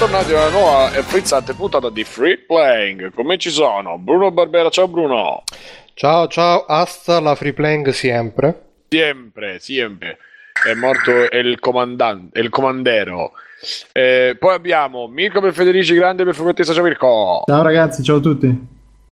Bentornati, bentornati alla nuova e frizzante puntata di Free Playing. Come ci sono? Bruno Barbera, ciao Bruno. Ciao ciao, hasta la free playing sempre. Sempre, sempre. È morto il comandante, il comandero. Eh, poi abbiamo Mirko per Federici, grande per Fumettessa, ciao Mirko. Ciao ragazzi, ciao a tutti.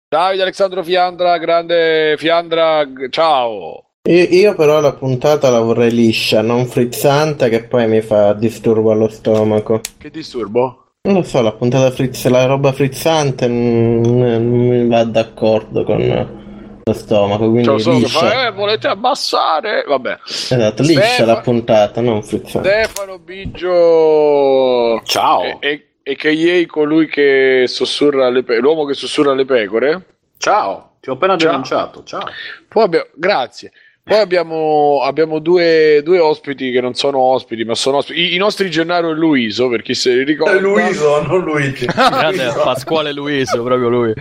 Davide Alessandro Fiandra, grande Fiandra, g- ciao. Io, io però la puntata la vorrei liscia, non frizzante che poi mi fa disturbo allo stomaco. Che disturbo? Non lo so, la puntata frizz, la roba frizzante non, non mi va d'accordo con lo stomaco, quindi Ciao, solo che liscia. fa, eh, volete abbassare? Vabbè. Esatto, liscia Stefano- la puntata, non frizzante. Stefano Biggio. Ciao. E, e, e che ieri colui che sussurra le pe- l'uomo che sussurra le pecore. Ciao, ti ho appena Ciao. denunciato. Ciao. Poi abbiamo, grazie. Poi abbiamo, abbiamo due, due ospiti che non sono ospiti, ma sono ospiti. I, i nostri Gennaro e Luiso, per chi se li ricorda. Luiso, non Luigi. Grande Pasquale Luiso, proprio lui.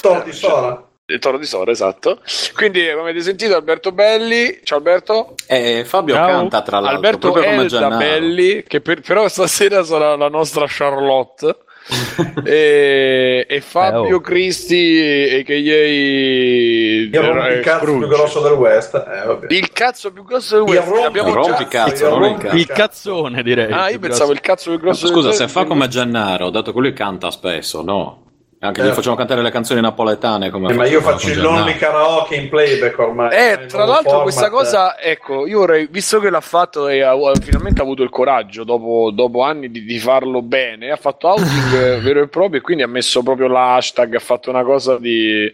Toro di Sora. Il Toro di Sora, esatto. Quindi, come avete sentito, Alberto Belli. Ciao Alberto. E Fabio Ciao. canta tra l'altro, Alberto proprio come Elda. Belli, che per- però stasera sarà la nostra Charlotte. e, e Fabio Eh, oh. Cristi, e che ieri Il rompicazzo più grosso del West. Eh, vabbè. Il cazzo più grosso del Il West. rompi- Abbiamo il già- rompicazzo, il non il rompicazzo. Il cazzone, direi. Ah, io pensavo il cazzo più grosso Scusa, del se fa come Gennaro, dato che lui canta spesso, no? Anche gli Eh. facciamo cantare le canzoni napoletane come Eh, ma io faccio il lonely karaoke in playback ormai. Eh, tra l'altro format. questa cosa, ecco, io vorrei, visto che l'ha fatto e ha, ha finalmente avuto il coraggio dopo, dopo anni di, di farlo bene, ha fatto outing vero e proprio e quindi ha messo proprio l'hashtag, ha fatto una cosa di,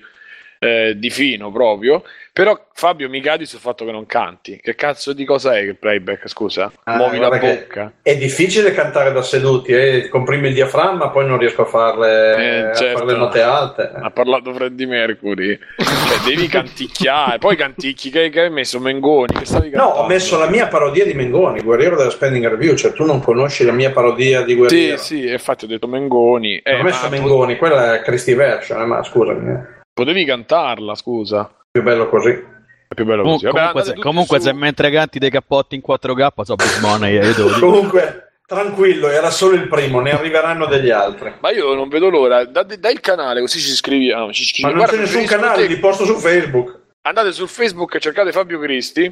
eh, di fino proprio. Però Fabio mi cadi sul fatto che non canti. Che cazzo di cosa è che playback, scusa? Ah, Muovi la bocca. È difficile cantare da seduti, eh. comprimi il diaframma, poi non riesco a farle, Eh, a certo. fare le note alte. Ha parlato Freddie Mercury. Cioè, devi canticchiare. Poi canticchi. Che, che hai messo Mengoni? Che stavi No, ho messo la mia parodia di Mengoni, Guerriero della Spending Review, cioè tu non conosci la mia parodia di Sì, Guerriero. sì, infatti ho detto Mengoni. Eh, ho messo Mengoni, quella è Christy Version, eh, ma scusami, eh. Potevi cantarla, scusa. Più bello così. È più bello Com- così. Vabbè, comunque, comunque su. se mentre canti dei cappotti in 4K so Big Money e Dodi. Comunque, tranquillo, era solo il primo, ne arriveranno degli altri. Ma io non vedo l'ora. Da- Dai il canale così ci iscriviamo. Ci Ma iscriviamo. non Guarda, c'è nessun canale, te- li posto su Facebook. Andate sul Facebook e cercate Fabio Cristi.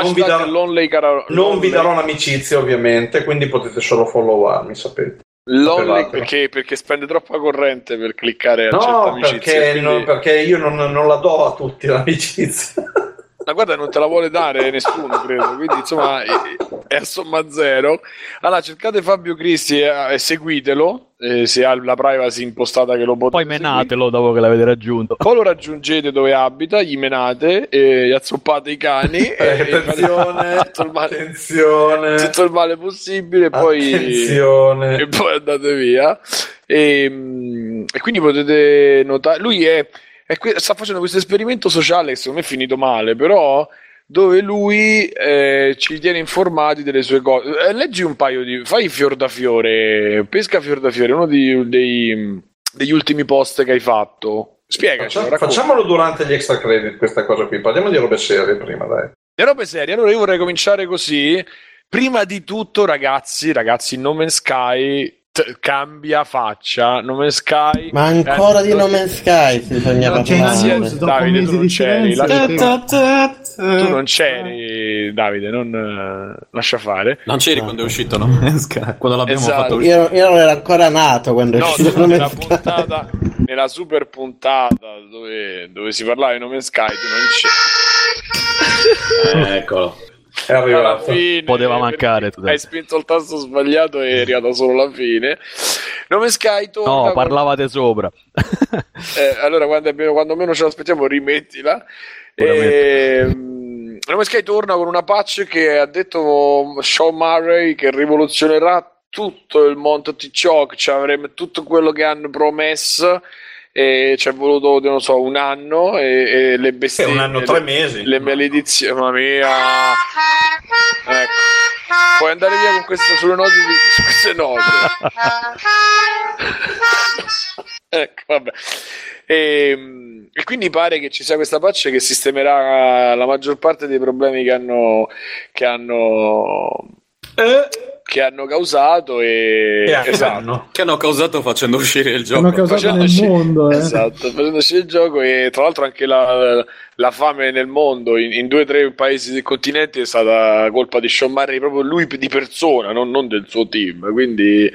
Non vi darò- Cara- Non vi darò l'amicizia, ovviamente, quindi potete solo followarmi, sapete. Sapevate. perché, perché spende troppa corrente per cliccare accetta No, amicizia. perché, quindi- non- perché io non, non la do a tutti l'amicizia. Ma guarda, non te la vuole dare nessuno, credo. Quindi, insomma, è, è a somma zero. Allora, cercate Fabio Cristi e, e seguitelo. eh, se ha la privacy impostata che lo potete Poi seguire. menatelo dopo che l'avete raggiunto. Poi lo raggiungete dove abita, gli menate, e gli azzoppate i cani. Eh, e attenzione, tutto il male, attenzione, tutto il male possibile. Poi, attenzione. e poi andate via. E, mm, e quindi potete notare, lui è que- sta facendo questo esperimento sociale che secondo me è finito male, però dove lui eh, ci tiene informati delle sue cose. Eh, leggi un paio di... fai fior da fiore, pesca fior da fiore, uno di- dei, degli ultimi post che hai fatto. Spiegaci. Faccia- facciamolo durante gli extra credit questa cosa qui. Parliamo di robe serie prima, dai. Le robe serie, allora io vorrei cominciare così. Prima di tutto, ragazzi, ragazzi, No Man's Sky t- cambia faccia. No Man's Sky. Ma ancora Eh, di No Man's Sky parlare. Davide, tu non di c'eri, Tu non c'eri, Davide, non eh, lascia fare. Non c'eri quando è uscito No Man's Sky, quando l'abbiamo Esatto. fatto uscire. Io, io non ero ancora nato quando è No, uscito No Man's Sky. puntata, nella super puntata dove, dove si parlava di No Man's Sky, tu non c'eri. Eh, eccolo. È alla arrivato. fine Poteva mancare, hai spinto il tasto sbagliato e è arrivato solo alla fine Nome Sky torna No, con- parlavate sopra. eh, allora quando, è meno- quando meno ce l'aspettiamo rimettila Puramente. Ehm, Nome Sky torna con una patch che ha detto Sean Murray che rivoluzionerà tutto il mondo TikTok cioè avremo tutto quello che hanno promesso e ci è voluto non so un anno e, e le bestemmie un anno, tre mesi. le maledizioni, mamma mia. Ecco. Puoi andare via con queste sulle note di su queste note. ecco, vabbè. E, e quindi pare che ci sia questa patch che sistemerà la maggior parte dei problemi che hanno che hanno che hanno causato e... E esatto. hanno. Che hanno causato facendo uscire il gioco. Hanno causato nel Facendoci- mondo, eh. Esatto, facendoci il gioco e tra l'altro anche la, la fame nel mondo in, in due o tre paesi del continente è stata colpa di Sean Murray proprio lui di persona, non, non del suo team. Quindi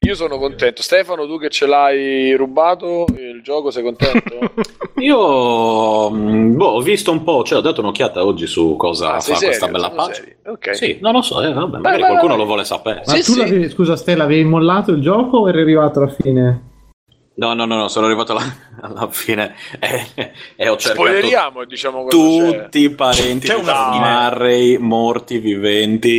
io sono contento. Stefano, tu che ce l'hai rubato il gioco, sei contento? Io mh, boh, ho visto un po', cioè ho dato un'occhiata oggi su cosa Ah, fa questa serio? bella Sono patch. serio? Ok. Sì, non lo so, eh, vabbè, magari vai, qualcuno vai. lo vuole sapere. Ma Sì, tu sì. l'avevi, scusa Stella, avevi mollato il gioco o eri arrivato alla fine? No, no, no, no, sono arrivato alla, alla fine e, e ho cercato Spoileriamo, diciamo tutti i parenti C'è di. Murray, morti, viventi.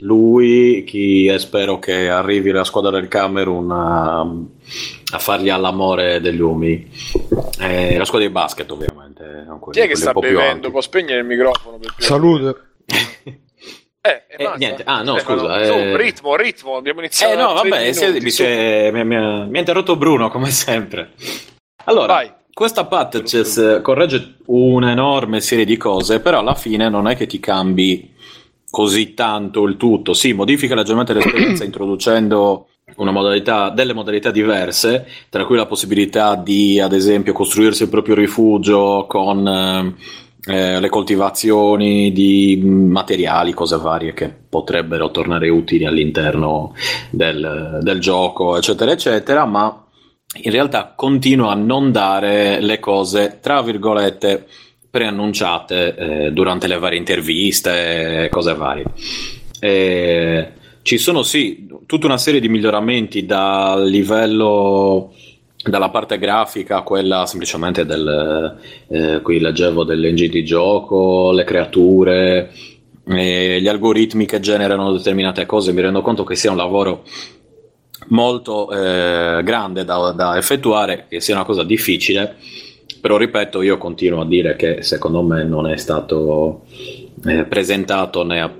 Lui, chi e spero che arrivi la squadra del Camerun a, a fargli all'amore degli umili. Eh, la squadra di basket, ovviamente. Chi è che sta bevendo? Può spegnere il microfono? Salute. Eh, Eh, niente. Ah, no, Stefano, scusa, su, eh. ritmo, ritmo, abbiamo iniziato. Eh no, vabbè, minuti, è- mi- mi ha- mi ha interrotto Bruno come sempre. Allora, Vai. questa patches corregge un'enorme serie di cose, però alla fine non è che ti cambi così tanto il tutto. Sì, modifica leggermente l'esperienza introducendo una modalità, delle modalità diverse, tra cui la possibilità di, ad esempio, costruirsi il proprio rifugio con eh, eh, le coltivazioni di materiali, cose varie che potrebbero tornare utili all'interno del, del gioco, eccetera, eccetera, ma in realtà continua a non dare le cose, tra virgolette, preannunciate eh, durante le varie interviste, cose varie. E ci sono sì tutta una serie di miglioramenti dal livello dalla parte grafica quella semplicemente del eh, qui leggevo dell'engine di gioco, le creature, eh, gli algoritmi che generano determinate cose, mi rendo conto che sia un lavoro molto eh, grande da, da effettuare, che sia una cosa difficile, però ripeto, io continuo a dire che secondo me non è stato eh, presentato né a-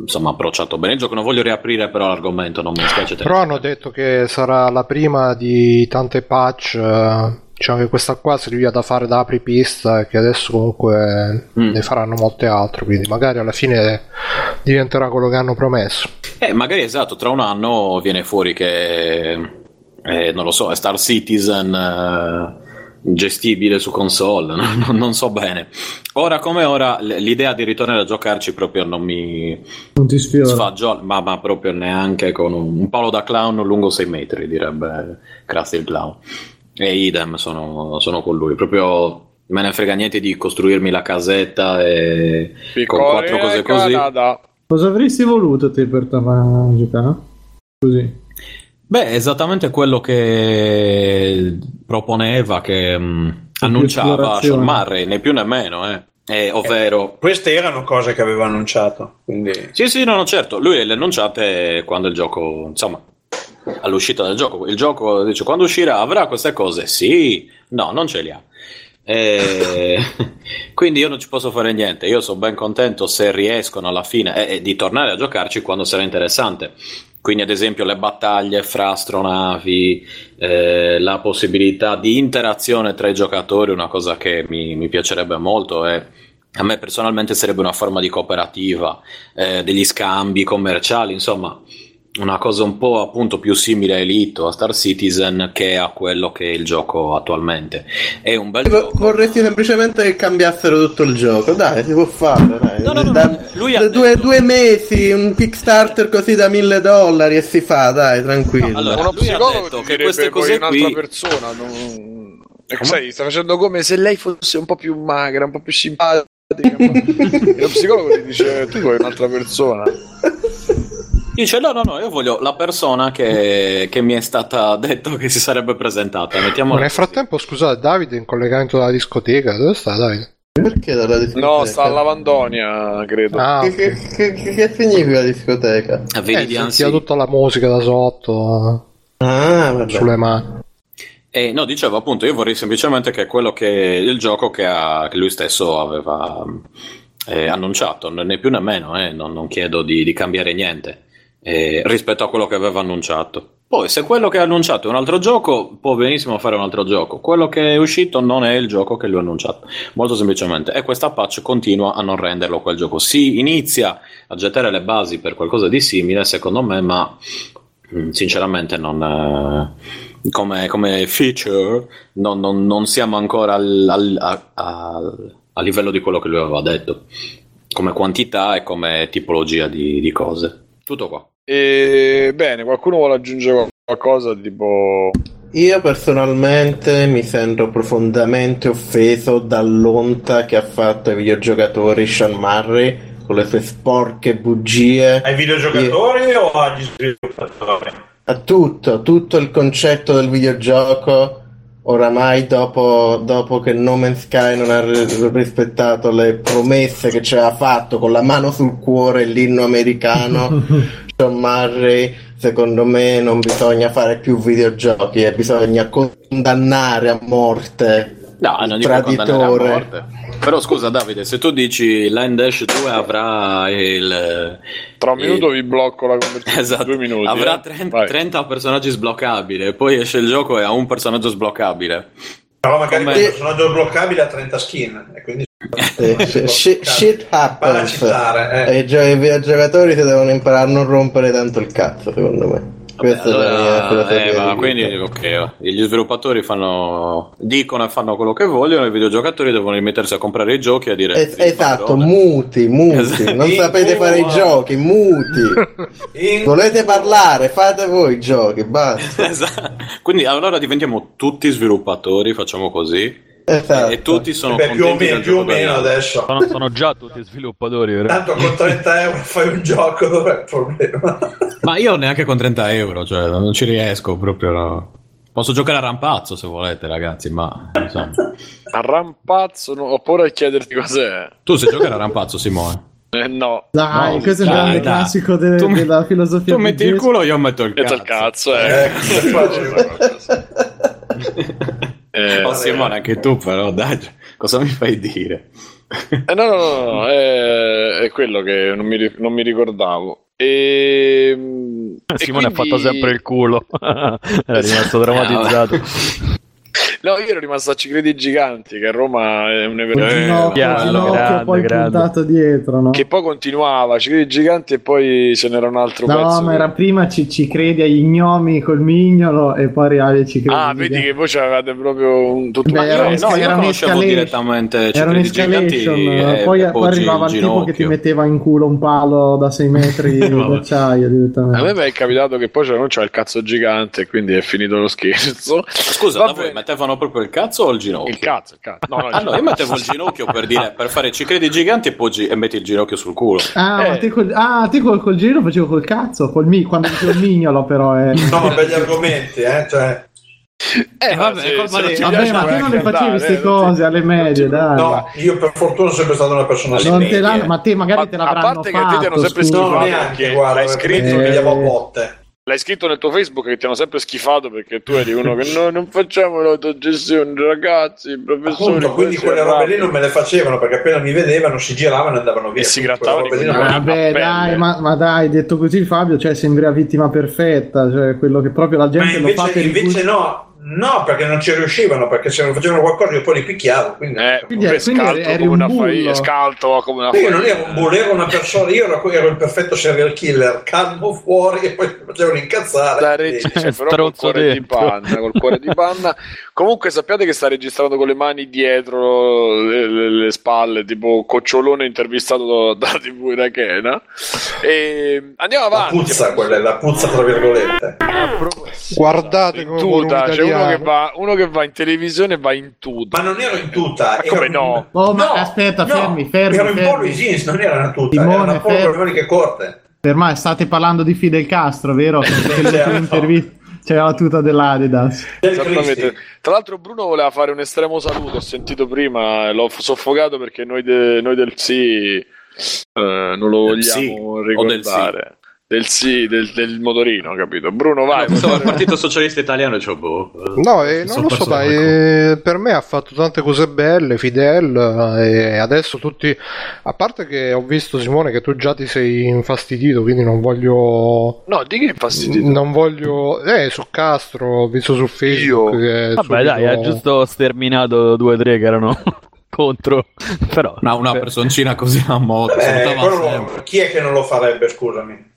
insomma approcciato bene il gioco. Non voglio riaprire però l'argomento, non mi spiace. Però hanno detto che sarà la prima di tante patch. eh, Diciamo che questa qua serviva da fare da apripista e che adesso comunque Mm. ne faranno molte altre. Quindi magari alla fine diventerà quello che hanno promesso. Eh, magari esatto, tra un anno viene fuori che eh, non lo so, è Star Citizen eh, gestibile su console, non, non so bene. Ora come ora l'idea di ritornare a giocarci proprio non mi Non ti sfiora. sfaggio, ma, ma proprio neanche con un, un palo da clown lungo 6 metri, direbbe Krusty il clown. E idem sono, sono con lui, proprio me ne frega niente di costruirmi la casetta e con quattro cose Piccole così. Canada. Cosa avresti voluto te per tornare a giocare? Così. Beh, è esattamente quello che proponeva, che mh, annunciava esplorazione. Sean Murray, né più né meno, eh. Eh, ovvero... Queste erano cose che aveva annunciato. Quindi... Sì, sì, no, no, certo, lui le ha annunciate quando il gioco, insomma, all'uscita del gioco. Il gioco dice quando uscirà avrà queste cose? Sì, no, non ce li ha. Eh, quindi io non ci posso fare niente. Io sono ben contento se riescono alla fine eh, eh, di tornare a giocarci quando sarà interessante. Quindi, ad esempio, le battaglie fra astronavi, eh, la possibilità di interazione tra i giocatori, una cosa che mi, mi piacerebbe molto e a me personalmente sarebbe una forma di cooperativa, eh, degli scambi commerciali, insomma, una cosa un po' appunto più simile a Elite o a Star Citizen che a quello che è il gioco attualmente. È un bel Vo- gioco. Vorresti semplicemente che cambiassero tutto il gioco. Dai, si può fare. Dai. No, no, no, Da- no, lui ha da due, detto- due mesi, un Kickstarter così da mille dollari e si fa, dai, tranquillo. Allora, Uno psicologo che queste poi cose un'altra qui- persona. Non... Sai, sta facendo come se lei fosse un po' più magra, un po' più simpatica. e lo psicologo ti dice: Tu vuoi un'altra persona. Dice: No, no, no, io voglio la persona che, che mi è stata detto che si sarebbe presentata. Mettiamo Ma nel frattempo, scusate, Davide in collegamento dalla discoteca, dove sta Davide? Perché dalla discoteca? No, sta a Lavandonia, credo. Ah, Che, ok. che, che- che significa discoteca? a Eh, Viridian sentiva Sea. tutta la musica da sotto, Ah, vabbè. sulle mani. E no, dicevo appunto, io vorrei semplicemente che quello che il gioco che, ha- che lui stesso aveva eh, annunciato, né più né meno, eh, non, non chiedo di, di cambiare niente eh, rispetto a quello che aveva annunciato. Poi, se quello che ha annunciato è un altro gioco, può benissimo fare un altro gioco. Quello che è uscito non è il gioco che lui ha annunciato, molto semplicemente. E questa patch continua a non renderlo quel gioco. Si inizia a gettare le basi per qualcosa di simile, secondo me, ma mm, sinceramente non. eh, come, come feature, non, non- non siamo ancora al, al- a, a- a livello di quello che lui aveva detto, come quantità e come tipologia di, di cose. Tutto qua. E, bene, qualcuno vuole aggiungere qualcosa tipo... Io personalmente mi sento profondamente offeso dall'onta che ha fatto ai videogiocatori Sean Murray con le sue sporche bugie. Ai videogiocatori o agli sviluppatori? A tutto, tutto il concetto del videogioco. Oramai dopo, dopo che No Man's Sky non ha ri- rispettato le promesse che ci aveva fatto con la mano sul cuore l'inno americano, Sean Murray, secondo me non bisogna fare più videogiochi e bisogna condannare a morte No, non il dico condannare a traditore. morte. Però scusa Davide, se tu dici Line Dash 2 avrà il... Tra un il- minuto vi blocco la conversazione. Esatto, Due minuti. avrà eh. 30, Vai. 30 personaggi sbloccabili e poi esce il gioco e ha un personaggio sbloccabile. Però magari Come- quel personaggio sbloccabile ha 30 skin e quindi Eh, sh- sh- shit happens citare, eh. e i gio- i videogiocatori si devono imparare a non rompere tanto il cazzo secondo me questa è la mia Allora, filosofia eh, ma di quindi ok, gli sviluppatori fanno, dicono e fanno quello che vogliono, i videogiocatori devono rimettersi a comprare i giochi e a dire Es- "Sì, esatto padrone". muti muti Esatto. non sapete fare i giochi muti volete parlare fate voi i giochi basta Esatto. Quindi allora diventiamo tutti sviluppatori, facciamo così. Esatto E tutti sono Beh, più o meno, più o meno adesso. Sono, sono già tutti sviluppatori, vero? Tanto con 30 euro fai un gioco, dov'è il problema? Ma io neanche con 30 euro, cioè non ci riesco proprio. no. Posso giocare a rampazzo se volete, ragazzi, ma insomma. A rampazzo, no, ho paura di chiederti cos'è. Tu sai giocare a rampazzo, Simone? Eh, no. Dai, No, questo è il dai, grande dai. classico de- Tu della filosofia Tu metti il culo, io metto il Metto il cazzo. cazzo, Eh, eh. Eh, Oh Simone, anche tu però, dai, cosa mi fai dire? Eh, no, no, no, no, è, è quello che non mi, non mi ricordavo. E, Simone e ha fatto quindi- sempre il culo. Era rimasto drammatizzato. No, io ero rimasto a Cicredi Giganti, che a Roma è un evento. grande, poi grande. dietro, no? Che poi continuava, Cicredi Giganti e poi ce n'era un altro No, pezzo. ma era prima ci, ci credi agli gnomi col mignolo e poi arrivavi ci credi. Ah, vedi che voi c'avete proprio un tutto Beh, ma era no, un- io conoscevo direttamente Era Cicredi Giganti e- poi, e poi arrivava il tipo che ti metteva in culo un palo da 6 metri Vabbè. d'acciaio direttamente. A me è capitato che poi non c'era il cazzo gigante, quindi è finito lo scherzo. Scusa, Va da voi bene. Mettevano proprio il cazzo o il ginocchio? Il cazzo, il cazzo. No, no, il Ah no, io mettevo il ginocchio per dire per fare ci credi giganti e poi gi- e metti il ginocchio sul culo. Ah, Eh. ma te col, ah, te col, col giro facevo col cazzo, col mi, quando dicevo il mignolo però eh. No, ma begli argomenti, eh, cioè... Eh, vabbè, non di- ti Vabbè, piace ma te non le facevi queste eh, cose alle medie, dai. No, io per fortuna sono sempre stata una persona seria. ma te magari Ma te a l'avranno parte che a te ti hanno fatto, sempre scusa. No, neanche, guarda, perché scritto, mi Eh. a botte. L'hai scritto nel tuo Facebook che ti hanno sempre schifato perché tu eri uno che no, non facciamo l'autogestione, ragazzi, professori. Appunto, quindi quelle robe lì non me le facevano perché appena mi vedevano si giravano e andavano via. E si grattavano. Vabbè, dai, ma, ma dai, detto così Fabio, cioè sembri la vittima perfetta, cioè quello che proprio la Ma gente lo fa invece, per invece no, no, perché non ci riuscivano, perché se non facevano qualcosa io poi li picchiavo. Quindi, Eh, Quindi- quindi scaltro eri come un una faia, scalto come una io faia. non ero un bullo, ero una persona, io ero, ero il perfetto serial killer, calmo fuori e poi mi facevano incazzare. Sta E- regi- cioè, però col cuore panna, col cuore di panna. Comunque sappiate che sta registrando con le mani dietro le, le- le spalle, tipo Cocciolone intervistato da, da TV Irachena. E andiamo La avanti. puzza, quella è la puzza tra virgolette. Guardate come tuta, c'è uno che, va, uno che va in televisione e va in tuta. Ma non ero in tuta. Ma come ero- no? Oh, ma aspetta, fermi, fermi, Ero in fermi. polo e jeans, non era una tuta, Simone, era una polo fermi. con le maniche corte. Per me state parlando di Fidel Castro, vero? Perché certo. l'intervista c'era la tuta dell'Adidas. Del Esattamente. Tra l'altro Bruno voleva fare un estremo saluto, ho sentito prima, l'ho soffocato perché noi, de- noi del sì eh, non lo sì vogliamo del ricordare. Del sì, del, del motorino, capito? Bruno, vai. Pensavo al Partito Socialista Italiano e c'ho boh. No, eh, non lo so, qualcosa. eh, per me ha fatto tante cose belle, Fidel, eh, e adesso tutti... A parte che ho visto, Simone, che tu già ti sei infastidito, quindi non voglio... No, di che infastidito? Non voglio... Eh, su Castro, ho visto su Facebook Io? che Vabbè, subito- dai, ha giusto sterminato due o tre che erano contro. Però, No, una Beh, personcina così a moto. Eh, chi è che non lo farebbe, scusami?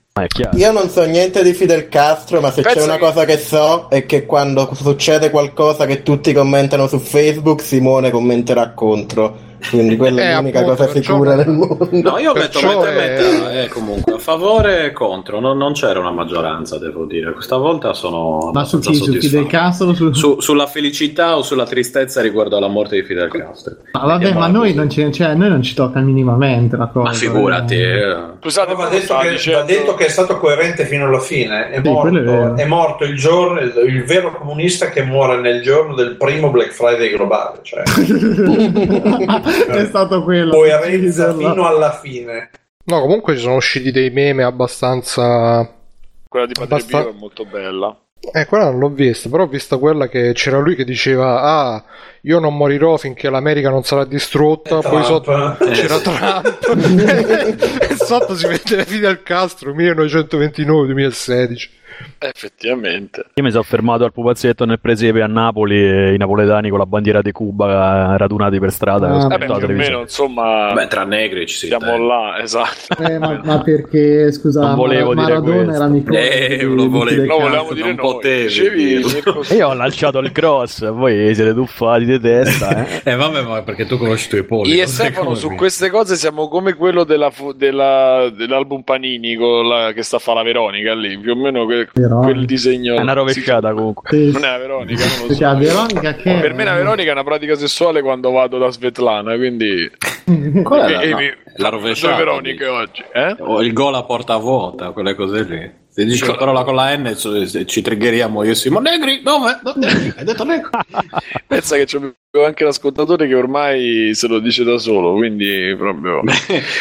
Io non so niente di Fidel Castro, ma se Penso c'è una che- cosa che so è che quando succede qualcosa che tutti commentano su Facebook, Simone commenterà contro. Quindi quella è Eh, l'unica appunto, cosa perciò- sicura del mondo. No, io metto Perciò metà e è- metà, eh, comunque a favore e contro. Non, non c'era una maggioranza, devo dire. Questa volta sono Ma su chi? Su Fidel soddisfatto. Castro? Su... Su- sulla felicità o sulla tristezza riguardo alla morte di Fidel Castro. Ma vabbè, ma noi non, ci, cioè, noi non ci tocca minimamente la cosa. Ma figurati, eh. eh. Scusate, ma detto stava che, dicendo- va detto che è stato coerente fino alla fine. È, Sì, è morto, vero. è morto il giorno, il, il vero comunista che muore nel giorno del primo Black Friday globale. Cioè, è stato quello. coerenza fino alla fine. No, comunque ci sono usciti dei meme abbastanza... Quella di Padre Abbastan- Pio è molto bella. Eh, quella non l'ho vista, però ho visto quella che c'era lui che diceva Ah, io non morirò finché l'America non sarà distrutta, E poi sotto Eh, c'era sì. Trump e sotto si vede Fidel Castro 1929-2016 Effettivamente. Io mi sono fermato al pupazzetto nel presepe a Napoli e i napoletani con la bandiera di Cuba eh, radunati per strada. Ah, Vabbè, aspettato più o meno, insomma, Beh, tra negri ci si siamo intende. là, esatto. Eh, ma, ma perché, scusa, Non volevo Mar- dire Maradona questo. era amico Eh, di- lo volevo- volevamo Castro. dire non potevi E io ho lanciato il cross, voi siete tuffati di testa. Eh. Eh vabbè, ma perché tu conosci i tuoi polli. Io e Stefano su queste cose siamo come quello della fu- della- dell'album Panini con la- che sta a fare la Veronica lì, più o meno que- Veronica. quel disegno. È una rovesciata comunque. Sì. Non è la Veronica, non lo so. la Veronica che Per me la Veronica è una pratica sessuale quando vado da Svetlana, quindi... Qual è la, e no, mi- la rovesciata? Due Veroniche oggi, eh? O il gol a porta vuota, quelle cose lì. Se dici una parola con la N ci- triggeriamo io e Simo. Negri, dove? No, hai detto negri. Pensa che c'è anche l'ascoltatore che ormai se lo dice da solo, quindi proprio...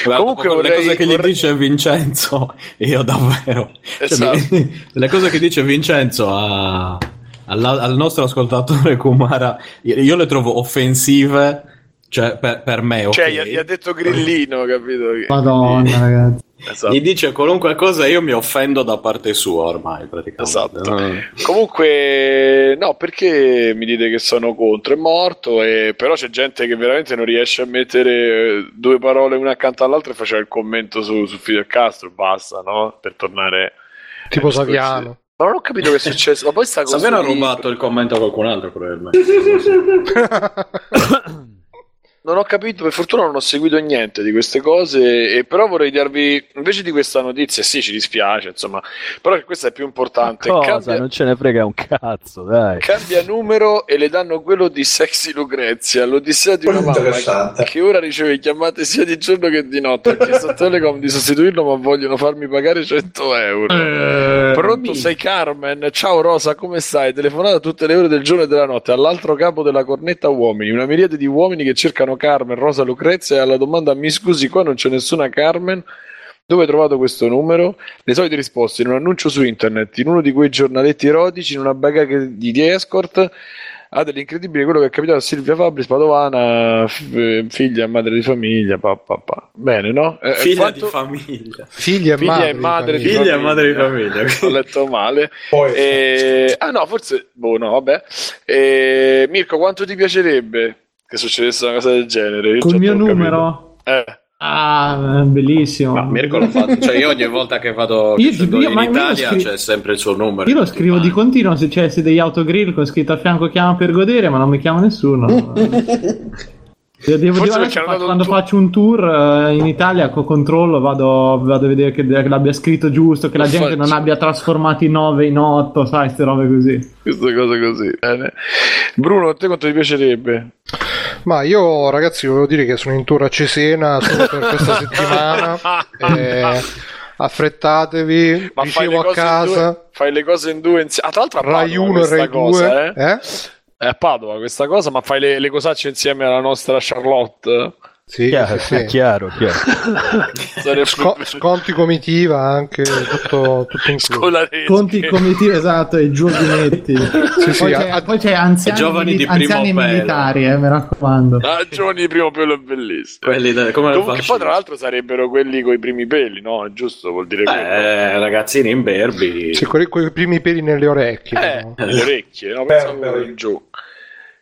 Guarda, Comunque dopo le vorrei- cose che vorrei- gli dice Vincenzo, io davvero. Cioè, Esatto. mi- le cose che dice Vincenzo a- alla- al nostro ascoltatore Kumara, io le trovo offensive, cioè per, per me. Cioè, ok. gli, gli ha detto grillino, capito? Madonna, ragazzi. Esatto. Gli dice qualunque cosa io mi offendo da parte sua ormai praticamente. Esatto. Eh. Comunque, no, perché mi dite che sono contro? È morto, e... però c'è gente che veramente non riesce a mettere due parole una accanto all'altra e faceva il commento su, su Fidel Castro, basta, no? Per tornare... tipo Saviano Ma non ho capito che è successo. Ma poi sta cosa Saviano ha rubato il commento a qualcun altro probabilmente. Non ho capito, per fortuna non ho seguito niente di queste cose, e però vorrei darvi, invece di questa notizia, sì, ci dispiace, insomma, però questa è più importante. Cosa? Cambia, Non ce ne frega un cazzo, dai. cambia numero e le danno quello di Sexy Lucrezia, l'odissea di una mamma interessante. che ora riceve chiamate sia di giorno che di notte. Ha chiesto a Telecom di sostituirlo, ma vogliono farmi pagare 100 euro. Eh, Pronto, sei Carmen? Ciao Rosa, come stai? Telefonata a tutte le ore del giorno e della notte, all'altro capo della cornetta uomini, una miriade di uomini che cercano Carmen, Rosa, Lucrezia e alla domanda mi scusi, qua non c'è nessuna Carmen? Dove hai trovato questo numero? Le solite risposte in un annuncio su internet, in uno di quei giornaletti erotici, in una baga di di escort. Ha dell'incredibile quello che è capitato a Silvia Fabris, padovana, f- eh, figlia, madre di famiglia, pa, pa, pa. Bene, no? Eh, Figlia quanto- di famiglia. figlia e Figlia madre, e madre di famiglia. Figlia e madre di famiglia. Ho letto male. Poi, Eh, ah no, forse, boh, no, vabbè. Eh, Mirko, quanto ti piacerebbe che succedesse una cosa del genere? Col già mio numero? Eh, Ah, bellissimo. Ma Mirko l'ho fatto, cioè io ogni volta che vado Io che io- in Italia scri- c'è sempre il suo numero. Io lo scrivo di continuo se c'è se degli autogrill con scritto a fianco chiama per godere, ma non mi chiama nessuno. Io devo Forse dire, un quando tu- faccio un tour eh, in Italia co- controllo, vado, vado a vedere che, che l'abbia scritto giusto, che la gente faccio. non abbia trasformato i 9 in 8, sai, queste robe così. queste cose così. Bene. Bruno, a te quanto ti piacerebbe? Ma io ragazzi volevo dire che sono in tour a Cesena solo per questa settimana. eh, affrettatevi, Ma fai le, dicevo a casa, due, fai le cose in due insieme. Ah, tra l'altro a Rai Padova 1 e Rai cosa, 2. eh? Eh? È a Padova questa cosa, ma fai le, le cosacce insieme alla nostra Charlotte? Sì, Chiaro, sì, sì. chiaro, chiaro. Sco- sconti comitiva anche, tutto, tutto incluso. Conti comitì, esatto, e giovinetti. sì, poi, a- c'è, a- poi c'è anziani, giovani mili- di primo anziani pelo. militari, eh, mi raccomando. Ah, giovani di primo pelo è bellissimo. Quelli come Comunque, poi tra l'altro sarebbero quelli con i primi peli, no? È giusto, vuol dire quello. Eh, ragazzini imberbi. Sì, con i primi peli nelle orecchie. Eh, però. le orecchie, no? Pensavo per- giù.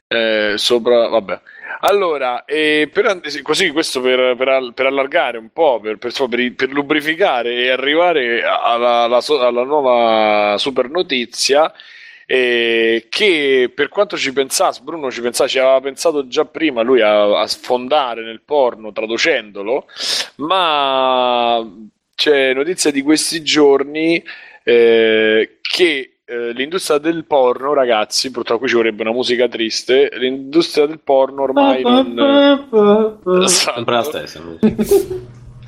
Eh, sopra, vabbè. Allora, eh, per, sì, così questo per, per per allargare un po', per, per, lubrificare e arrivare alla, alla alla nuova super notizia. eh, che per quanto ci pensasse, Bruno ci pensava, ci aveva pensato già prima lui a, a sfondare nel porno traducendolo, ma c'è notizia di questi giorni eh, che eh, l'industria del porno, ragazzi, purtroppo qui ci vorrebbe una musica triste. L'industria del porno ormai non. Esatto. Sempre la stessa.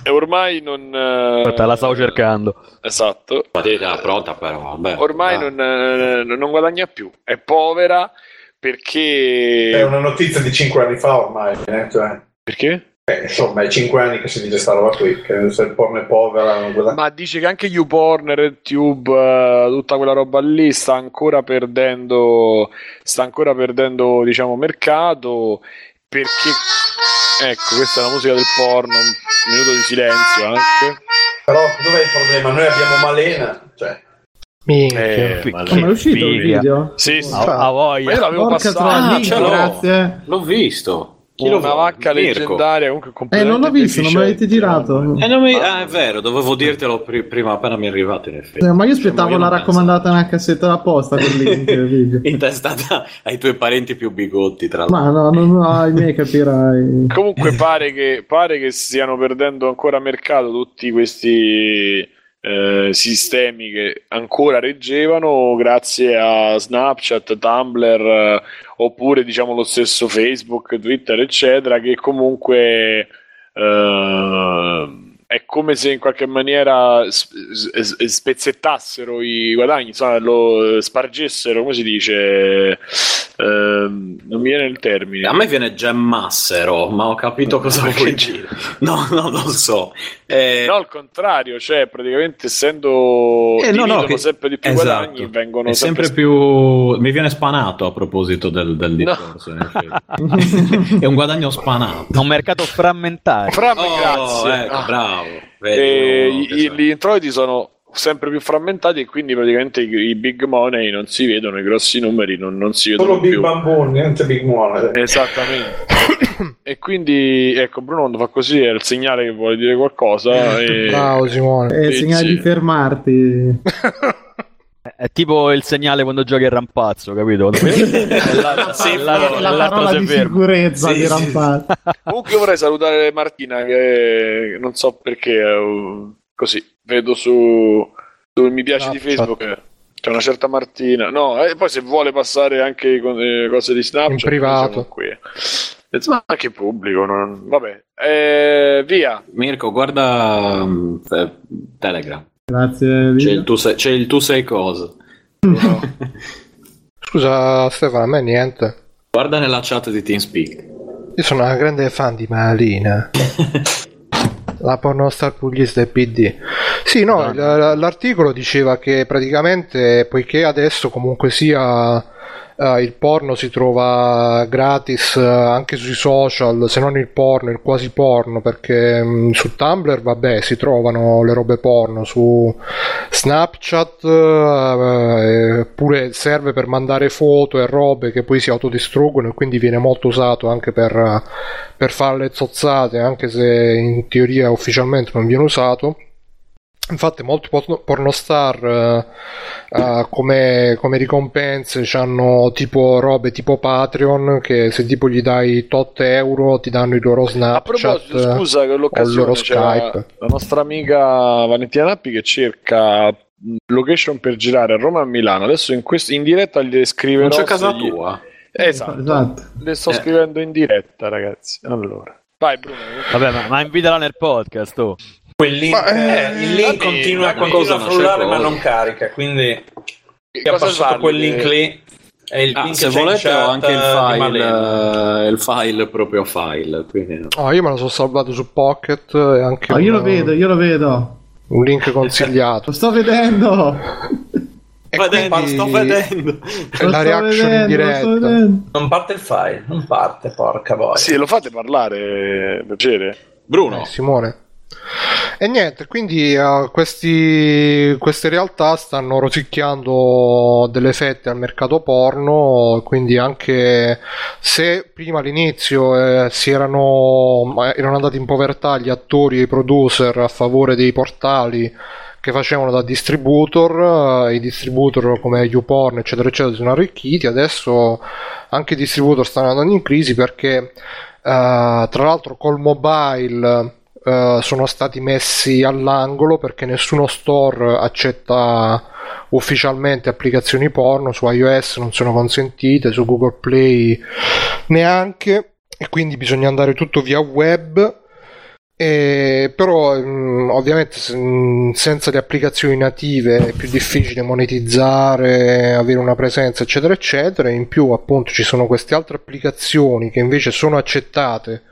E ormai non. eh, Aspetta, la stavo cercando. Esatto. Matita pronta però, vabbè. Ormai non, eh, non guadagna più. È povera perché. È una notizia di 5 anni fa ormai, eh, cioè, Perché? Eh, insomma, è 5 anni che si dice sta roba qui, che se il porno è povera non guadagna. Ma dice che anche YouPorn, RedTube, eh, tutta quella roba lì sta ancora perdendo, sta ancora perdendo, diciamo, mercato perché, ecco, questa è la musica del porno, un minuto di silenzio anche. Però dov'è il problema? Noi abbiamo Malena, cioè, Minchia. Eh, ma è uscito il figa. video? Sì, sì. A, a Ma io voglia. l'avevo Porca passato. Ah, l'ho. grazie. L'ho visto. Chi lo una vacca Mirko. leggendaria comunque Eh, completamente non l'ho visto, non me l'avete girato. Eh, non mi- ah, è vero, dovevo dirtelo pri- prima appena mi è arrivato in effetti. Eh, ma io aspettavo Io la raccomandata nella cassetta da posta per il link. Intestata ai tuoi parenti più bigotti, tra l'altro. Ma no, non no, ahimè, capirai. Comunque pare che, pare che stiano perdendo ancora mercato tutti questi eh, sistemi che ancora reggevano grazie a Snapchat, Tumblr eh, oppure diciamo lo stesso Facebook, Twitter eccetera che comunque eh, è come se in qualche maniera spezzettassero i guadagni, insomma, lo spargessero, come si dice, Ehm, non mi viene il termine. A me viene gemmassero, ma ho capito cosa vuoi dire. No, no, non so. Eh, No, al contrario, cioè praticamente essendo Eh, no, no, che- sempre di più esatto. guadagni, vengono è sempre più. Mi viene spanato a proposito del, del discorso. effetti. è un guadagno spanato. È un mercato frammentario. Fram, Oh, grazie. ecco, Ah. bravo. E Vedi, uno i- gli introiti sono sempre più frammentati e quindi praticamente i, i big money non si vedono, i grossi numeri non, non si vedono solo Big più. Bamboo, niente Big Money. Esattamente. e quindi ecco, Bruno quando fa così è il segnale che vuole dire qualcosa. E... Bravo Simone. È il segnale sì. di fermarti. È tipo il segnale quando giochi a rampazzo, capito? L'altro- Sì, l'altro- è la parola di ferma. sicurezza Sì, di sì, rampare. Comunque vorrei salutare Martina che non so perché eh, così vedo su, su mi piace di Snapchat. Facebook eh, c'è una certa Martina no e poi se vuole passare anche con eh, cose di Snapchat In privato. qui Eh, ma anche pubblico non- vabbè Eh, via Mirko, guarda mm, eh, Telegram. Grazie. C'è il, tu sei, c'è il tu sei cosa. Scusa Stefano, a me niente. Guarda nella chat di TeamSpeak. Io sono una grande fan di Malina. La pornostar pugliese del PD. Sì, no, l- l'articolo diceva che praticamente, poiché adesso comunque sia eh, il porno si trova gratis eh, anche sui social, se non il porno, il quasi porno, perché mh, su Tumblr, vabbè, si trovano le robe porno, su Snapchat eh, pure serve per mandare foto e robe che poi si autodistruggono e quindi viene molto usato anche per, per fare le zozzate, anche se in teoria ufficialmente non viene usato. Infatti molti porno- pornostar eh, eh, come, come ricompense hanno tipo robe tipo Patreon che se tipo gli dai tot euro ti danno i loro a Snapchat proposito scusa che o il l'occasione Skype. la nostra amica Valentina Nappi che cerca mh, location per girare a Roma e a Milano adesso in, questo, in diretta gli scriverò Non c'è casa gli- tua? esatto Esatto. Le sto Eh. scrivendo in diretta, ragazzi. Allora, vai, Bruno. Vabbè, ma, ma invitala nel podcast. Oh. Quel link, Ma, eh, eh, il link continua, a non frullare ma non carica, quindi Che chi ha passato quel link lì È il Ah, link se in volete ho anche il eh, file, eh, il file proprio file. Quindi... Oh, io me lo sono salvato su Pocket e anche Oh, io un, lo vedo, io lo vedo. un link consigliato. Lo sto vedendo. E Vedendo, sto vedendo. Lo la sto reaction in vedendo, sto diretta. Non parte il file, non parte, porca boia. Sì, lo fate parlare, piacere. Bruno, Eh, Simone. E niente, quindi eh, questi- queste realtà stanno rosicchiando delle fette al mercato porno, quindi anche se prima all'inizio eh, si erano, erano andati in povertà gli attori e i producer a favore dei portali che facevano da distributor, eh, i distributor come YouPorn eccetera eccetera sono arricchiti, adesso anche i distributor stanno andando in crisi perché eh, tra l'altro col mobile eh, sono stati messi all'angolo perché nessuno store accetta ufficialmente applicazioni porno su iOS non sono consentite su Google Play neanche e quindi bisogna andare tutto via web. E però mh, ovviamente se- mh, senza le applicazioni native è più difficile monetizzare, avere una presenza eccetera eccetera. In più appunto ci sono queste altre applicazioni che invece sono accettate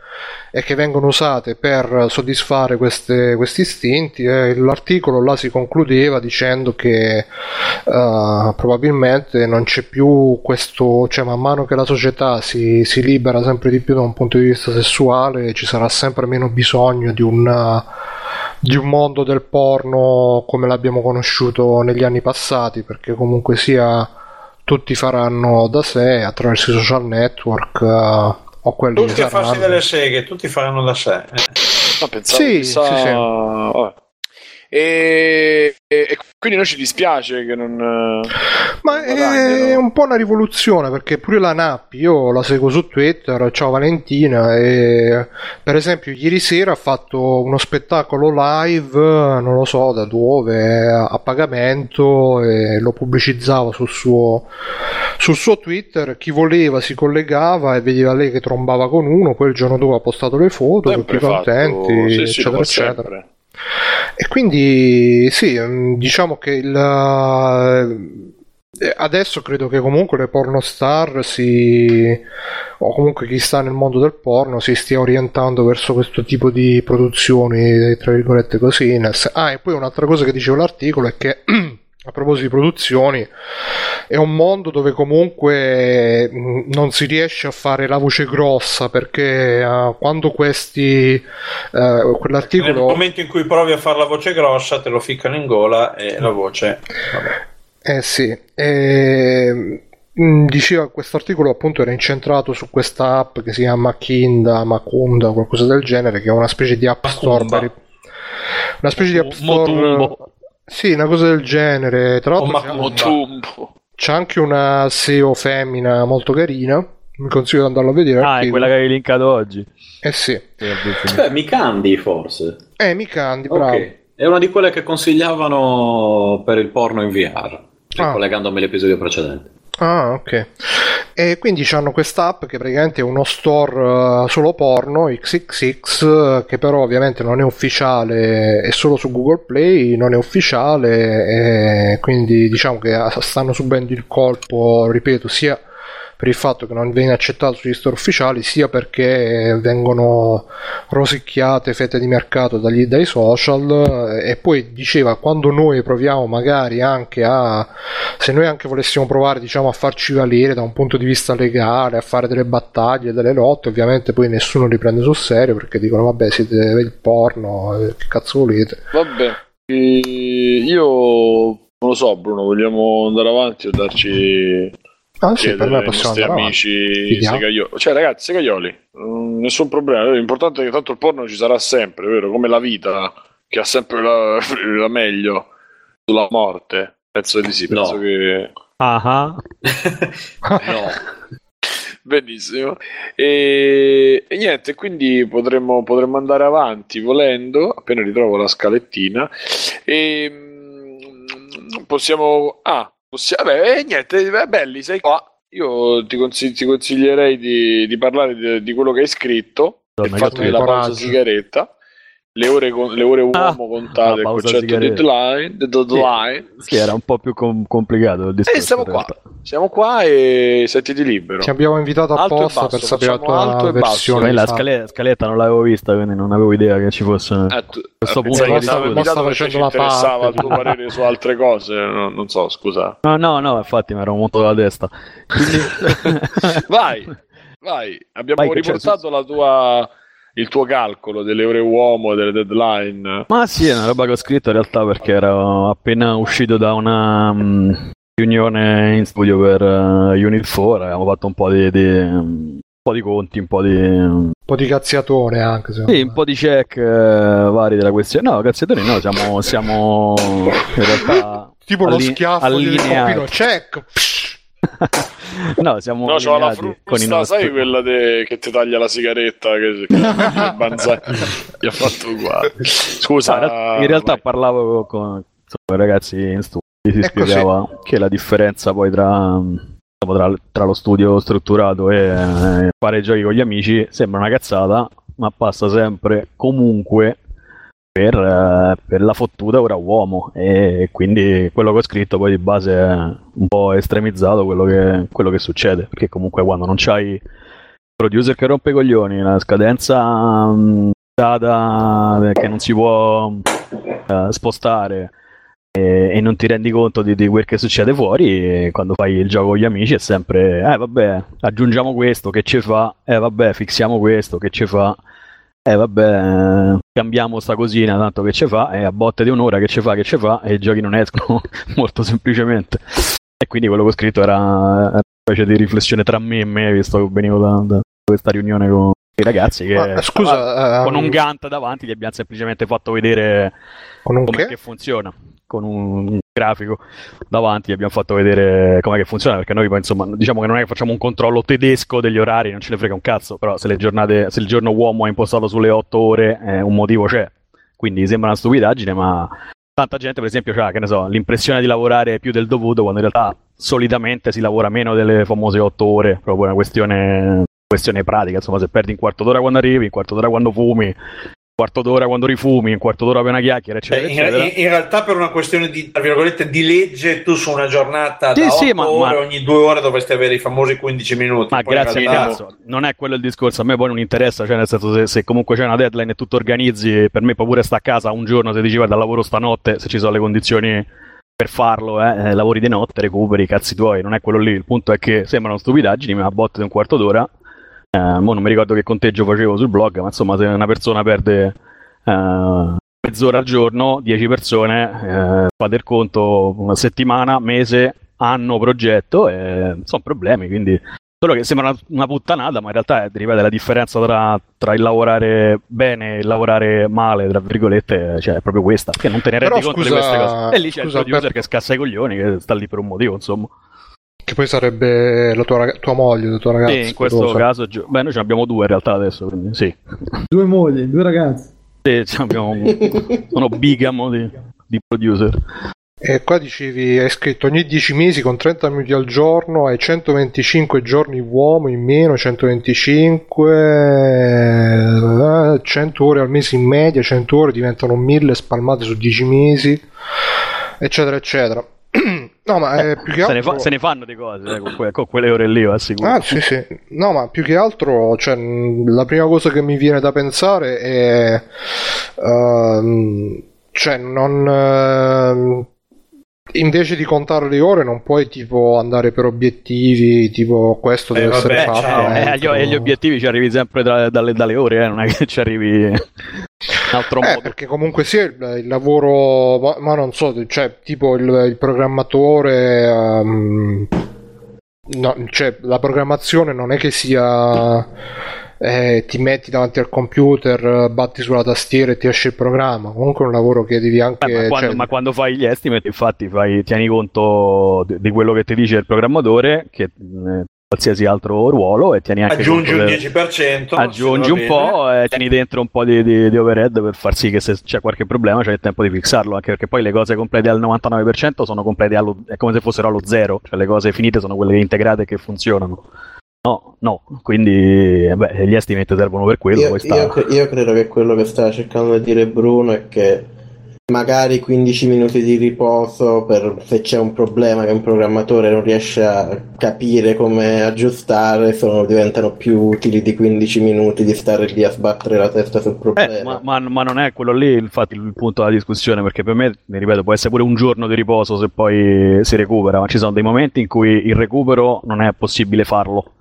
e che vengono usate per soddisfare queste- questi istinti e l'articolo là si concludeva dicendo che eh, probabilmente non c'è più questo cioè man mano che la società si, si libera sempre di più da un punto di vista sessuale ci sarà sempre meno bisogno di un di un mondo del porno come l'abbiamo conosciuto negli anni passati perché comunque sia tutti faranno da sé attraverso i social network eh, o quelli Tutti a farsi delle seghe, tutti faranno da sé. Eh. No, pensavo Sì, chissà- sì, sì. vabbè. E, e- e quindi noi ci dispiace che non... Ma è guadagnano. un po' una rivoluzione perché pure la Nappi, io la seguo su Twitter, ciao Valentina, e per esempio ieri sera ha fatto uno spettacolo live, non lo so da dove, a pagamento e lo pubblicizzava sul suo, sul suo Twitter, chi voleva si collegava e vedeva lei che trombava con uno, poi il giorno dopo ha postato le foto, Sempre tutti fatto- contenti, sì, sì, eccetera, eccetera. sempre. E quindi sì, mm, diciamo che il, eh, adesso credo che comunque le pornostar si o comunque chi sta nel mondo del porno si stia orientando verso questo tipo di produzioni, tra virgolette così. Ah, e poi un'altra cosa che diceva l'articolo è che a proposito di produzioni è un mondo dove comunque mh, non si riesce a fare la voce grossa perché eh, quando questi Nel quell'articolo momento in cui provi a fare la voce grossa, te lo ficcano in gola e la voce. Vabbè. Eh sì, e, mh, diceva questo articolo appunto era incentrato su questa app che si chiama Kinda, Makunda, qualcosa del genere, che è una specie di app store Macumba. per una specie di app store Motumbo. Sì, una cosa del genere. Tra l'altro c'è. Motumbo. c'è anche una SEO femmina molto carina. Mi consiglio di andarlo a vedere. Ah, è quella che hai linkato oggi. Eh sì. Beh, Mikandi forse. Eh, Mikandi, bravo. Ok. È una di quelle che consigliavano per il porno in VR, Ah. collegandomi all'episodio precedente. Ah, ok. E quindi hanno quest'app che praticamente è uno store eh, solo porno, XXX, eh, che però ovviamente non è ufficiale, è solo su Google Play, non è ufficiale, e quindi diciamo che stanno subendo il colpo, ripeto, sia per il fatto che non viene accettato sugli store ufficiali, sia perché vengono rosicchiate fette di mercato dagli- dai social eh, e poi diceva quando noi proviamo magari anche a se noi anche volessimo provare diciamo a farci valere da un punto di vista legale a fare delle battaglie delle lotte ovviamente poi nessuno li prende sul serio perché dicono vabbè siete il porno eh, che cazzo volete. Vabbè, eh, io non lo so, Bruno, vogliamo andare avanti o darci ah sì per me ai possiamo nostri andare amici segaioli. Cioè, ragazzi, segaioli, mm, nessun problema. L'importante è che tanto il porno ci sarà sempre, vero? Come la vita, che ha sempre la, la meglio sulla morte. Penso di sì, penso No. che. Ah, ah. No. Benissimo. E, e niente, quindi potremmo, potremmo andare avanti volendo, appena ritrovo la scalettina. E mm, possiamo. Ah. Vabbè, e niente, beh, belli, sei qua. Io ti, consigli- ti consiglierei di, di parlare di, di quello che hai scritto, Madonna, il fatto che della pausa sigaretta. Le ore, con- le ore uomo Ah, contate, la il concetto sigaretta. deadline, the deadline. Sì, era un po' più com- complicato il discorso. E siamo qua, siamo qua e sentiti libero. Ti abbiamo invitato Alto e apposta basso, per sapere la tua e versione. La di fatto. scale- scaletta non l'avevo vista, quindi non avevo idea che ci fosse. Eh, tu- questo eh, punto di che stavo invitato Sta perché facendo ci la interessava il tuo di- parere su altre cose, no- non so, scusa. No, no, no, infatti mi ero montato la testa. Quindi... Vai, vai, abbiamo Vai, riportato la tua, il tuo calcolo delle ore uomo, delle deadline. Ma sì, è una roba che ho scritto in realtà perché ero appena uscito da una mm, riunione in studio per eh, Unit 4, avevamo fatto un po' di, di- un po' di conti, un po' di... Un po' di cazziatone anche. secondo Sì, me. un po' di check eh, vari della questione. No, cazziatori no, siamo, siamo in realtà Tipo lo alli- schiaffo di allineati. Copino, check. Psh. No, siamo No, c'ho la frusta, nostri... sai quella de- che ti taglia la sigaretta che, che Banzai gli ha fatto uguale. Scusa, No, in realtà- vai. parlavo con, con i ragazzi in studio, si È spiegava che la differenza poi tra, tra, tra lo studio strutturato e eh, fare giochi con gli amici sembra una cazzata, ma passa sempre comunque per, eh, per la fottuta ora uomo. E quindi quello che ho scritto poi di base è un po' estremizzato quello che, quello che succede, perché comunque quando non c'hai producer che rompe i coglioni, la scadenza mm, data che non si può eh, spostare e, e non ti rendi conto di, di quel che succede fuori quando fai il gioco con gli amici è sempre eh vabbè aggiungiamo questo che ci fa? Eh vabbè fixiamo questo che ci fa eh vabbè eh, cambiamo sta cosina tanto che ci fa e a botte di un'ora che ci fa che ci fa e i giochi non escono molto semplicemente e quindi quello che ho scritto era una specie di riflessione tra me e me visto che venivo da, da questa riunione con i ragazzi che Ma, scusa, con ehm, un Gantt davanti gli abbiamo semplicemente fatto vedere con come che? che funziona con un grafico davanti abbiamo fatto vedere come che funziona perché noi insomma diciamo che non è che facciamo un controllo tedesco degli orari non ce ne frega un cazzo però se le giornate se il giorno uomo è impostato sulle 8 ore eh, un motivo c'è. Quindi sembra una stupidaggine ma tanta gente per esempio ha che ne so l'impressione di lavorare più del dovuto quando in realtà solitamente si lavora meno delle famose 8 ore proprio una questione questione pratica insomma se perdi un quarto d'ora quando arrivi un quarto d'ora quando fumi quarto d'ora quando rifumi un quarto d'ora per una chiacchiera eccetera in, eccetera. in- realtà per una questione di, di legge tu su una giornata Sì, da sì, 8 ma- ore ma- ogni due ore dovresti avere i famosi 15 minuti Ma Poi grazie al realtà- cazzo, non è quello il discorso, a me poi non interessa, cioè nel senso se, se comunque c'è una deadline e tu organizzi, per me puoi pure sta a casa un giorno se dici guarda lavoro stanotte, se ci sono le condizioni per farlo, eh, eh, lavori di notte, recuperi i cazzi tuoi, non è quello lì, il punto è che sembrano stupidaggini, ma a botte di un quarto d'ora, eh, non mi ricordo che conteggio facevo sul blog, ma insomma se una persona perde eh, mezz'ora al giorno, 10 persone, eh, fate il conto una settimana, mese, anno, progetto, e sono problemi, quindi Solo che sembra una, una puttanata, ma in realtà, eh, ripeto, la differenza tra, tra il lavorare bene e il lavorare male, tra virgolette, cioè, è proprio questa, che non te ne Però rendi conto scusa- di queste cose. E lì c'è scusa, il producer Alberto. che scassa i coglioni, che sta lì per un motivo, insomma. Che poi sarebbe la tua, raga- tua moglie, la tua ragazza. Sì, in questo sposa. caso, gio- beh, noi ce ne abbiamo due in realtà adesso, quindi sì. Due mogli, due ragazzi. Sì, ce ne abbiamo, sono bigamo di, di producer. E qua dicevi, hai scritto ogni 10 mesi con 30 minuti al giorno hai 125 giorni uomo in meno, 125, eh, 100 ore al mese in media, 100 ore diventano 1000 spalmate su 10 mesi, eccetera, eccetera. No, ma eh, più che Se altro... ne, fa- se ne fanno di cose eh, con, que- con quelle ore lì, assicuro. Ah, sì, sì. No, ma più che altro, cioè, la prima cosa che mi viene da pensare è. ehm, cioè, non. ehm, invece di contare le ore, non puoi tipo andare per obiettivi, tipo questo Eh, deve essere vabbè, fatto. ciao. Eh, agli, agli obiettivi ci arrivi sempre da- dalle, dalle ore, eh, non è che ci arrivi altro Eh, modo. perché comunque sia il, il lavoro, ma, ma non so, cioè, tipo il, il programmatore, ehm, no, cioè, la programmazione non è che sia, eh, ti metti davanti al computer, batti sulla tastiera e ti esce il programma. Comunque è un lavoro che devi anche, Eh, ma, quando, cioè, ma quando fai gli estimate, infatti, fai- tieni conto di, di quello che ti dice il programmatore, che eh, qualsiasi altro ruolo, e tieni anche aggiungi un del- 10% aggiungi un po' e tieni dentro un po' di, di- di overhead per far sì che se c'è qualche problema c'è il tempo di fissarlo, anche perché poi le cose complete al 99% sono complete allo, è come se fossero allo zero, cioè le cose finite sono quelle integrate che funzionano. No, no, quindi eh, beh, gli estimate servono per quello. Io, sta- io io credo che quello che sta cercando di dire Bruno è che magari 15 minuti di riposo per se c'è un problema che un programmatore non riesce a capire come aggiustare sono, diventano più utili di 15 minuti di stare lì a sbattere la testa sul problema. Eh, ma, ma- ma non è quello lì infatti il punto della discussione perché per me, mi ripeto, può essere pure un giorno di riposo se poi si recupera, ma ci sono dei momenti in cui il recupero non è possibile farlo.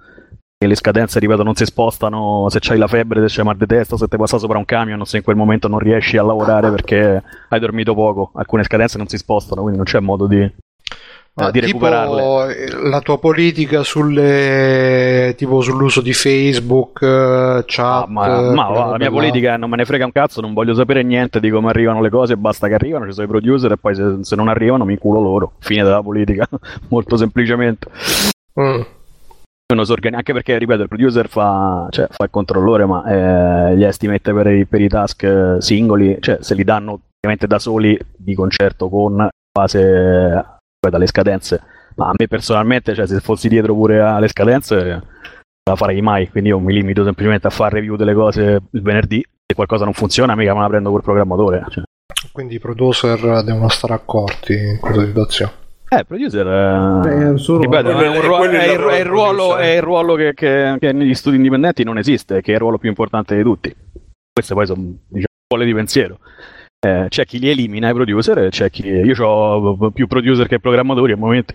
Le scadenze, ripeto, non si spostano se c'hai la febbre, se c'hai mal di testa, se ti passa sopra un camion, se in quel momento non riesci a lavorare perché hai dormito poco. Alcune scadenze non si spostano, quindi non c'è modo di, Ma di tipo recuperarle. la tua politica sulle tipo sull'uso di Facebook, eh, chat. Ah, ma, ma la mia là. politica non me ne frega un cazzo, non voglio sapere niente di come arrivano le cose, basta che arrivano, ci sono i producer e poi se, se non arrivano mi culo loro. Fine della politica, molto semplicemente. Mm. Uno si organi- anche perché, ripeto, il producer fa, cioè, fa il controllore, ma eh, gli estimate per i, per i task eh, singoli, cioè se li danno ovviamente da soli di concerto con base dalle scadenze. Ma a me personalmente, cioè, se fossi dietro pure alle scadenze, non la farei mai. Quindi io mi limito semplicemente a fare review delle cose il venerdì. Se qualcosa non funziona, mica me la prendo col programmatore. Cioè. Quindi i producer devono stare accorti in questa situazione. Eh, il producer eh, Beh, ripeto, è, un ruolo- il è il- lavoro è il del ruolo, è il ruolo che, che- che negli studi indipendenti non esiste, che è il ruolo più importante di tutti. Queste poi sono diciamo, scuole di pensiero. Eh, c'è chi li elimina i producer e c'è chi. Io ho più producer che programmatori al momento.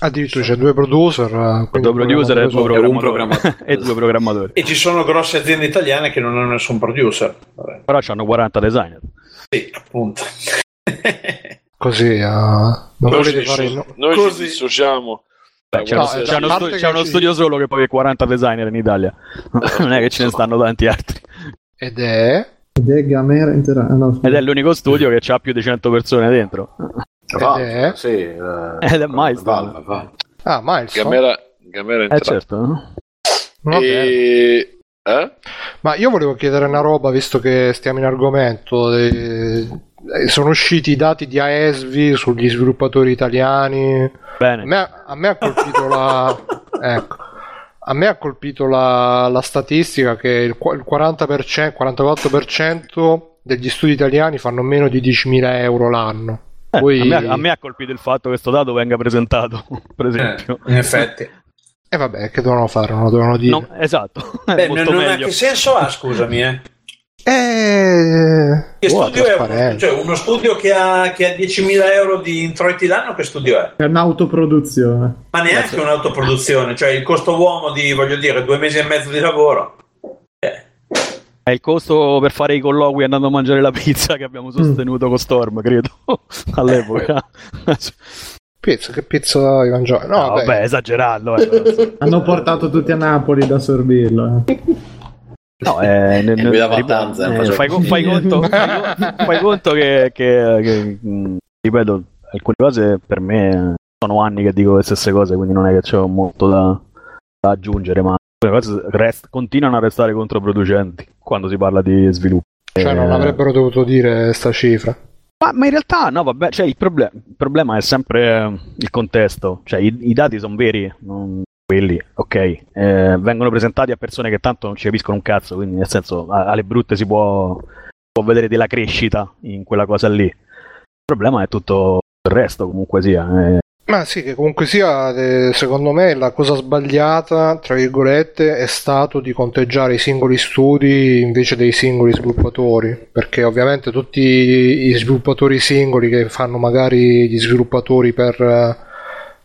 Addirittura c'è due producer, eh, Due producer e due programmatori. programmatore. e due programmatori. E ci sono grosse aziende italiane che non hanno nessun producer. Vabbè. Però hanno 40 designer. Sì, appunto. Così, eh, non Noi, volete ci, fare... disso- no- noi Così. ci dissociamo. Beh, c'è, No, uno, eh, c'è a uno stu- che c'è uno studio solo che poi ha 40 designer in Italia. non è che ce ne stanno tanti altri. Ed è... Ed è Gamera Intera- ah, no. Ed è l'unico studio che ha più di 100 persone dentro. Valve, è? sì, eh, Ed è Milestone. Valve, Valve. Ah, Milestone. Gamera, Gamera Eh entrato. certo. Va bene. E... Eh? Ma io volevo chiedere una roba, visto che stiamo in argomento. eh, eh, sono usciti i dati di AESVI sugli sviluppatori italiani. A Bene. me, a me ha colpito la. Ecco. A me ha colpito la, la statistica che il, il 40%, 44% degli studi italiani fanno meno di 10.000 euro l'anno. Eh, Poi- a, me, a me ha colpito il fatto che questo dato venga presentato, per esempio. Eh, in effetti. E vabbè, che dovevano fare? Non lo dovevano dire. No, esatto, è Beh, molto non ha meglio. che senso ha, scusami, eh? Eh, Che studio è cioè, uno studio che ha, che ha 10.000 euro di introiti l'anno, che studio è? È un'autoproduzione. Ma neanche un'autoproduzione, cioè il costo uomo di, voglio dire, due mesi e mezzo di lavoro. Eh, È il costo per fare i colloqui andando a mangiare la pizza che abbiamo sostenuto con Storm, credo, all'epoca. Pizza, che pizza di mangiare? No, No, vabbè. vabbè, esagerando. eh. Hanno portato tutti a Napoli da sorbirlo. eh. No, eh, ne- ne- guidava ripeto, Tanzan, eh, faceva fai, fai conto, fai, fai conto che, che- che, mh, ripeto, alcune cose per me sono anni che dico le stesse cose, quindi non è che c'è molto da, da aggiungere, ma alcune cose rest- continuano a restare controproducenti quando si parla di sviluppo. Cioè, non Eh, avrebbero dovuto dire sta cifra. Ma, ma in realtà no, vabbè, cioè il, proble- il problema è sempre eh, il contesto, cioè i, i dati sono veri, non quelli, ok, eh, vengono presentati a persone che tanto non ci capiscono un cazzo, quindi nel senso a- alle brutte si può, può vedere della crescita in quella cosa lì. Il problema è tutto il resto comunque sia. eh. Ma sì, che comunque sia, eh, secondo me la cosa sbagliata, tra virgolette, è stato di conteggiare i singoli studi invece dei singoli sviluppatori, perché ovviamente tutti i sviluppatori singoli che fanno magari gli sviluppatori per, eh,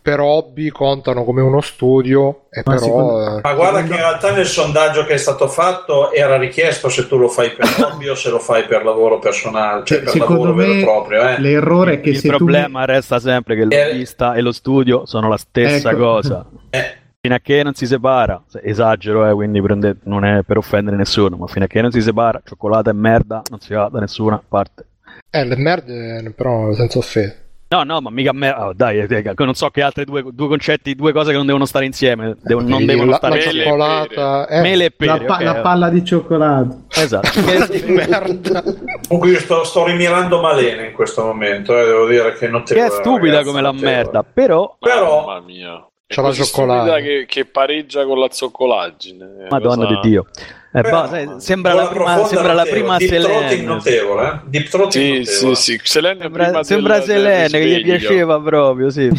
per hobby contano come uno studio e Ma però... secondo- eh, Ma guarda che in realtà nel sondaggio che è stato fatto era richiesto se tu lo fai per hobby o se lo fai per lavoro personale, cioè per Secondo lavoro vero me e proprio. Eh. l'errore è che il se problema resta sempre che il Eh. e lo studio sono la stessa Ecco. cosa. Eh, Fino a che non si separa, se- esagero, eh, quindi prende- non è per offendere nessuno, ma fino a che non si separa, cioccolata e merda, non si va da nessuna parte. eh, le merde però senza offesa. No, no, ma mica me. oh, dai, eh, non so che altre due, due concetti, due cose che non devono stare insieme. devono- non Vedi, devono la, stare la insieme. cioccolata... Eh, Mele e tu la, pere. pa- ok, la palla di cioccolato. Esatto. di merda. comunque io sto, sto rimirando Malene in questo momento, eh, devo dire che non te che è stupida come la merda, però. Però Mamma mia. C'ha la cioccolata. Che, che pareggia con la zoccolaggine. Eh, Madonna cosa- di Dio. Eh, Però, boh, sai, sembra la prima, sembra la prima Deep Selene. notevole, eh? Deep throating Sì, notevole. sì, sì. Selene Sembra, prima sembra del- del Selene che gli piaceva proprio, sì.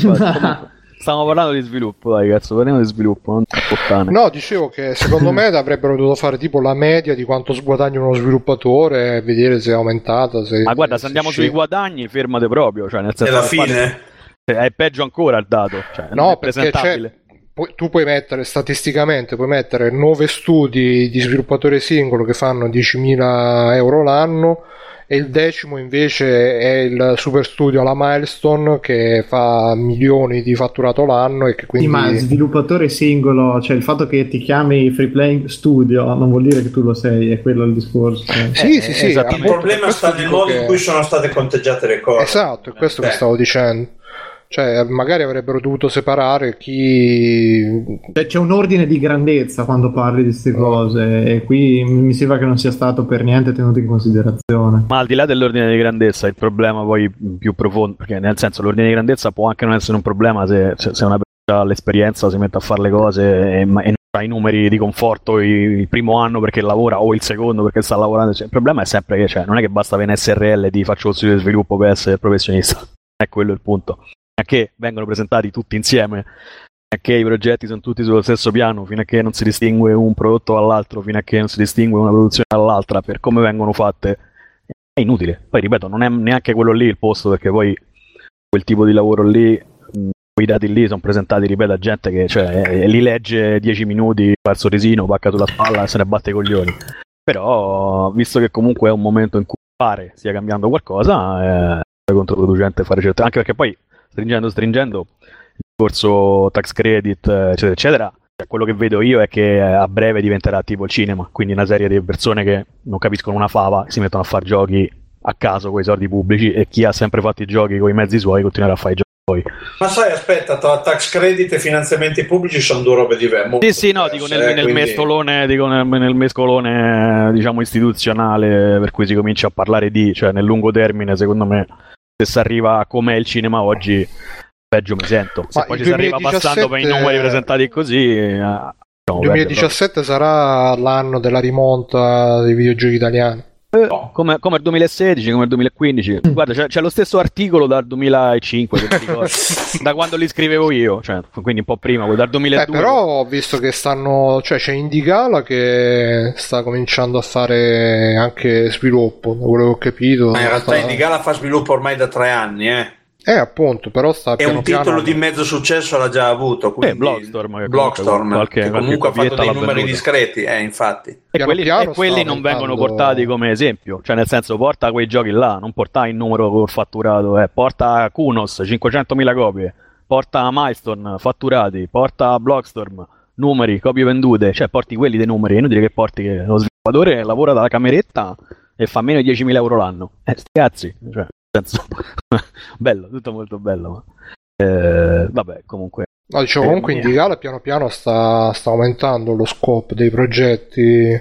Stiamo parlando di sviluppo, dai cazzo, parliamo di sviluppo, non di puttane. No, dicevo che secondo me avrebbero dovuto fare tipo la media di quanto sguadagna uno sviluppatore e vedere se è aumentata. Se, Ma guarda, se se andiamo sui guadagni, fermate proprio. Cioè, nel senso alla che fate- fine? è peggio ancora il dato. Cioè, No, è perché c'è, tu puoi mettere statisticamente, puoi mettere 9 studi di sviluppatore singolo che fanno 10.000 euro l'anno e il decimo invece è il super studio alla Milestone che fa milioni di fatturato l'anno e che Sì, quindi... ma sviluppatore singolo, cioè il fatto che ti chiami Free Playing Studio non vuol dire che tu lo sei, è quello il discorso. Sì, Eh, sì, sì, esattamente. Il appunto, problema sta nel modo in che- cui sono state conteggiate le cose. Esatto, è questo che Beh, stavo dicendo. Cioè, magari avrebbero dovuto separare chi... Cioè, c'è un ordine di grandezza quando parli di queste cose e qui mi sembra che non sia stato per niente tenuto in considerazione. Ma al di là dell'ordine di grandezza, il problema poi più profondo, perché nel senso l'ordine di grandezza può anche non essere un problema se, se- se una persona ha l'esperienza, si mette a fare le cose e, ma- e non ha i numeri di conforto il primo anno perché lavora o il secondo perché sta lavorando. Cioè, il problema è sempre che cioè, non è che basta avere un SRL di faccio lo studio di sviluppo per essere professionista, è quello il punto. Che vengono presentati tutti insieme, che i progetti sono tutti sullo stesso piano, fino a che non si distingue un prodotto dall'altro, fino a che non si distingue una produzione dall'altra per come vengono fatte è inutile. Poi ripeto, non è neanche quello lì il posto perché poi quel tipo di lavoro lì, quei dati lì sono presentati, ripeto, a gente che cioè, eh, li legge 10 minuti, fa il sorrisino, pacca sulla spalla e se ne batte i coglioni. Però, visto che comunque è un momento in cui pare stia cambiando qualcosa, è controproducente fare certe... Anche perché poi, stringendo, stringendo, il discorso tax credit, eccetera, eccetera, quello che vedo io è che a breve diventerà tipo il cinema, quindi una serie di persone che non capiscono una fava, si mettono a fare giochi a caso con i soldi pubblici e chi ha sempre fatto i giochi con i mezzi suoi continuerà a fare i giochi suoi. Ma sai, aspetta, tra tax credit e finanziamenti pubblici sono due robe diverse. Sì, sì, no, dico nel, nel mescolone, dico nel, nel mescolone, diciamo, istituzionale per cui si comincia a parlare di, cioè nel lungo termine, secondo me, se si arriva a com'è il cinema oggi, peggio mi sento. Se Ma poi ci si arriva 2017 passando per i numeri presentati così, eh, diciamo, Il 2017 sarà l'anno della rimonta dei videogiochi italiani. Come, come il 2016, come il 2015. Guarda, c'è, c'è lo stesso articolo dal 2005, che ti ricordo, da quando li scrivevo io, cioè, quindi un po' prima, quello dal 2002. Eh, però ho visto che stanno, cioè c'è Indigala che sta cominciando a fare anche sviluppo, da quello che ho capito. Ma in realtà sta- Indigala fa sviluppo ormai da tre anni, eh. Eh, appunto, però sta E un titolo piano- di mezzo successo l'ha già avuto. Quindi... Eh, Blockstorm, che Blockstorm, comunque qualche- che qualche comunque ha fatto dei numeri discreti, eh, infatti. E Piano quelli, piano e quelli non vengono portati come esempio, cioè nel senso porta quei giochi là, non porta il numero col fatturato, eh, porta Kunos 500.000 copie, porta Milestone fatturati, porta Blockstorm numeri, copie vendute, cioè porti quelli dei numeri, è inutile che porti che lo sviluppatore lavora dalla cameretta e fa meno di 10.000 euro l'anno, eh sti cazzi, cioè, nel senso, bello, tutto molto bello, ma eh, vabbè comunque No, dicevo, Eh, comunque mia. Indigala piano piano sta, sta aumentando lo scope dei progetti.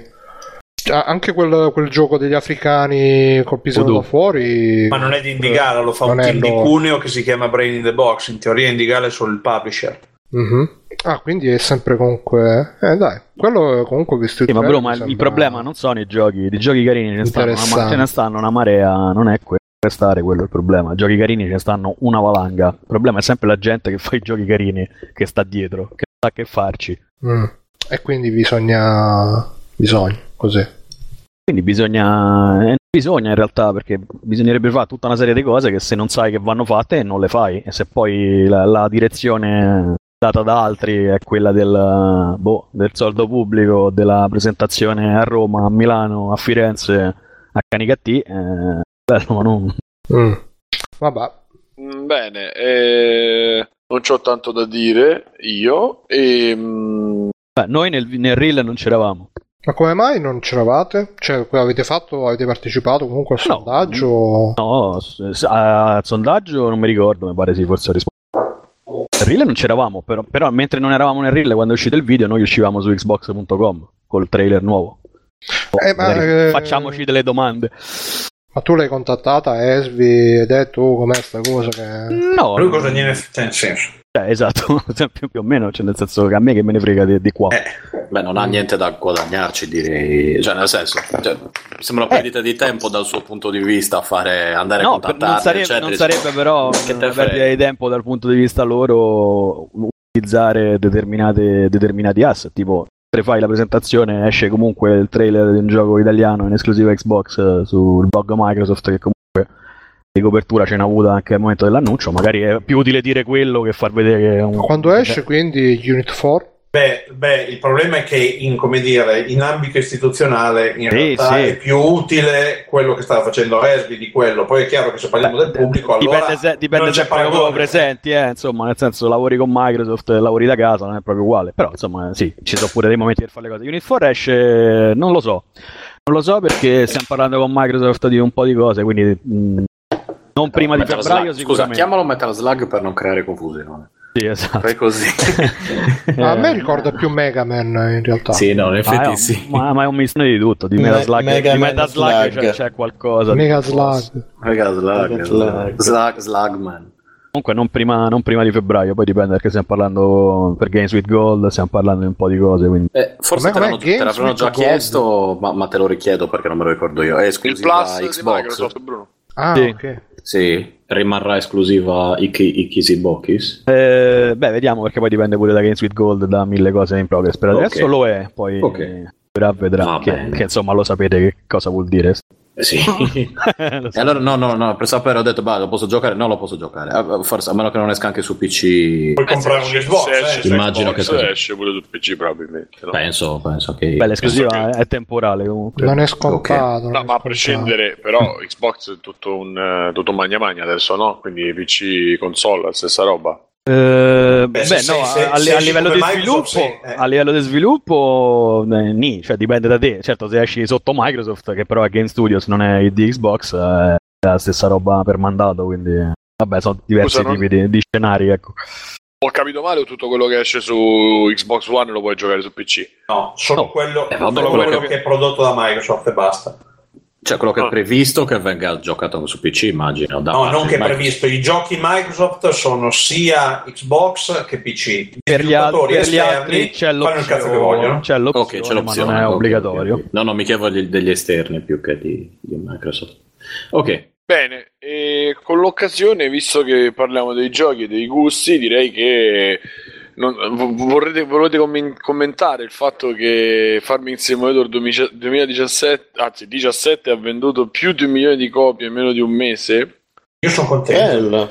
Cioè, anche quel, quel gioco degli africani col pisello da fuori. Ma non è di Indigala, lo fa un team di loro. Cuneo che si chiama Brain in the Box. In teoria Indigala è solo il publisher. Mhm. Ah, quindi è sempre comunque. Eh, dai, quello comunque visto Sì, ma bro, ma il sembra- problema non sono i giochi, di giochi carini ne stanno, una, ma- ce ne stanno una marea, non è quello restare quello il problema. Giochi carini ce ne stanno una valanga. Il problema è sempre la gente che fa i giochi carini che sta dietro, che sa che farci. Mm. E quindi bisogna. Bisogna, così. Quindi bisogna, eh, bisogna in realtà, perché bisognerebbe fare tutta una serie di cose che se non sai che vanno fatte non le fai. E se poi la, la direzione data da altri è quella del, boh, del soldo pubblico, della presentazione a Roma, a Milano, a Firenze, a Canicattì, eh, bello, ma non... Mm. Vabbè. Mm, Bene, eh, non c'ho tanto da dire io. E, mm, Beh, noi nel, nel reel non c'eravamo. Ma come mai non c'eravate? Cioè, avete fatto, avete partecipato comunque al No. sondaggio? No, al sondaggio non mi ricordo, mi pare sì, forse ho risposto. Nel reel non c'eravamo, però, però mentre non eravamo nel reel quando è uscito il video noi uscivamo su xbox.com col trailer nuovo. Oh, Eh, ma, eh, Facciamoci delle domande. Ma tu l'hai contattata Esvi e hai detto oh, com'è sta cosa che... No, Lui cosa gliene cioè, nel senso. Cioè, esatto, più, più o meno, cioè nel senso che a me che me ne frega di, di qua. Beh, non ha niente da guadagnarci, direi. Cioè, nel senso, cioè, sembra una perdita di tempo dal suo punto di vista fare andare a No, per- contattarli, non sarebbe, eccetera, non sarebbe però una perdita di tempo dal punto di vista loro utilizzare determinate, determinati asset, tipo fai la presentazione esce comunque il trailer di un gioco italiano in esclusiva Xbox eh, sul blog Microsoft che comunque di copertura ce n'ha avuta anche al momento dell'annuncio, magari è più utile dire quello che far vedere un... Quando esce quindi Unit 4? Beh, beh, il problema è che in, come dire, in ambito istituzionale in Sì, realtà sì. è più utile quello che stava facendo Resby di quello. Poi è chiaro che se parliamo del pubblico, allora dipende, se- dipende non c'è sempre da come presenti, eh, insomma, nel senso lavori con Microsoft e lavori da casa, non è proprio uguale, però insomma sì, ci sono pure dei momenti per fare le cose. Unit 4 esce, non lo so, non lo so perché stiamo parlando con Microsoft di un po' di cose, quindi mh, non prima di febbraio Slug. Scusa, sicuramente. chiamalo Metal Slug per non creare confusione. Sì, esatto. Fai così. A me Eh, ricorda più Mega Man in realtà. sì, no, in ma, è effetti un, sì. ma, ma è un mistione di tutto, di Me- Metal Slug, Mega di Man Metal Slug Slug. c'è, c'è qualcosa. Mega Slug. Metal Slug, Slug, Slug. Slug, Slugman. Comunque non prima, non prima di febbraio, poi dipende perché stiamo parlando per Games with Gold, stiamo parlando di un po' di cose, quindi... Eh, forse te l'hanno, te Games già Gold? chiesto, ma, ma te lo richiedo perché non me lo ricordo io. È Il plus Xbox. Microsoft, Bruno. Ah, Sì. ok. Sì, rimarrà esclusiva Iki, Ikisi Bokis. Eh, beh, vediamo perché poi dipende pure da Games with Gold, da mille cose in progress. Per adesso lo è, poi Ok. vedrà, vedrà che, che, insomma lo sapete che cosa vuol dire. Eh, Sì. E so. allora no, no, no, per sapere ho detto, bah, lo posso giocare? No, lo posso giocare. Ah, Forse, a meno che non esca anche su PC. Puoi comprare un Xbox, eh, Immagino Xbox, che così. esce pure su PC probabilmente. no? Penso, penso che... Beh, l'esclusiva penso che- è temporale comunque. Non è scontato. non No, è ma a prescindere, però Xbox è tutto un eh, tutto magna magna adesso, no? Quindi PC console, la stessa roba. Eh, Beh, beh, se- no, se- a, se a livello sviluppo, sì, eh. a livello di sviluppo, eh, nì, cioè dipende da te. Certo, se esci sotto Microsoft, che però è Game Studios, non è di Xbox, eh, è la stessa roba per mandato, quindi vabbè, sono diversi Scusa, non- tipi di, di scenari, ecco. Ho capito male o tutto quello che esce su Xbox One lo puoi giocare su PC? No, solo No. quello, Eh, vabbè, solo quello quello che- che... è prodotto da Microsoft e basta. Cioè, quello che Ah. è previsto che venga giocato su PC, immagino. da No, parte non che è previsto. I giochi Microsoft sono sia Xbox che PC. Per gli, al- per gli esterni altri c'è fanno il cazzo che l'opzione, vogliono. c'è l'opzione, Ok, c'è l'opzione. ma non è ok, obbligatorio. ok, ok. No, no, mi chiedo degli, degli esterni più che di, di Microsoft. Ok. Bene, e con l'occasione, visto che parliamo dei giochi e dei gusti, direi che non- vo- vorrete, volete commen- commentare il fatto che Farming Simulator 2000 2017, anzi 17, ha venduto più di un milione di copie in meno di un mese Io sono contento. Bello.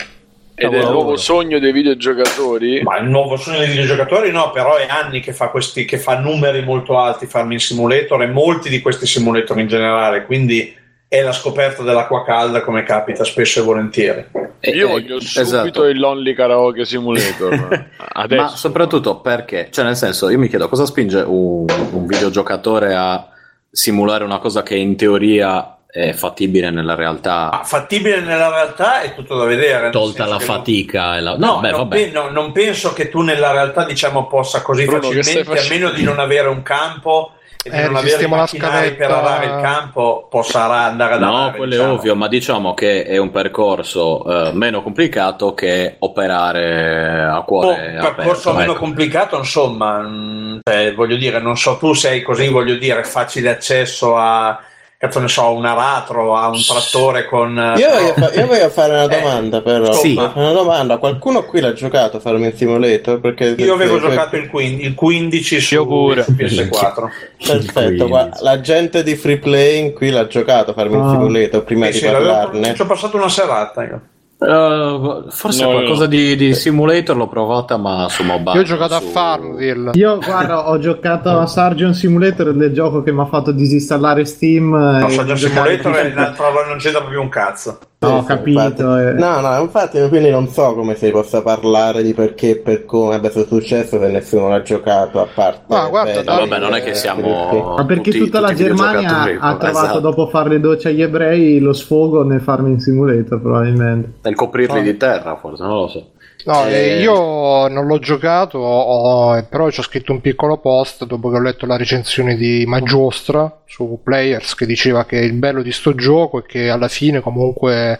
ed è il nuovo sogno dei videogiocatori. Ma il nuovo sogno dei videogiocatori no, però è anni che fa, questi, che fa numeri molto alti Farming Simulator e molti di questi simulator in generale, quindi è la scoperta dell'acqua calda come capita spesso e volentieri. Eh, Io eh, voglio subito esatto. il Lonely Karaoke Simulator. Adesso. Ma soprattutto perché, cioè nel senso, io mi chiedo cosa spinge un, un videogiocatore a simulare una cosa che in teoria è fattibile nella realtà, Ah, fattibile nella realtà è tutto da vedere. tolta la non- fatica e la... No, No, beh, non, vabbè. pe- no, non penso che tu nella realtà diciamo possa così Bruno, facilmente, a meno di non avere un campo e di Eh, non avere la macchinari per scaletta. arare il campo, possa andare ad No, quello è diciamo. ovvio, ma diciamo che è un percorso eh, meno complicato che operare a Oh, cuore un percorso aperto, meno ecco. complicato, insomma, mm, cioè, voglio dire, non so, tu sei così, voglio dire, facile accesso a, cazzo ne so, un aratro, a un trattore con... eh, Io voglio, fa- io voglio fare una Eh, domanda, però. sì. Una domanda. Qualcuno qui l'ha giocato Farming Simulator? Perché Io avevo perché- giocato il 15, il 15 su, Io pure. su PS4. Perfetto, qua- la gente di Free Playing qui l'ha giocato Farming Ah. Simulator prima Sì, di sì, parlarne. ci ho passato una serata io. Eh, forse No, qualcosa no. Di, di simulator l'ho provata, ma su mobile. Io ho giocato a su- Farmville. Io guarda, ho giocato a Sargent Simulator del gioco che mi ha fatto disinstallare Steam. No, e già giocare Simulator più- l'altro non c'entra proprio un cazzo. No, ho capito. infatti. eh. No, no, infatti quindi non so come si possa parlare di perché e per come abbia successo se nessuno l'ha giocato a parte. Ma guarda, beh, No, vabbè, non è che eh, siamo. Ma perché tutti- tutta la Germania ha trovato esatto. dopo fare le docce agli ebrei lo sfogo nel Farming Simulator, probabilmente. Nel coprirli Ah. di terra, forse, non lo so. No, Eh, eh, io non l'ho giocato, ho- però ci ho scritto un piccolo post dopo che ho letto la recensione di Maggiostra su Players che diceva che il bello di sto gioco è che alla fine comunque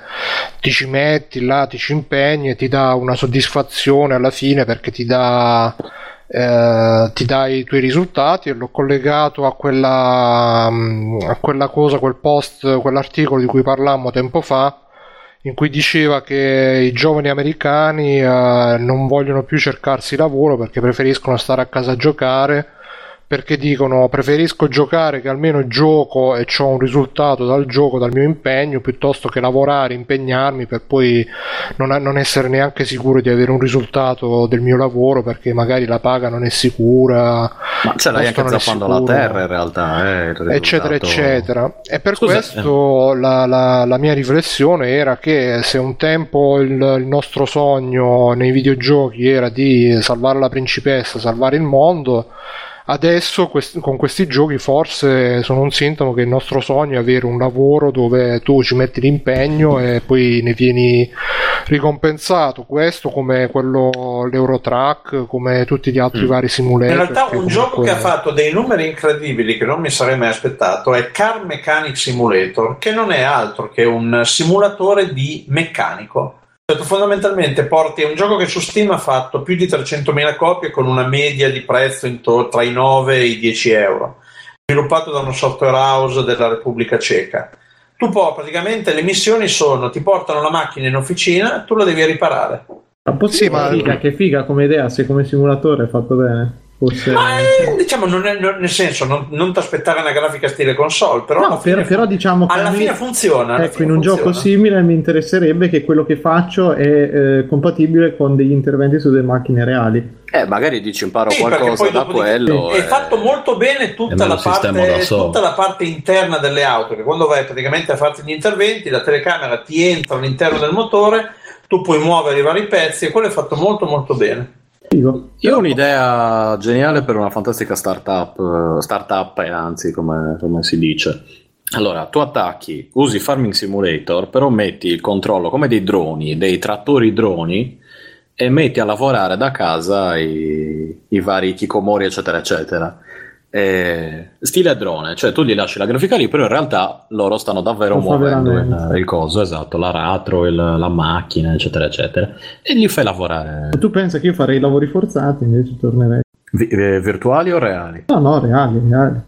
ti ci metti là, ti ci impegni e ti dà una soddisfazione alla fine perché ti dà, eh, ti dà i tuoi risultati e l'ho collegato a quella, mm, a quella cosa, quel post, quell'articolo di cui parlammo tempo fa in cui diceva che i giovani americani eh, non vogliono più cercarsi lavoro perché preferiscono stare a casa a giocare perché dicono preferisco giocare che almeno gioco e ho un risultato dal gioco, dal mio impegno, piuttosto che lavorare, impegnarmi per poi non, non essere neanche sicuro di avere un risultato del mio lavoro perché magari la paga non è sicura. Ma ce l'hai anche zappando la terra in realtà, eh, risultato- eccetera eccetera. E per Scusa, questo la, la- la mia riflessione era che se un tempo il, il nostro sogno nei videogiochi era di salvare la principessa salvare il mondo adesso quest- con questi giochi forse sono un sintomo che il nostro sogno è avere un lavoro dove tu ci metti l'impegno e poi ne vieni ricompensato questo come quello l'Eurotrack come tutti gli altri vari simulator In realtà un gioco che ha fatto dei numeri incredibili che non mi sarei mai aspettato è Car Mechanic Simulator, che non è altro che un simulatore di meccanico. Cioè, tu fondamentalmente porti è un gioco che su Steam ha fatto più di 300.000 copie con una media di prezzo intorno tra i 9 e i 10 euro, sviluppato da uno software house della Repubblica Ceca. Tu poi praticamente le missioni sono ti portano la macchina in officina, tu la devi riparare. Ma possibile, Sì, ma- figa, che figa come idea, se come simulatore è fatto bene. Forse... Ma eh, diciamo, non è- non- nel senso, non, non ti aspettare una grafica stile console, però, No, alla fine, però, però diciamo che alla fine funziona. alla Ecco, fine in un gioco simile mi interesserebbe che quello che faccio è eh, compatibile con degli interventi su delle macchine reali. Eh, magari dici imparo Sì, qualcosa da dopo di- quello. È e- fatto molto bene tutta la, parte, tutta la parte interna delle auto, che quando vai praticamente a farti gli interventi, la telecamera ti entra all'interno del motore, tu puoi muovere i vari pezzi e quello è fatto molto molto bene. Figo. Io ho un'idea geniale per una fantastica startup, eh, startup eh, anzi come, come si dice. Allora, tu attacchi, usi Farming Simulator, però metti il controllo come dei droni, dei trattori droni, e metti a lavorare da casa i, i vari Kikomori, eccetera, eccetera. Eh, stile drone, cioè tu gli lasci la grafica lì, però in realtà loro stanno davvero Lo muovendo il, il coso, esatto, l'aratro, il- la macchina, eccetera, eccetera, e gli fai lavorare Tu pensa che io farei i lavori forzati, invece tornerei. Vi- eh, virtuali o reali? No, no, reali, reali.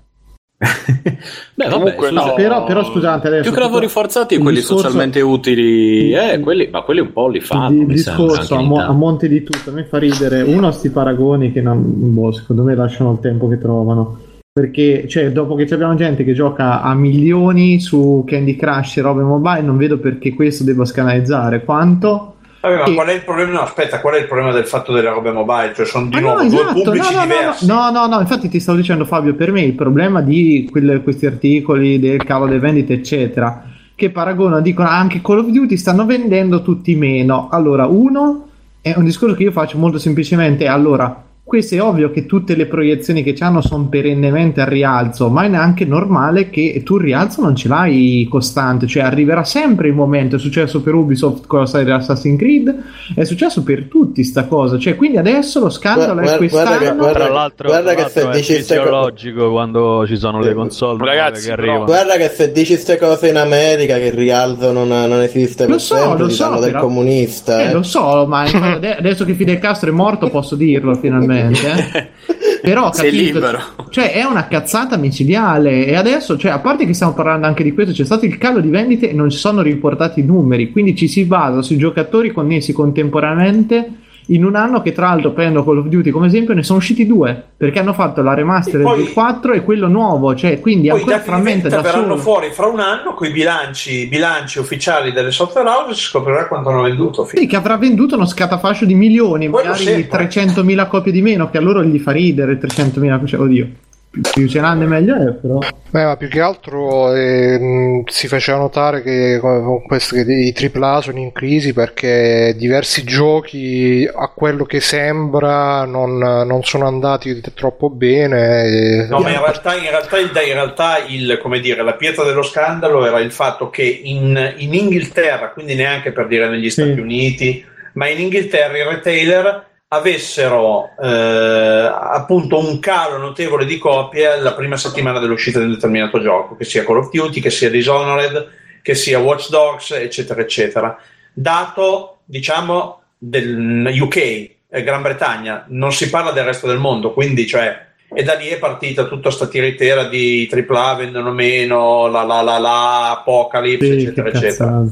Beh, vabbè, Comunque su- no. Però, però scusate adesso. più che lavori forzati, quelli discorso- socialmente utili, eh, quelli, ma quelli un po' li fanno. il mi sembra, discorso a, mo- a monte di tutto a me fa ridere uno sti paragoni che non, boh, secondo me lasciano il tempo che trovano perché cioè, dopo che abbiamo gente che gioca a milioni su Candy Crush e robe mobile non vedo perché questo debba scanalizzare quanto Vabbè, ma Sì. qual è il problema? No, aspetta, qual è il problema del fatto delle robe mobile? Cioè, sono di Ah, nuovo no, due esatto, pubblici no, no, no, diversi. No, no, no, infatti ti stavo dicendo Fabio, per me il problema di quelle- questi articoli del cavolo delle vendite, eccetera, che paragonano, dicono "Ah, anche Call of Duty stanno vendendo tutti meno. Allora, uno è un discorso che io faccio molto semplicemente, allora, questo è ovvio che tutte le proiezioni che hanno sono perennemente al rialzo, ma è neanche normale che tu il rialzo non ce l'hai costante, cioè arriverà sempre il momento, è successo per Ubisoft con la serie di Assassin's Creed, è successo per tutti sta cosa, cioè quindi adesso lo scandalo Guarda- è guarda quest'anno che- guarda- Tra l'altro, guarda tra che se l'altro è dici ste co- fisiologico quando ci sono le console Ragazzi, che arrivano. Guarda che se dici queste cose in America che il rialzo non, non esiste Lo per so, sempre, lo so, del però- comunista. Eh, eh. lo so, ma ade- adesso che Fidel Castro è morto posso dirlo finalmente. Eh. Però Sei capito, libero. Cioè, è una cazzata micidiale. E adesso, cioè, a parte che stiamo parlando anche di questo, c'è stato il calo di vendite e non ci sono riportati i numeri. Quindi ci si basa sui giocatori connessi contemporaneamente. In un anno che tra l'altro prendo Call of Duty come esempio ne sono usciti due perché hanno fatto la remaster poi- del 4 e quello nuovo cioè quindi Poi ancora frammenta da verranno solo fuori fra un anno con i bilanci, bilanci ufficiali delle software house si scoprirà quanto hanno venduto. Sì, che avrà venduto uno scatafascio di milioni, Quello magari sempre. 300.000 copie di meno, che a loro gli fa ridere 300.000 cioè, oddio. Più ce n'hanno meglio è, però. Beh, ma più che altro ehm, si faceva notare che con questo, che i AAA sono in crisi perché diversi giochi a quello che sembra non, non sono andati troppo bene. e- No, ma in realtà, in realtà, il, in realtà il- come dire, la pietra dello scandalo era il fatto che in, in Inghilterra, quindi neanche per dire negli Sì. Stati Uniti, ma in Inghilterra i retailer avessero eh, appunto un calo notevole di copie la prima settimana dell'uscita di un determinato gioco, che sia Call of Duty, che sia Dishonored, che sia Watch Dogs, eccetera, eccetera. dato, diciamo, del UK, eh, Gran Bretagna, non si parla del resto del mondo, quindi cioè e da lì è partita tutta sta tiritera di AAA vendono meno, la la la la, Apocalypse, Sì, eccetera, eccetera.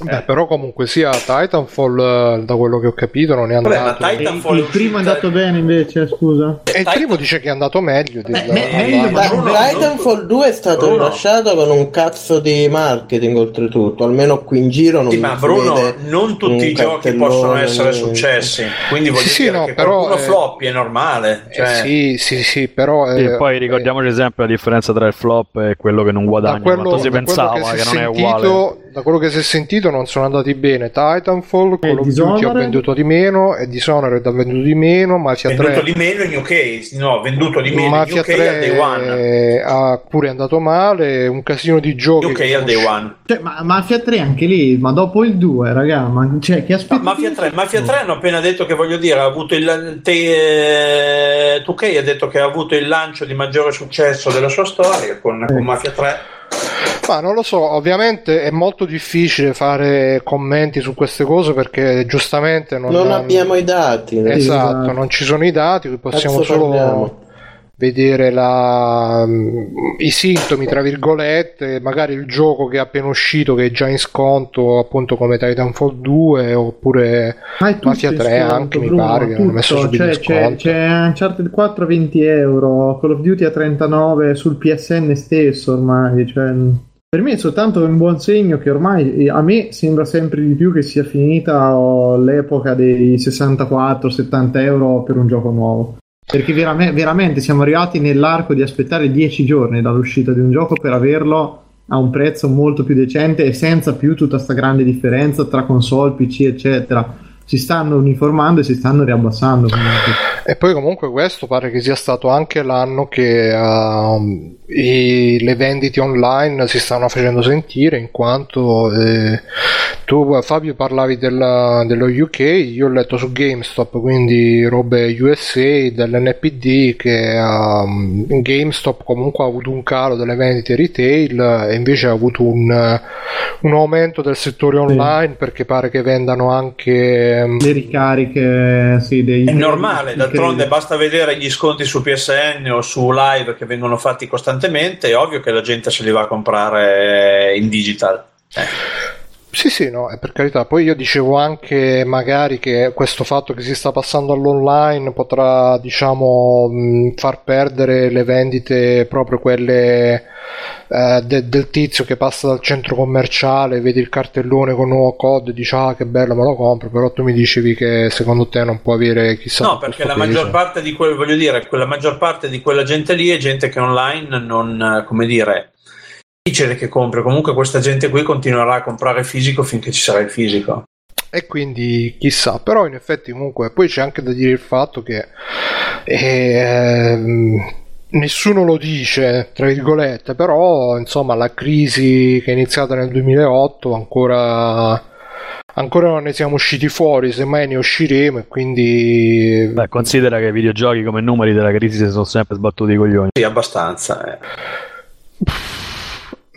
Beh, però comunque sia Titanfall, eh, da quello che ho capito, non è Vabbè, ma andato. E Titanfall il primo è andato bene invece, scusa. E il primo dice che è andato meglio. Beh, me- meglio, ma- Bruno, Titanfall 2 è stato Bruno. rilasciato con un cazzo di marketing oltretutto, almeno qui in giro non Sì, ma Bruno, non tutti i giochi possono essere successi, quindi voglio Sì, sì, dire no, che però, qualcuno eh, floppi è normale. Eh, Cioè, sì, sì, sì, però. Eh, poi ricordiamoci sempre la differenza tra il flop e quello che non da guadagna. quello, quanto si da pensava che, che, si è non è uguale. Da quello che si è sentito non sono andati bene Titanfall, Call of Duty ha venduto di meno e Dishonored ha venduto di meno Mafia 3 venduto di meno in UK, no, venduto di meno in Mafia UK al day one. 3 eh, ha pure andato male un casino di giochi UK al day one. Cioè, ma Mafia 3 anche lì, ma dopo il 2, raga, ma cioè, che No, aspetta? Mafia 3, Mafia 3 hanno appena detto che voglio dire, ha avuto il te, eh, 2K ha detto che ha avuto il lancio di maggiore successo della sua storia con, con Mafia 3. Ma non lo so, ovviamente è molto difficile fare commenti su queste cose perché giustamente non, Non abbiamo i dati. Esatto, non ci sono i dati, possiamo Cazzo solo parliamo? vedere la- i sintomi, tra virgolette, magari il gioco che è appena uscito, che è già in sconto, appunto come Titanfall 2, oppure tutto Mafia in 3 sconto, anche, mi Bruno, pare, che hanno messo subito Cioè, c'è, sconto. c'è Uncharted 4 a 20 euro, Call of Duty a 39 sul PSN stesso ormai. Cioè, per me è soltanto un buon segno che ormai a me sembra sempre di più che sia finita oh, l'epoca dei 64-70 euro per un gioco nuovo. Perché verame- veramente siamo arrivati nell'arco di aspettare 10 giorni dall'uscita di un gioco per averlo a un prezzo molto più decente e senza più tutta questa grande differenza tra console, PC, eccetera. Si stanno uniformando e si stanno riabbassando. comunque. E poi comunque questo pare che sia stato anche l'anno che um, i- le vendite online si stanno facendo sentire in quanto eh, tu Fabio parlavi della- dello UK, io ho letto su GameStop, quindi robe USA dell'NPD che um, GameStop comunque ha avuto un calo delle vendite retail e invece ha avuto un, un aumento del settore online perché pare che vendano anche um, Le ricariche, sì, dei. È normale, dei- d'altronde basta vedere gli sconti su PSN o su live che vengono fatti costantemente, è ovvio che la gente se li va a comprare in digital. Eh. Sì, sì, no, è per carità. Poi io dicevo anche magari che questo fatto che si sta passando all'online potrà, diciamo, mh, far perdere le vendite proprio quelle eh, de- del tizio che passa dal centro commerciale, vedi il cartellone con nuovo code dici ah che bello me lo compro, però tu mi dicevi che secondo te non può avere chissà No, perché la peso. maggior parte di quel, voglio dire, quella maggior parte di quella gente lì è gente che online non, eh, come dire, difficile che compri. Comunque questa gente qui continuerà a comprare fisico finché ci sarà il fisico. E quindi chissà, però in effetti comunque poi c'è anche da dire il fatto che ehm, nessuno lo dice, tra virgolette, però insomma la crisi che è iniziata nel 2008 ancora, ancora non ne siamo usciti fuori, semmai ne usciremo e quindi... Beh, considera che i videogiochi come numeri della crisi si sono sempre sbattuti i coglioni. Sì, abbastanza. eh.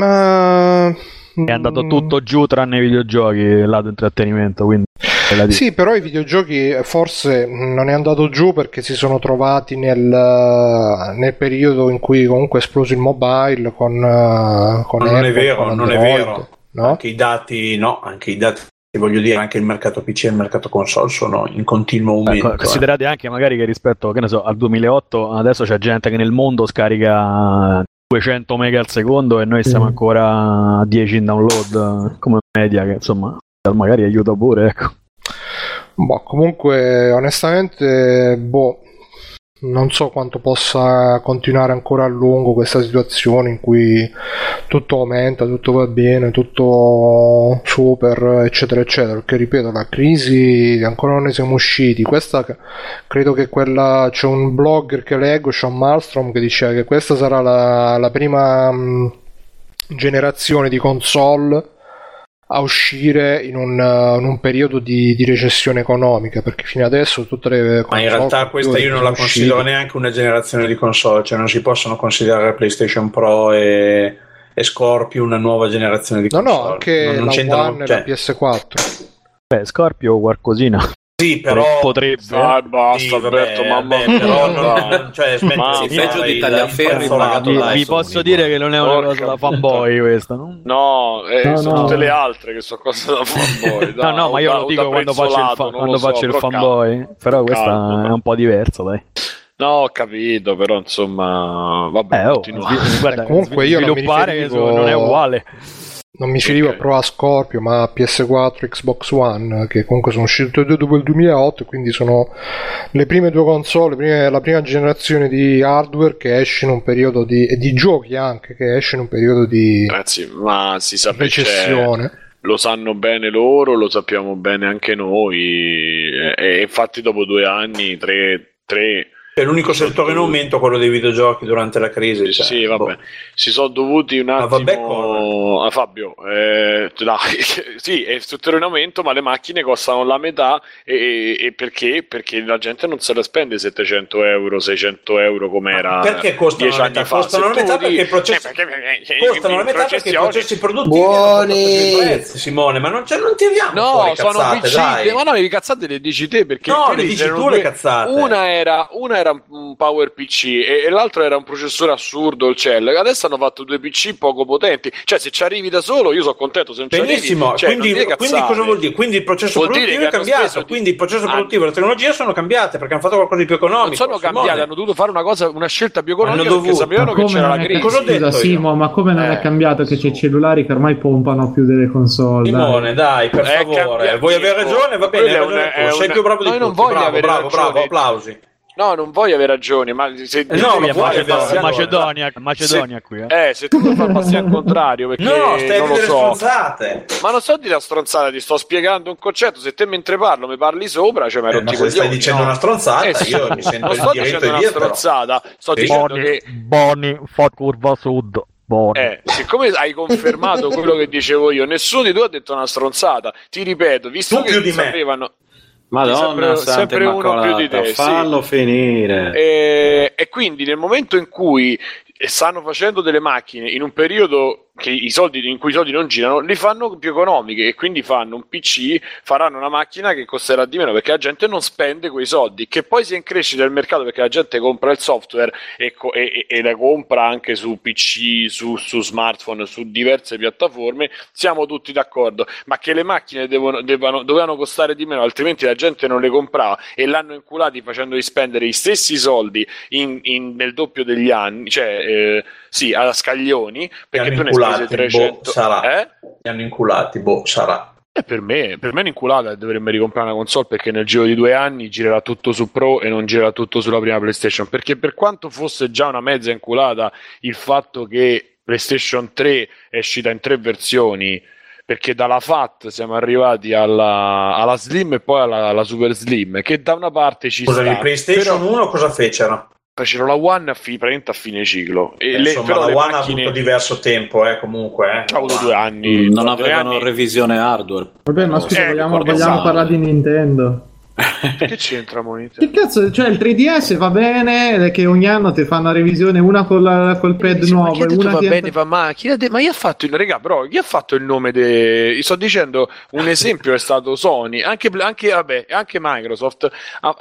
Ma... È andato tutto giù tranne i videogiochi, il lato intrattenimento, quindi. Sì, però i videogiochi forse non è andato giù perché si sono trovati nel, nel periodo in cui comunque è esploso il mobile con, eh, con Non è Apple, vero, con non è vero. No? Anche i dati, no, anche i dati, voglio dire, anche il mercato PC e il mercato console sono in continuo aumento. Ecco, eh. considerate anche magari che rispetto che ne so, al 2008 adesso c'è gente che nel mondo scarica 200 mega al secondo e noi siamo ancora a 10 in download come media che insomma magari aiuta pure ecco. Boh, comunque, onestamente, boh, non so quanto possa continuare ancora a lungo questa situazione in cui tutto aumenta, tutto va bene, tutto super, eccetera, eccetera. Perché ripeto, la crisi ancora non ne siamo usciti. Questa credo che quella c'è un blogger che leggo, Sean Malmstrom, che diceva che questa sarà la, la prima mh, generazione di console a uscire in un, uh, in un periodo di, di recessione economica perché fino adesso tutte le Ma in console realtà questa io non la considero uscite. neanche una generazione di console, cioè non si possono considerare PlayStation Pro e, e Scorpio una nuova generazione di no console. no anche non, non la c'entrano- One e cioè, la PS4 Beh, Scorpio qualcosina. Sì, però potrebbe. Dai, basta, Sì, Alberto, mamma mia. però non- cioè, smetti Ma- di Sì, peggio di tagliaferri pagato personaggio. Vi, posso dire che non è una Porca cosa da fanboy questa, no? No, eh, No, sono no. tutte le altre che sono cose da fanboy. No, no, ma io da- lo dico da quando faccio il, fa- quando so, faccio il fanboy, però questa calma. è un po' diversa, dai. No, ho capito, però insomma, vabbè, Eh, oh, guarda, comunque io non mi sviluppare riferivo- non è uguale. Non mi riferivo Ok. a Pro a Scorpio, ma a PS4, Xbox One, che comunque sono uscite e due dopo il 2008, quindi sono le prime due console, le prime- la prima generazione di hardware che esce in un periodo di, e di giochi anche, che esce in un periodo di Ragazzi, ma si sa recessione. lo sanno bene loro, lo sappiamo bene anche noi. E, e infatti, dopo due anni, tre, tre È l'unico settore in aumento quello dei videogiochi durante la crisi. cioè, sì, vabbè, boh. si sono dovuti un Ma attimo. vabbè, Ah, Fabio, eh, dai, sì, è tutto in aumento, ma le macchine costano la metà. E, e- perché? Perché la gente non se la spende 700 euro, 600 euro come era Perché costano dieci la anni metà? fa. Costano Se la metà perché i processi- eh, perché- eh, Costano la metà perché i processi produttivi Buoni! prezzi, Simone, ma non, c'è, non tiriamo No, fuori sono cazzate, ma no, le cazzate le dici te perché No, le dici tu le cazzate. Una era, una era un Power PC e, e l'altro era un processore assurdo, il Cell. Adesso hanno fatto due PC poco potenti. Cioè, se ci arrivi da solo, io sono contento. Se non ci Benissimo, arrivi, cioè, quindi, quindi cosa vuol dire? Quindi il processo Vuol dire produttivo è cambiato, di- quindi il processo produttivo e la tecnologia sono cambiate perché hanno fatto qualcosa di più economico. Non sono Simone. cambiate, hanno dovuto fare una, cosa, una scelta più economica Hanno perché dovuto. sapevano Ma che come c'era la crisi. Cosa ho detto? Simo, ma come non Eh, è cambiato che c'è i cellulari che ormai pompano più delle console? dai? Simone, dai, per È favore, cambiato, vuoi avere ragione? Va bene, è un- è sei più bravo di No, io non voglio bravo, avere bravo, bravo, applausi. No, non voglio avere ragione, ma se no, lo fare vuoi avere passi- ragione. Macedonia, Macedonia qui. Eh. Eh, se tu lo fai passi al contrario, perché No, stai a non lo dire so. stronzate. Ma non sto di la stronzata, ti sto spiegando un concetto. Se te mentre parlo mi parli sopra, cioè mi hai Eh, rotto ma i se stai coglioni, dicendo no? una stronzata, Eh, sì. io mi sento non sto dicendo di una dirtelo. stronzata, sto Sì. dicendo Boni, che Boni, fa curva sud. Boni. eh, siccome hai confermato quello che dicevo io, nessuno di due ha detto una stronzata. Ti ripeto, visto Tu che sapevano Madonna Sempre- santa sempre uno più di te, sì. fallo finire. E, e quindi nel momento in cui stanno facendo delle macchine in un periodo soldi, in cui i soldi non girano, li fanno più economiche e quindi fanno un PC, faranno una macchina che costerà di meno perché la gente non spende quei soldi, che poi sia in crescita il mercato perché la gente compra il software e, co- e- e- la compra anche su PC, su, su smartphone, su diverse piattaforme, siamo tutti d'accordo, ma che le macchine devono, devono- dovevano costare di meno, altrimenti la gente non le comprava e l'hanno inculati facendogli spendere gli stessi soldi in- in- nel doppio degli anni, cioè eh, sì, a scaglioni, perché tu ne inculati, spesi boh, 300. sarà. Eh? Mi hanno inculati, boh, sarà. Eh, per me, per me è un'inculata e dovremmo ricomprare una console perché nel giro di due anni girerà tutto su Pro e non girerà tutto sulla prima PlayStation. Perché per quanto fosse già una mezza inculata il fatto che PlayStation 3 è uscita in tre versioni, perché dalla FAT siamo arrivati alla, alla Slim e poi alla, alla Super Slim, che da una parte ci Scusami, sta, PlayStation però 1 cosa fecero? Fecero la One a, fi, praticamente a fine ciclo. E Eh, le, Insomma, però la le One ha macchine avuto diverso tempo, eh, comunque. Eh. ha avuto due anni. non due avevano anni. revisione hardware. Vabbè, ma scusa, Eh, vogliamo, vogliamo parlare di Nintendo? Che c'entra Monitor? Che cazzo, cioè il 3DS va bene che ogni anno ti fanno una revisione, una col, col pad Sì, ma nuovo ha e detto una va bene va male? Chi ha de- ma io ho fatto il regà, però chi ha fatto il nome de... Io sto dicendo un esempio è stato Sony, anche, anche, vabbè, anche Microsoft.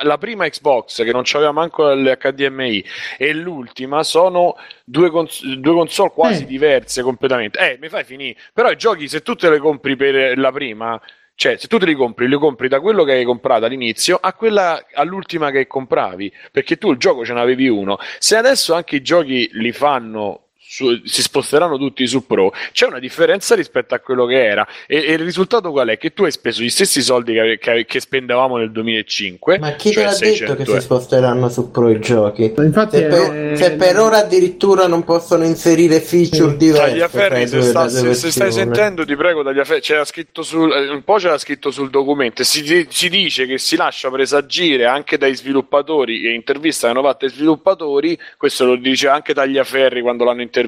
La prima Xbox che non c'aveva manco l'HDMI e l'ultima sono due, cons- due console quasi Eh. diverse completamente. Eh, mi fai finire. Però i giochi se tu te le compri per la prima cioè, se tu te li compri, li compri da quello che hai comprato all'inizio a quella all'ultima che compravi, perché tu il gioco ce n'avevi uno. Se adesso anche i giochi li fanno su- si sposteranno tutti su Pro, c'è una differenza rispetto a quello che era. E, e il risultato qual è? Che tu hai speso gli stessi soldi che, che- che spendevamo nel 2005. Ma chi cioè te l'ha 600 detto che si euro. sposteranno su Pro i giochi? Infatti, Se per, eh, se per ora addirittura non possono inserire feature diverse Tagliaferri, se, i sta- se- se stai sentendo, ti prego, Tagliaferri, c'era scritto sul, eh, un po' c'era scritto sul documento. e Si, si dice che si lascia presagire anche dai sviluppatori, e interviste che hanno fatto ai sviluppatori. Questo lo dice anche Tagliaferri quando l'hanno intervistato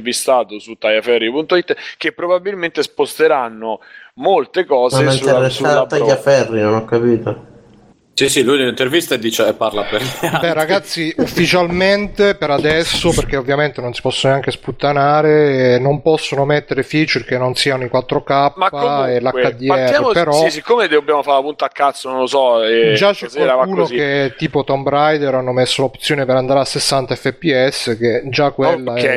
su tagliaferri.it. Che probabilmente sposteranno molte cose sulla, sulla tagliaferri, non ho capito. Sì, sì, lui nell'intervista dice e parla per gli altri. Beh, ragazzi, ufficialmente per adesso, perché ovviamente non si possono neanche sputtanare, non possono mettere feature che non siano i 4K Ma comunque, e l'HDR, partiamo- però sì, siccome dobbiamo fare la punta a cazzo, non lo so. E già c'è qualcuno che tipo Tomb Raider hanno messo l'opzione per andare a 60 fps, che già quella Ok. è,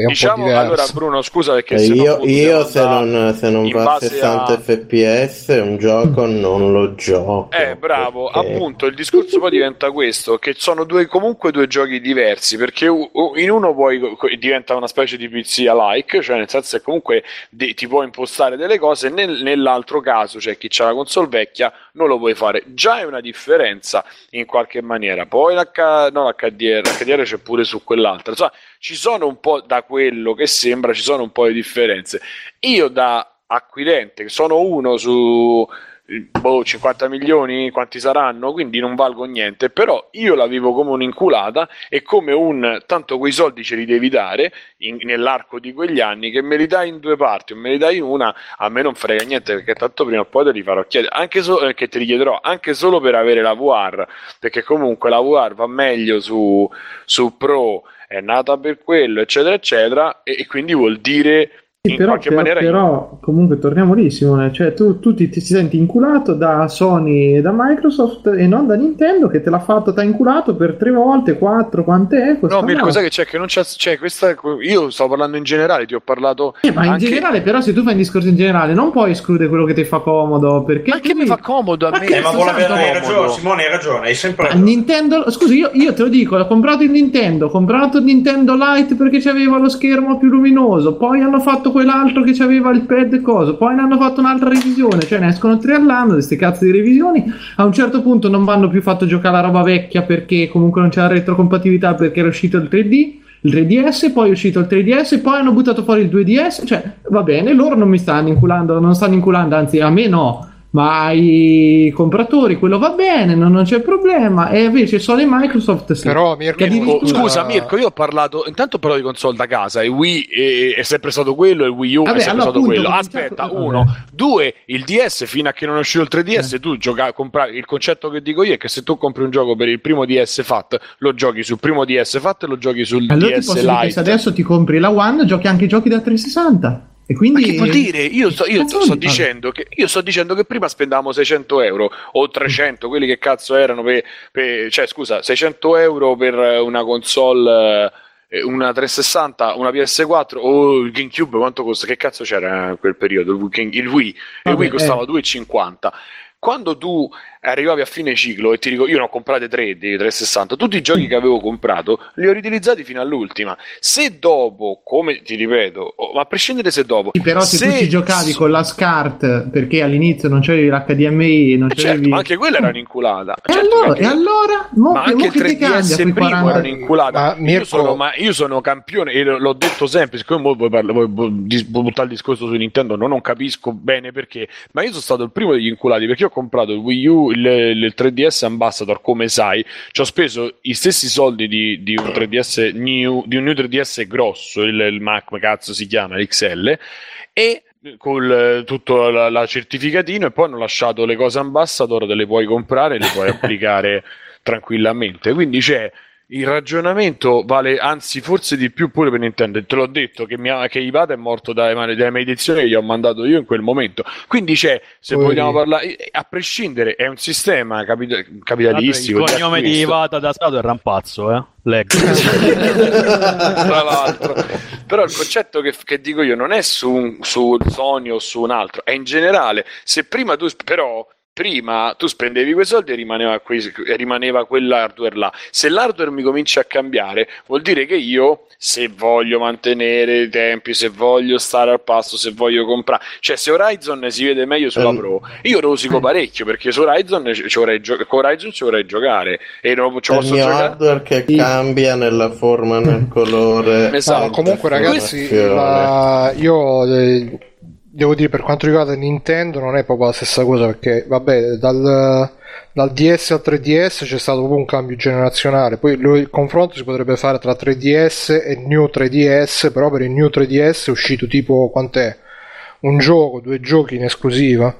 è un diciamo, po' diversa. allora Bruno, scusa perché Eh, se io, io se non, se non va a base 60 a- fps un gioco non lo gioco. Eh, bravo, appunto, il discorso poi diventa questo, che sono due, comunque due giochi diversi, perché in uno poi diventa una specie di pizia-like, cioè nel senso che comunque ti puoi impostare delle cose, nel- nell'altro caso, cioè chi ha la console vecchia, non lo puoi fare. Già è una differenza in qualche maniera. Poi l'H- no, l'HDR, l'HDR c'è pure su quell'altra. Insomma, ci sono un po' da quello che sembra, ci sono un po' di differenze. Io da acquirente, che sono uno su boh, 50 milioni, quanti saranno, quindi non valgo niente, però io la vivo come un'inculata e come un tanto quei soldi ce li devi dare in- nell'arco di quegli anni che me li dai in due parti o me li dai in una, a me non frega niente perché tanto prima o poi te li farò chiedere, anche so- eh, che te li chiederò, anche solo per avere la VR, perché comunque la VR va meglio su, su Pro, è nata per quello, eccetera, eccetera, e, e quindi vuol dire in però, qualche però- maniera però, comunque torniamo lì Simone, cioè tu, tu ti, ti senti inculato da Sony e da Microsoft e non da Nintendo che te l'ha fatto, ti ha inculato per tre volte, quattro, quant'è? Questa No, Mirko, no. sai che c'è? Che non c'è, c'è questa. Io sto parlando in generale, ti ho parlato. Eh, ma in anche- generale, però, se tu fai un discorso in generale, non puoi escludere quello che ti fa comodo. Perché Ma che tu mi fa comodo a Ma me? che Eh, ma vuole avere ragione, Simone, hai ragione, hai sempre Ma ragione. Nintendo, scusi, io, io te lo dico, ho comprato il Nintendo, ho comprato il Nintendo Lite perché c'aveva lo schermo più luminoso, poi hanno fatto quell'altro che c'aveva il pad e coso, poi ne hanno fatto un'altra revisione, cioè ne escono tre all'anno, queste cazzo di revisioni, a un certo punto non vanno più fatto giocare la roba vecchia perché comunque non c'è la retrocompatibilità perché era uscito il 3D. Il 3DS, poi è uscito il 3DS, poi hanno buttato fuori il 2DS. Cioè, va bene, loro non mi stanno inculando, non stanno inculando, anzi, a me no. Ma ai compratori quello va bene, non, non c'è problema. E invece solo in Microsoft sì. Però Mirko, addirittura- scusa Mirko, io ho parlato intanto però di console da casa, il Wii è, è sempre stato quello, il Wii U Vabbè, è sempre allora, stato quello. Aspetta, cominciato- uno, vabbè. due, il DS fino a che non è uscito il 3DS, Eh. tu gioca, compravi il concetto che dico io è che se tu compri un gioco per il primo DS FAT, lo giochi sul primo DS FAT e lo giochi sul Allora DS Lite. adesso ti compri la One, giochi anche i giochi da 360. E Ma quindi. che vuol dire? Io, sto, io sto dire? dicendo che, io sto dicendo che prima spendavamo 600 euro o 300, quelli che cazzo erano per, per- cioè scusa, 600 euro per una console, eh, una 360, una PS4 o il GameCube, quanto costa? Che cazzo c'era in quel periodo? Il Wii, il Wii, il Vabbè, Wii costava eh. 2,50. Quando tu arrivavi a fine ciclo e ti dico, io ne ho comprate 3 di 360, tutti i giochi che avevo comprato li ho riutilizzati fino all'ultima. Se dopo, come ti ripeto, ma a prescindere se dopo, Sì, però se, tu ci giocavi con la SCART perché all'inizio non c'avevi l'HDMI, non Eh c'avevi. certo, ma anche quella era un'inculata. E Certo allora, e allora? Mo, ma che- anche mo il che ti 3DS cambia quei primo 40 era un'inculata. Ma io, sono, ma io sono campione e l'ho detto sempre. Siccome dis- vuoi buttare il discorso su Nintendo, non, non capisco bene perché. Ma io sono stato il primo degli inculati perché ho comprato il Wii U, il, il 3DS Ambassador. Come sai, ci ho speso i stessi soldi di, di un 3DS new, di un new 3DS grosso, il, il Mac, cazzo si chiama, l'XL, e con tutto la, la certificatino e poi hanno lasciato le cose ambassador, te le puoi comprare e le puoi applicare tranquillamente. Quindi c'è il ragionamento vale anzi forse di più pure per Nintendo. Te l'ho detto che, mia, che Ivata è morto dalle, mani- dalle maledizioni che gli ho mandato io in quel momento. Quindi c'è, se Poi- vogliamo parlare, eh, a prescindere, è un sistema capita- capitalistico. il cognome di. Ivata da stato è Rampazzo, eh? Leggo. tra l'altro. Però il concetto che, che dico io non è su, un- su Sony o su un altro, è in generale. Se prima tu, però, prima tu spendevi quei soldi e rimaneva, qui- e rimaneva quell'hardware là. Se l'hardware mi comincia a cambiare, vuol dire che io, se voglio mantenere i tempi, se voglio stare al passo, se voglio comprare, cioè se Horizon si vede meglio sulla Ehm. Pro, io rosico parecchio perché su Horizon ci vorrei, gio- con Horizon ci vorrei giocare e non ci posso mio giocare. hardware che Sì. cambia nella forma, nel colore. Esatto. Comunque ragazzi, la- io eh, devo dire per quanto riguarda Nintendo non è proprio la stessa cosa perché vabbè dal, dal DS al 3DS c'è stato proprio un cambio generazionale, poi lo- il confronto si potrebbe fare tra 3DS e New 3DS, però per il New 3DS è uscito tipo quant'è? Un gioco, due giochi in esclusiva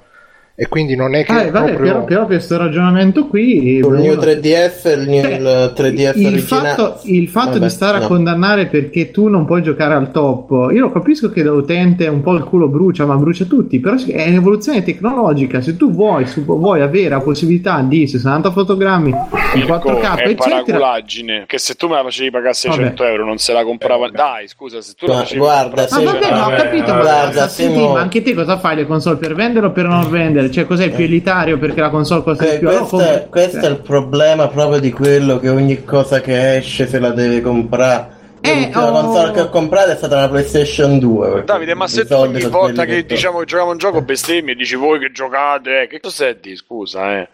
e quindi non è che Ah, vabbè, proprio... però, però questo ragionamento qui New uno- 3DS e il, new, Cioè, il 3DS il fatto, il fatto Vabbè, di stare no. a condannare perché tu non puoi giocare al top, io lo capisco che da utente un po' il culo brucia, ma brucia tutti, però è un'evoluzione tecnologica. Se tu vuoi, su- vuoi avere la possibilità di 60 fotogrammi in Mirko, 4K, è eccetera, paraculaggine che se tu me la facevi pagare 600 Vabbè. euro non se la comprava dai scusa se tu la Ma facevi guarda, Ah, sì, vabbè, ma ho vabbè, capito, ma, guarda, senti, Simo- ma anche te cosa fai le console per vendere o per non vendere? Cioè, cos'è più elitario perché la console costa di Que- più? Allora, questo, è, come- questo è il problema proprio di quello che ogni cosa che esce se la deve comprare. Eh, L'ultima oh. console che ho comprato è stata la PlayStation 2. perché Davide ma se tu ogni volta quelli che diciamo che giochiamo un gioco bestemmi e dici voi che giocate eh, che cos'è di scusa eh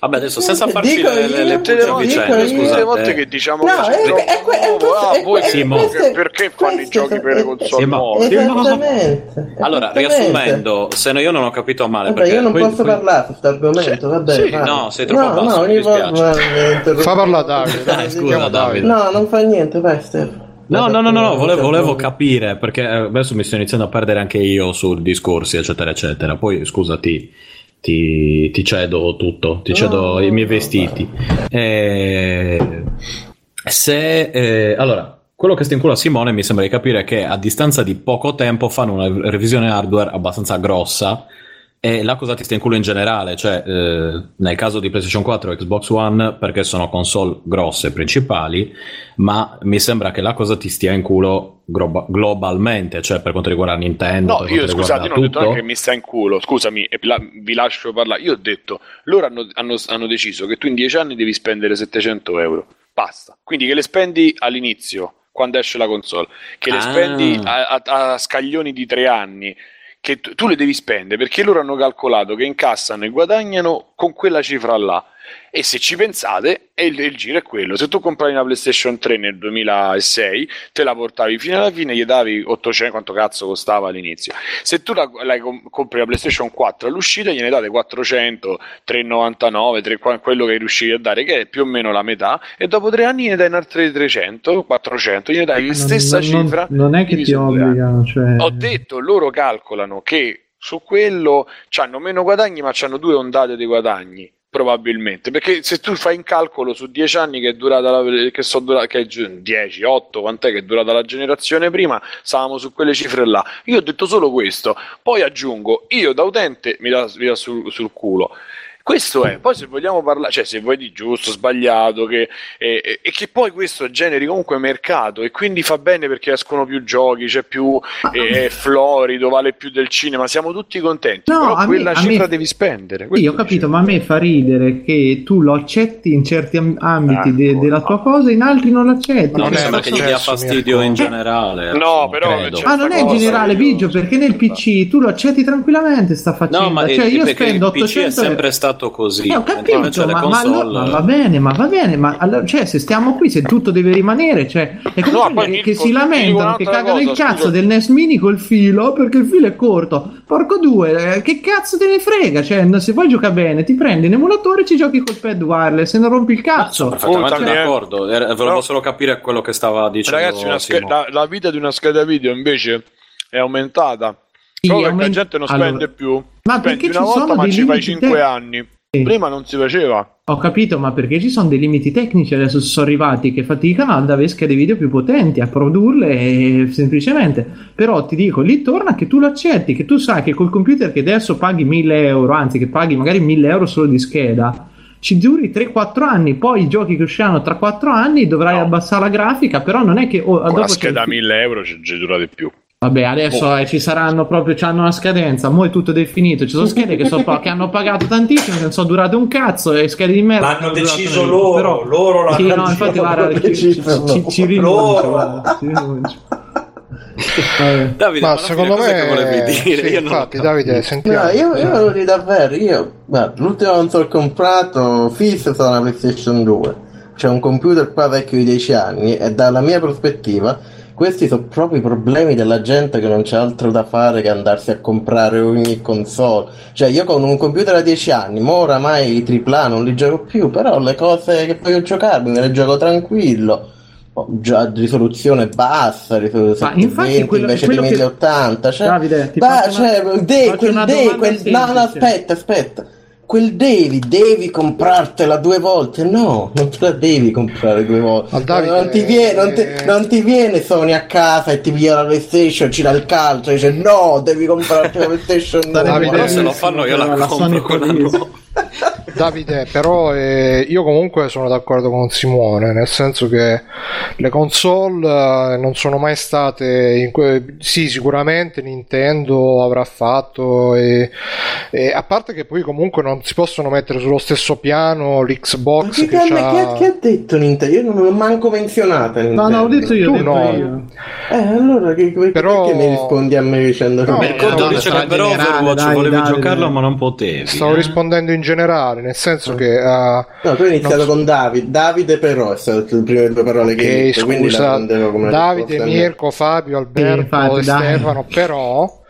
Vabbè, adesso senza farci Dico le, le, le io, tutte le puzze a vicenda, scusate. volte che diciamo No, che c'è è- il gioco è è nuovo, questo- ah, è voi che- Simo. che- perché fanno i giochi per le console Simo. nuove Esattamente. Allora, riassumendo, se no io non ho capito male, Vabbè, perché io non poi- posso poi- parlare su questo argomento, va bene. Sì, vai. no, sei troppo no, basso, no, mi dispiace. Fa parlare Davide, Dai, dai, scusa, Davide. No, non fa niente, vai Stefano. No, no, no, no, no, volevo, volevo capire perché eh, adesso mi sto iniziando a perdere anche io sul discorsi, eccetera, eccetera. Poi scusati, ti, ti cedo tutto, ti No, cedo i miei vestiti. Eh, se eh, allora, quello che sta in culo a Simone mi sembra di capire che a distanza di poco tempo fanno una revisione hardware abbastanza grossa. E la cosa ti sta in culo in generale, cioè eh, nel caso di PlayStation 4 e Xbox One perché sono console grosse principali, ma mi sembra che la cosa ti stia in culo groba- globalmente, cioè per quanto riguarda Nintendo. No, io scusate, non ho detto che mi sta in culo. Scusami, la- vi lascio parlare. Io ho detto, loro hanno, hanno- hanno deciso che tu in dieci anni devi spendere 700 euro. Basta. Quindi che le spendi all'inizio, quando esce la console, che le Ah. spendi a, a- a scaglioni di tre anni, che tu, tu le devi spendere perché loro hanno calcolato che incassano e guadagnano con quella cifra là. E se ci pensate, il, il giro è quello. Se tu compravi una PlayStation 3 nel 2006, te la portavi fino alla fine, gli davi 800, quanto cazzo costava all'inizio. Se tu la, la com- compri la PlayStation 4 all'uscita, gliene date 400, 399, 3, qua- quello che riuscivi a dare, che è più o meno la metà, e dopo tre anni gliene dai un'altra 300, 400, gliene dai la stessa non, non- cifra. non è che ti obbligano, cioè... Ho detto, loro calcolano che su quello hanno meno guadagni, ma hanno due ondate di guadagni. Probabilmente, perché se tu fai un calcolo su 10 anni che è durata la, che sono durata, che è gi- 10, 8, quant'è che è durata la generazione prima, stavamo su quelle cifre là. Io ho detto solo questo, poi aggiungo, io da utente mi dà sul, sul culo. Questo è, poi se vogliamo parlare, cioè se vuoi di giusto, sbagliato, che, e, e- e che poi questo generi comunque mercato e quindi fa bene perché escono più giochi, c'è più è florido, vale più del cinema, siamo tutti contenti, No, però me- quella a cifra me- devi spendere. Sì, ho capito, ma a me fa ridere che tu lo accetti in certi am- ambiti de- Ecco, della tua cosa, in altri non l'accetti. Non Non mi è sembra che gli dia fastidio in generale. No, però, credo. cioè, Ah, non è in generale, io- Biggio, perché nel PC tu lo accetti tranquillamente sta faccenda. No, ma cioè, il, io perché spendo il PC 800 è sempre euro. Stato così. Eh, ho capito, ma, ma allora- ma va bene, ma va bene, ma allora, cioè, se stiamo qui, se tutto deve rimanere, cioè, è come No, che, che si lamentano, che cagano il cosa, cazzo scusa. del NES Mini col filo, perché il filo è corto. Porco due, eh, che cazzo te ne frega? Cioè, se vuoi gioca bene, ti prendi un emulatore e ci giochi col pad wireless e non rompi il cazzo. sono perfettamente eh. d'accordo. Volevo No. solo capire quello che stava dicendo. Ragazzi, una sch- la, la vita di una scheda video invece è aumentata. Sì, Proprio perché aument- la gente non Allora, spende più. ma Spendi perché una ci volta, sono ma ci fai limiti 5 te- anni. Sì. Prima non si faceva. Ho capito, ma perché ci sono dei limiti tecnici adesso sono arrivati che faticano ad avere schede video più potenti, a produrle e- semplicemente. Però ti dico, lì torna che tu lo accetti, che tu sai che col computer che adesso paghi 1000 euro, anzi che paghi magari 1000 euro solo di scheda, ci duri 3-4 anni, poi i giochi che usciranno tra 4 anni dovrai No. abbassare la grafica, però non è che... oh, Con dopo la scheda il- 1000 euro ci, ci dura di più. Vabbè, adesso eh, ci saranno proprio, hanno una scadenza, mo è tutto definito. Ci sono schede che, so, che hanno pagato tantissimo, che non sono durate un cazzo, e schede di merda. L'hanno deciso loro, però- loro l'hanno Sì, no, deciso. infatti, guarda, ci, ci, ci, ci rinuncio, guarda, ci rinuncio. Davide, Ma secondo cos'è che volevi me, dire? sì, infatti. Davide, sentiamo. No, io, io volevo dire davvero, io, guarda, l'ultima console che ho comprato fissa è stata una PlayStation 2. C'è un computer qua vecchio di 10 anni e dalla mia prospettiva questi sono proprio i problemi della gente che non c'è altro da fare che andarsi a comprare ogni console. Cioè io con un computer da 10 anni, mo oramai i AAA non li gioco più, però le cose che voglio giocarmi me le gioco tranquillo. già risoluzione bassa, risoluzione Ma infatti 720 quello- invece quello di che- 1080. Cioè, Davide, ti Bah, faccio una- cioè, faccio de- quel una de- quel- no, no, aspetta, aspetta. Quel devi, devi comprartela due volte. No, non te la devi comprare due volte. Ma Davide, non, ti viene, non, ti, eh, non ti viene Sony a casa e ti via la PlayStation, ci dà il calcio e dice no, devi comprarti la PlayStation Davide, Però se lo fanno io la la compro quella nuova. Davide, però eh, io comunque sono d'accordo con Simone, nel senso che le console eh, non sono mai state, in que- sì sicuramente Nintendo avrà fatto, e, e a parte che poi comunque non si possono mettere sullo stesso piano Ma l'Xbox che, che, che, c'ha... che, che ha detto Nintendo? Io non l'ho manco menzionata. No, no, ho detto io, Tu detto no. io. Eh, allora che, perché, Però- perché mi rispondi a me dicendo che No, Eh, ricordo no, dice sarà per Overwatch, dai, volevi dai, giocarlo dai. ma non potevi. Stavo eh. rispondendo in generale, nel senso che... eh, No, tu hai iniziato Non so- con Davide. Davide però è stato le prime due parole che hai detto, quindi la scusa, Davide. Mirko, Fabio, Alberto e. Stefano, però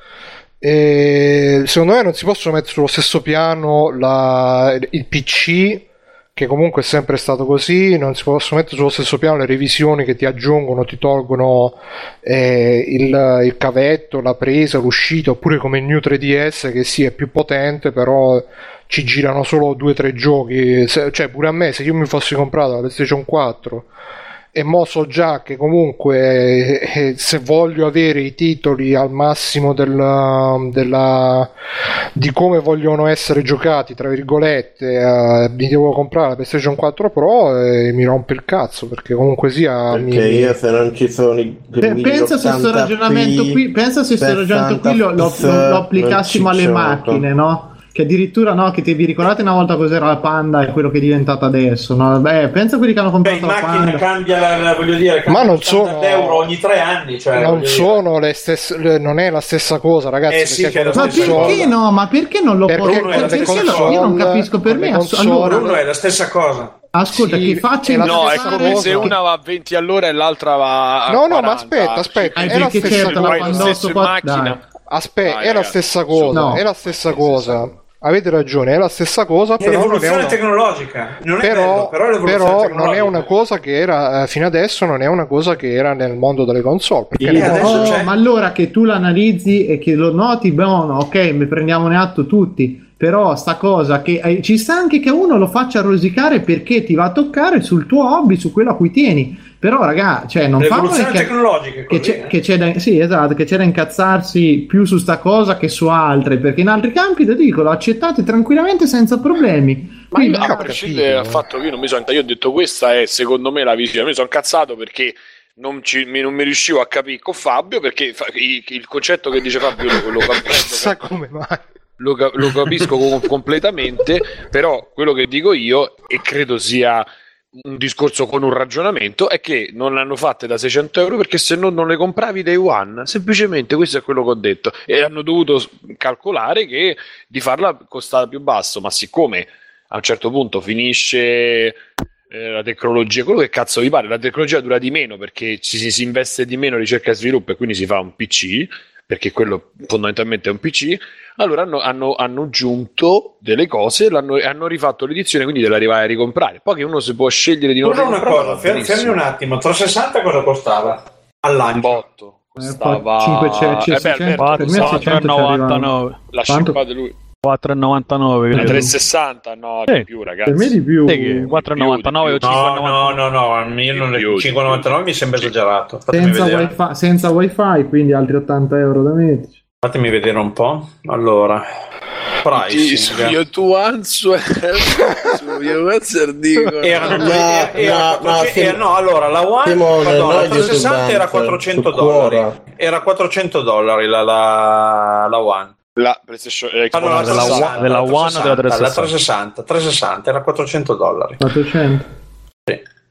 eh, secondo me non si possono mettere sullo stesso piano la- il PC, che comunque è sempre stato così, non si possono mettere sullo stesso piano le revisioni che ti aggiungono, ti tolgono eh, il, il cavetto, la presa, l'uscita, oppure come il New 3DS che sì è più potente, però ci girano solo due o tre giochi, Se- cioè pure a me se io mi fossi comprato la PlayStation 4 e mo so già che comunque eh, se voglio avere i titoli al massimo del- della, di come vogliono essere giocati, tra virgolette, eh, mi devo comprare la PlayStation 4 Pro e mi rompe il cazzo perché comunque sia Perché mi- io se non ci sono i Pe- pensa se sto 1080p, ragionamento qui, pensa se sto ragionamento qui lo, lo- lo- lo applicassimo alle macchine, no? Che addirittura no, che ti vi ricordate una volta cos'era la Panda e quello che è diventata adesso, no? Beh, pensa a quelli che hanno Beh, in comprato la macchina Panda. cambia, la, la- voglio dire, cambia Ma non 80 sono- euro ogni tre anni. Cioè, non voglio dire. sono le stesse le- non è la stessa cosa ragazzi Eh sì, la Ma console- perché no? Ma perché non lo Perché può? Perché console- lo- io non capisco per me. ass- console- allora, Bruno è la stessa cosa. ascolta, Sì, che faccia la No, è stessa come cosa se una va a 20 all'ora e l'altra va a No, no, ma 40. aspetta, aspetta, Eh, è la stessa cosa. la in. Aspetta, è la stessa cosa, No. è la stessa cosa. Avete ragione, è la stessa cosa, È però non è l'evoluzione una... tecnologica. Non è però, bello, però l'evoluzione però non è una cosa che era eh, fino adesso non è una cosa che era nel mondo delle console perché console- Oh, c'è- ma allora che tu l'analizzi e che lo noti, buono, ok, ne prendiamone atto tutti. Però sta cosa che eh, ci sta anche che uno lo faccia rosicare perché ti va a toccare sul tuo hobby, su quello a cui tieni. Però, raga, cioè, non fa che, tecnologica che così, c'è, eh. che c'è da, sì, esatto, che c'è da incazzarsi più su sta cosa che su altre. Perché in altri campi, te dico, lo accettate tranquillamente senza problemi. Ma io, Quindi, a prescindere dal fatto che io non mi sono io ho detto questa è secondo me la visione, mi sono incazzato perché non, ci- mi, non mi riuscivo a capire con Fabio perché fa- il, il concetto che dice Fabio lo, lo comprendo, chissà come mai. Lo, lo capisco com- completamente, però quello che dico io, e credo sia un discorso con un ragionamento, è che non le hanno fatte da 600 euro perché se no non le compravi day one. Semplicemente questo è quello che ho detto. E hanno dovuto calcolare che di farla costava più basso, ma siccome a un certo punto finisce eh, la tecnologia, quello che cazzo vi pare, la tecnologia dura di meno perché ci si, si investe di meno ricerca e sviluppo e quindi si fa un PC, perché quello fondamentalmente è un PC, allora hanno, hanno, hanno aggiunto delle cose l'hanno- e hanno rifatto l'edizione, quindi devi arrivare a ricomprare. Poi che uno si può scegliere di non Guarda una cosa, fer- benissimo. fermi un attimo, 360 cosa costava? Al un lancio. botto. Eh, Stava... 500, Eh beh, 600, Alberto, per me 600 ci arrivano. 4,99 la Quanto? scippate lui. 4,99 La credo. 360, no, Sì. di più ragazzi. Per me di più. Sì, che 4,99 o 5,99 No, no, no, no, io non di 5,99 mi sembra esagerato. Senza wifi, senza wifi, quindi altri 80 euro da metterci. Fatemi vedere un po'. Allora, pricing. YouTube Answer su YouTube dicono Erano, No, era- era no, no, 400 Sim- eh, no, allora la One Simone, pardon, la no, 360 era YouTube 400 su dollari. Era 400 dollari la, la, la One. La PlayStation eh, no, la della 360, One- della la One o della 360, 360? La 360, 360 era 400 dollari. 400.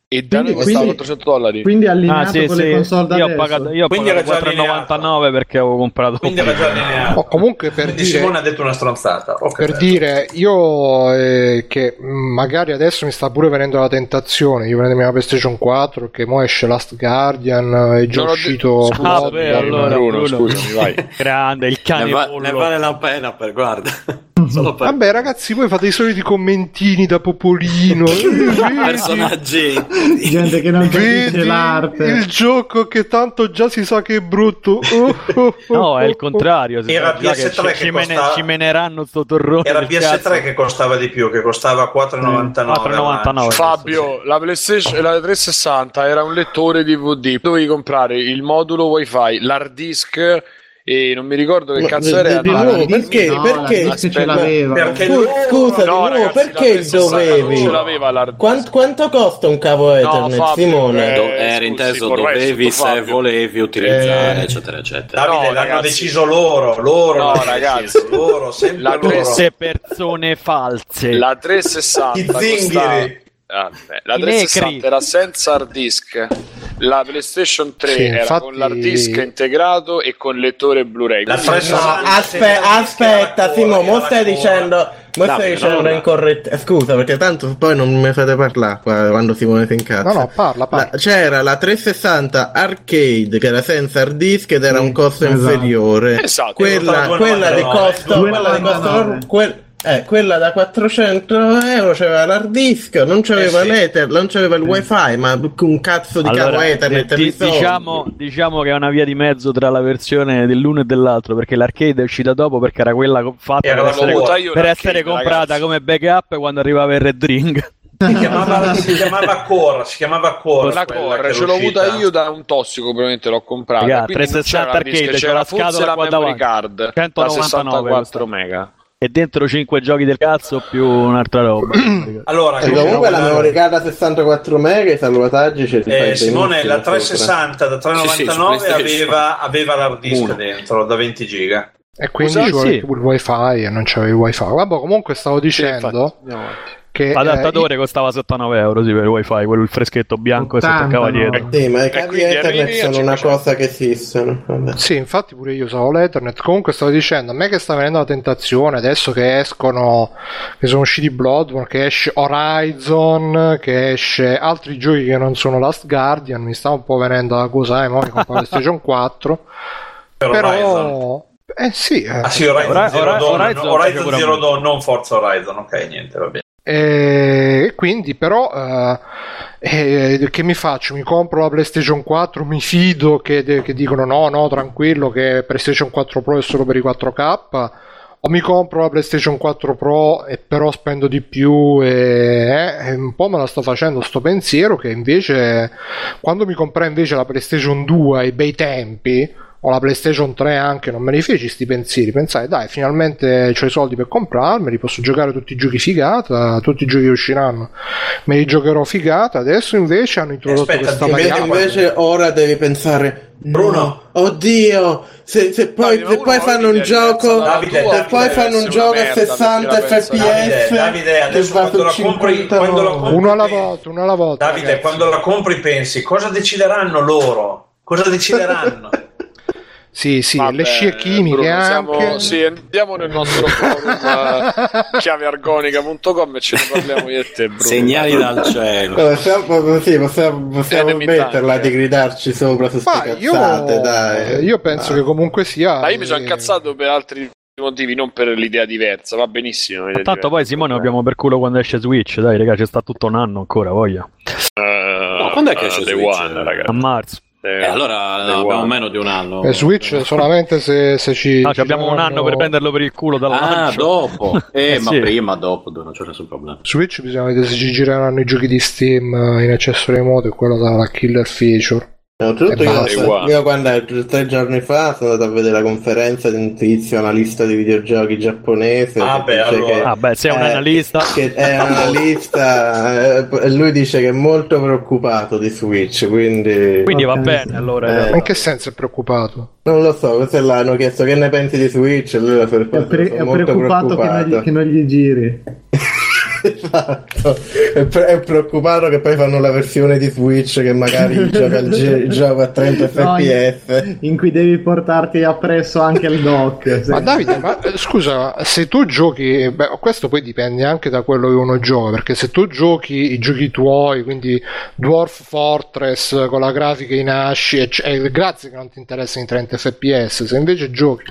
E da noi Quindi- costava quindi- 400 dollari. Quindi allineato Ah, sì, con sì. le console da Io ho pagato, io ho Quindi pagato era già allineato. 4,99 perché avevo comprato Quindi era già allineato. Oh, comunque per Quindi dire, Simone ha detto una stronzata. Ok. per dire io eh, che magari adesso mi sta pure venendo la tentazione di prendermi la PlayStation 4 che mo esce Last Guardian è già Non uscito detto- Ah, beh, allora, Bruno, Bruno. scusami, vai. grande il cane Ne, va- ne vale la pena per guarda. Solo per Vabbè, ragazzi, voi fate i soliti commentini da popolino. Eh, personaggi. Gente che non capisce l'arte. il gioco che tanto già si sa che è brutto. Oh, oh, oh, No, è il contrario. Era sa già PS3 ci, che ci, costava- ci meneranno sto torrone. Era del PS3 cazzo. che costava di più, che costava 4,99. 4,99. Fabio, la PlayStation la 360 era un lettore DVD. Dovevi comprare il modulo WiFi, l'hard disk e non mi ricordo che cazzo di- era. di ma- nuovo, perché? no, Perché? la disc ce l'aveva. perché scusa, No, ragazzi, perché la il 360 Non dovevi? ce l'aveva quanto costa un cavo Ethernet, Fabio, Simone? eh, Do- era inteso dovevi se volevi utilizzare, Eh. eccetera, eccetera. Davide, No, l'hanno ragazzi. deciso loro, loro No, ragazzi. deciso, loro, sempre La loro. 360 Queste persone false. La 360 I costava- zingheri. Ah, beh, la I 360 necri. era senza hard disk. La PlayStation 3 Sì, era infatti- con l'hard disk integrato e con lettore Blu-ray. La Quindi- 360 No, aspe- aspetta, Simo, mo stai dicendo, mo stai dicendo no. incorretta. eh, Scusa, perché tanto poi non mi fate parlare qua quando Simone si incazza. No, no, parla, parla. La- c'era la 360 arcade che era senza hard disk ed era un costo esatto. inferiore. Esatto, Quella, quella di 2,99, costo, quella di costo, 2,99. Eh, quella da 400 euro c'aveva l'hard disk, non c'aveva Eh sì. l'ether, non c'aveva il wifi, ma un cazzo di cavo ethernet risolvi. diciamo, diciamo che è una via di mezzo tra la versione dell'uno e dell'altro perché l'arcade è uscita dopo perché era quella fatta Era per essere, per essere comprata ragazzi. come backup quando arrivava il Red Ring Si chiamava, si chiamava Core, si chiamava Core. La Core, ce l'ho avuta io da un tossico, probabilmente l'ho comprata. Raga, quindi non 360 c'era l'hard disk, arcade, c'era c'ho la scatola la qua memory davanti. card da 199 64 costava. mega. E dentro 5 giochi del cazzo più un'altra roba Allora, E io- comunque la memory card a 64 mega i salvataggi ce li fai eh, Simone, la sopra. 360 da Sì, sì, su 399 PlayStation. aveva, aveva l'hard disk Uno. dentro da 20 giga. E quindi ci vuole sì. pure il wifi e non c'avevi il wifi. Vabbè, comunque stavo dicendo infatti, andiamo avanti. Che l'adattatore costava 79 euro sì, per il wifi quello il freschetto bianco che si 80, attaccava no. dietro Sì, ma i cavi Ethernet sono una 500. cosa che esistono. Vabbè. eh, Sì, infatti pure io usavo l'Ethernet. Comunque stavo dicendo, a me che sta venendo la tentazione adesso che escono, che sono usciti Bloodborne, che esce Horizon, che esce altri giochi che non sono Last Guardian, mi sta un po' venendo la cosa, eh, mo mi compro la PlayStation 4. Per Horizon. Però, eh sì, eh. Ah sì, Horizon, Ora- Zero Dawn, Horizon Horizon Zero. Dawn, non Forza Horizon, ok, niente, va bene. E quindi però eh, eh, che mi faccio? Mi compro la PlayStation 4, mi fido che, che dicono no, no, tranquillo che PlayStation 4 Pro è solo per i 4K o mi compro la PlayStation 4 Pro e però spendo di più e, eh, un po' me la sto facendo sto pensiero che invece quando mi comprai invece la PlayStation 2 ai bei tempi o la PlayStation 3 anche non me li feci sti pensieri pensai dai finalmente ho i soldi per comprarmeli posso giocare tutti i giochi figata tutti i giochi che usciranno me li giocherò figata adesso invece hanno introdotto Aspetta, questa invece- Invece, ora devi pensare Bruno. no, oddio se, se poi, Davide, se poi fanno un gioco Davide, se Davide, poi fanno un gioco a merda, 60 perché la pensa- fps Davide, che adesso quando la compri- 50 quando la compri- uno alla volta uno alla volta Davide, ragazzi. quando la compri pensi, cosa decideranno loro? Cosa decideranno? sì sì Vabbè, le scie chimiche Bruno, anche siamo- sì, andiamo nel nostro forum eh, chiaveargonica.com e ce ne parliamo io e te, Bruno. Segnali dal cielo. Eh, possiamo, sì, possiamo, possiamo metterla di gridarci sopra su Ma queste io, cazzate dai io penso Dai. che comunque sia Ma io mi sono eh, incazzato per altri motivi, non per l'idea diversa, va benissimo. l'idea tanto poi diversa. Simone abbiamo per culo quando esce Switch dai raga ci sta tutto un anno ancora voglia Eh, No, quando è che esce Day Switch? One, raga. a marzo Eh, Eh, allora abbiamo One. meno di un anno. eh, Switch solamente se, se ci no, ci abbiamo un anno per prenderlo per il culo dal Ah, lancio dopo. Eh, Eh, ma sì. prima, dopo, non c'è nessun problema. Switch bisogna vedere se ci gireranno i giochi di Steam eh, in accesso remoto e quello sarà la killer feature Oltretutto E io, io quando tre giorni fa sono andato a vedere la conferenza di un tizio analista di videogiochi giapponese Ah, che beh, dice allora. che- ah beh sei un eh, analista che è un analista eh, e lui dice che è molto preoccupato di Switch quindi quindi va bene allora Eh. Ma in che senso è preoccupato? non lo so questo l'hanno chiesto che ne pensi di Switch e lui ha È, pre- è preoccupato che non, gli, che non gli giri. esatto è, pre- è preoccupato che poi fanno la versione di Switch che magari gioca il, ge- il gioco a 30 No, fps in, in cui devi portarti appresso anche il dock. Ma. Davide, ma eh, scusa, se tu giochi, beh, questo poi dipende anche da quello che uno gioca, perché se tu giochi i giochi tuoi, quindi Dwarf Fortress con la grafica in asci, e c- grazie che non ti interessano i 30 fps, se invece giochi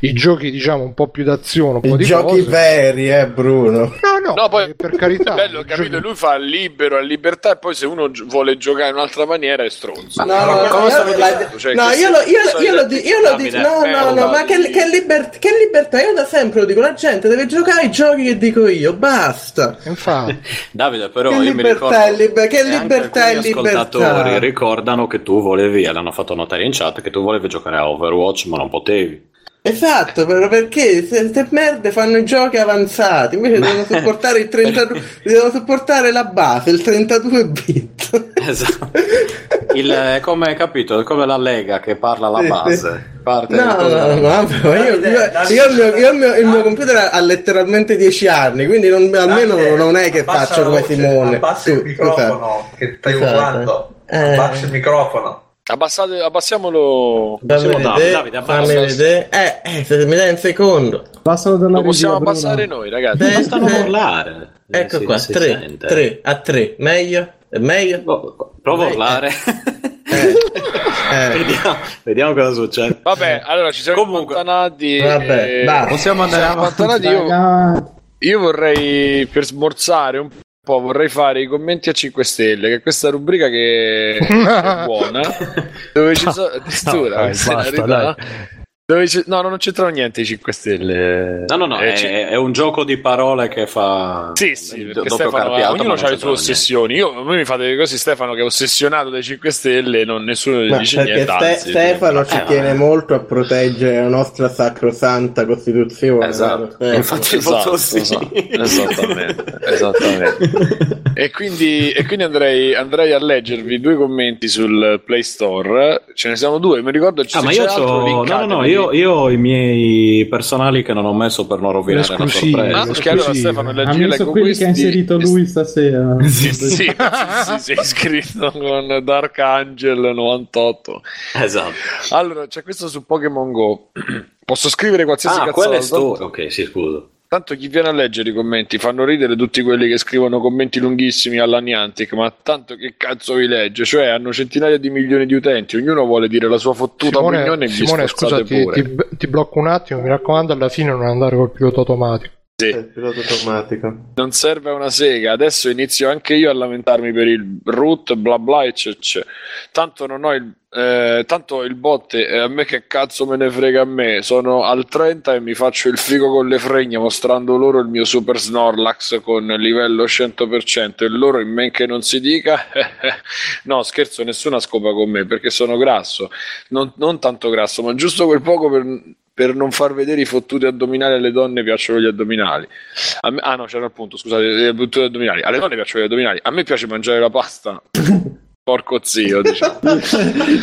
i giochi diciamo un po' più d'azione, un po' I di giochi cose. veri, eh, Bruno. No, no, No, poi per carità. è bello, capito? giochi- Lui fa libero, è libertà, e poi se uno gi- vuole giocare in un'altra maniera è stronzo. No, no, no, io-? Cioè, io lo, io, lo dico, no, no, no, no, ma che, che, liber- che libertà, io da sempre lo dico, la gente deve giocare ai giochi che dico io, basta. Infatti, Davide, però Che io mi libertà ricordo è liber- che libertà è libertà. ascoltatori ricordano che tu volevi, e l'hanno fatto notare in chat, che tu volevi giocare a Overwatch, ma non potevi. Esatto, però perché queste merde fanno i giochi avanzati, invece devono supportare il 32, devono supportare la base, il 32 bit. Esatto. Il, è come capito, è come la Lega che parla Sì, base. Parte No, no, no, no, però io, io, io il, mio, io il mio- computer ha letteralmente 10 anni, quindi non- almeno Davide, non è che faccio la come Simone. Abbassa il Sì, microfono, che stai Esatto. urlando. Eh. Abbassa il microfono. Abbassate, abbassiamolo. Possiamo Davide, Davide, abbassa. Eh, eh, se mi dai un secondo. Passalo dalla Lo possiamo regia, Bruno. abbassare noi, ragazzi. Beh, Basta non eh, urlare. Ecco Si- qua, si 3, sente. 3, a 3, meglio? È meglio? Boh, Prova a Eh, urlare. Eh, eh. vediamo, vediamo cosa succede. Vabbè, allora ci siamo Comunque- allontanati. Vabbè, eh, basta. Possiamo andare avanti. Io, io vorrei, per smorzare un po', vorrei fare i commenti a 5 Stelle, che è questa rubrica che è buona. Dove ci sono... Basta, verità. Dove ci- No, no, non c'entrano niente i 5 Stelle. No, no, no, Eh, è, ci- è un gioco di parole che fa. Sì, sì, do- Stefano, carpiato, ognuno ha le sue ossessioni. Io, voi mi fate così, Stefano, che è ossessionato dai 5 Stelle, non nessuno gli Ma dice perché niente. Ste- anzi, Stefano ci Eh, tiene vabbè. molto a proteggere la nostra sacrosanta Costituzione. Esatto. Stefano? Infatti- Esatto, sì. esatto, esattamente, esattamente. E quindi, e quindi andrei, andrei a leggervi due commenti sul Play Store. Ce ne sono due, mi ricordo. Ah, se ma io altro. No, no, no, linkatemi. Io, io ho i miei personali che non ho messo per non rovinare la Esclusivi. Ah, sorpresa. perché allora. Stefano ha messo quelli che ha inserito lui stasera. Sì, sì, sì, sì, sei iscritto con Dark Angel 98. Esatto. Allora, c'è questo su Pokémon Go. Posso scrivere qualsiasi Ah, cazzata? quelle sto... tanto, Ok, sì, scusa. Tanto chi viene a leggere i commenti fanno ridere tutti quelli che scrivono commenti lunghissimi alla Niantic, ma tanto che cazzo vi legge? Cioè, hanno centinaia di milioni di utenti, ognuno vuole dire la sua fottuta opinione Simone, e vi Simone scusa, ti, ti- ti blocco un attimo. Mi raccomando, alla fine non andare col pilota automatico. Sì. Il pilota automatico. non serve una sega. Adesso inizio anche io a lamentarmi per il root, bla bla, eccetera. Tanto non ho il. eh, tanto il bot, eh, a me che cazzo me ne frega a me. Sono al 30 e mi faccio il figo con le fregne mostrando loro il mio super Snorlax con livello 100% e loro in men che non si dica. no, scherzo, nessuna scopa con me perché sono grasso. Non, non tanto grasso, ma giusto quel poco per, per non far vedere i fottuti addominali alle donne piacciono gli addominali. A me- ah no, c'era appunto, scusate, le fottuti addominali. Alle donne piacciono gli addominali, a me piace mangiare la pasta. Porco zio, diciamo.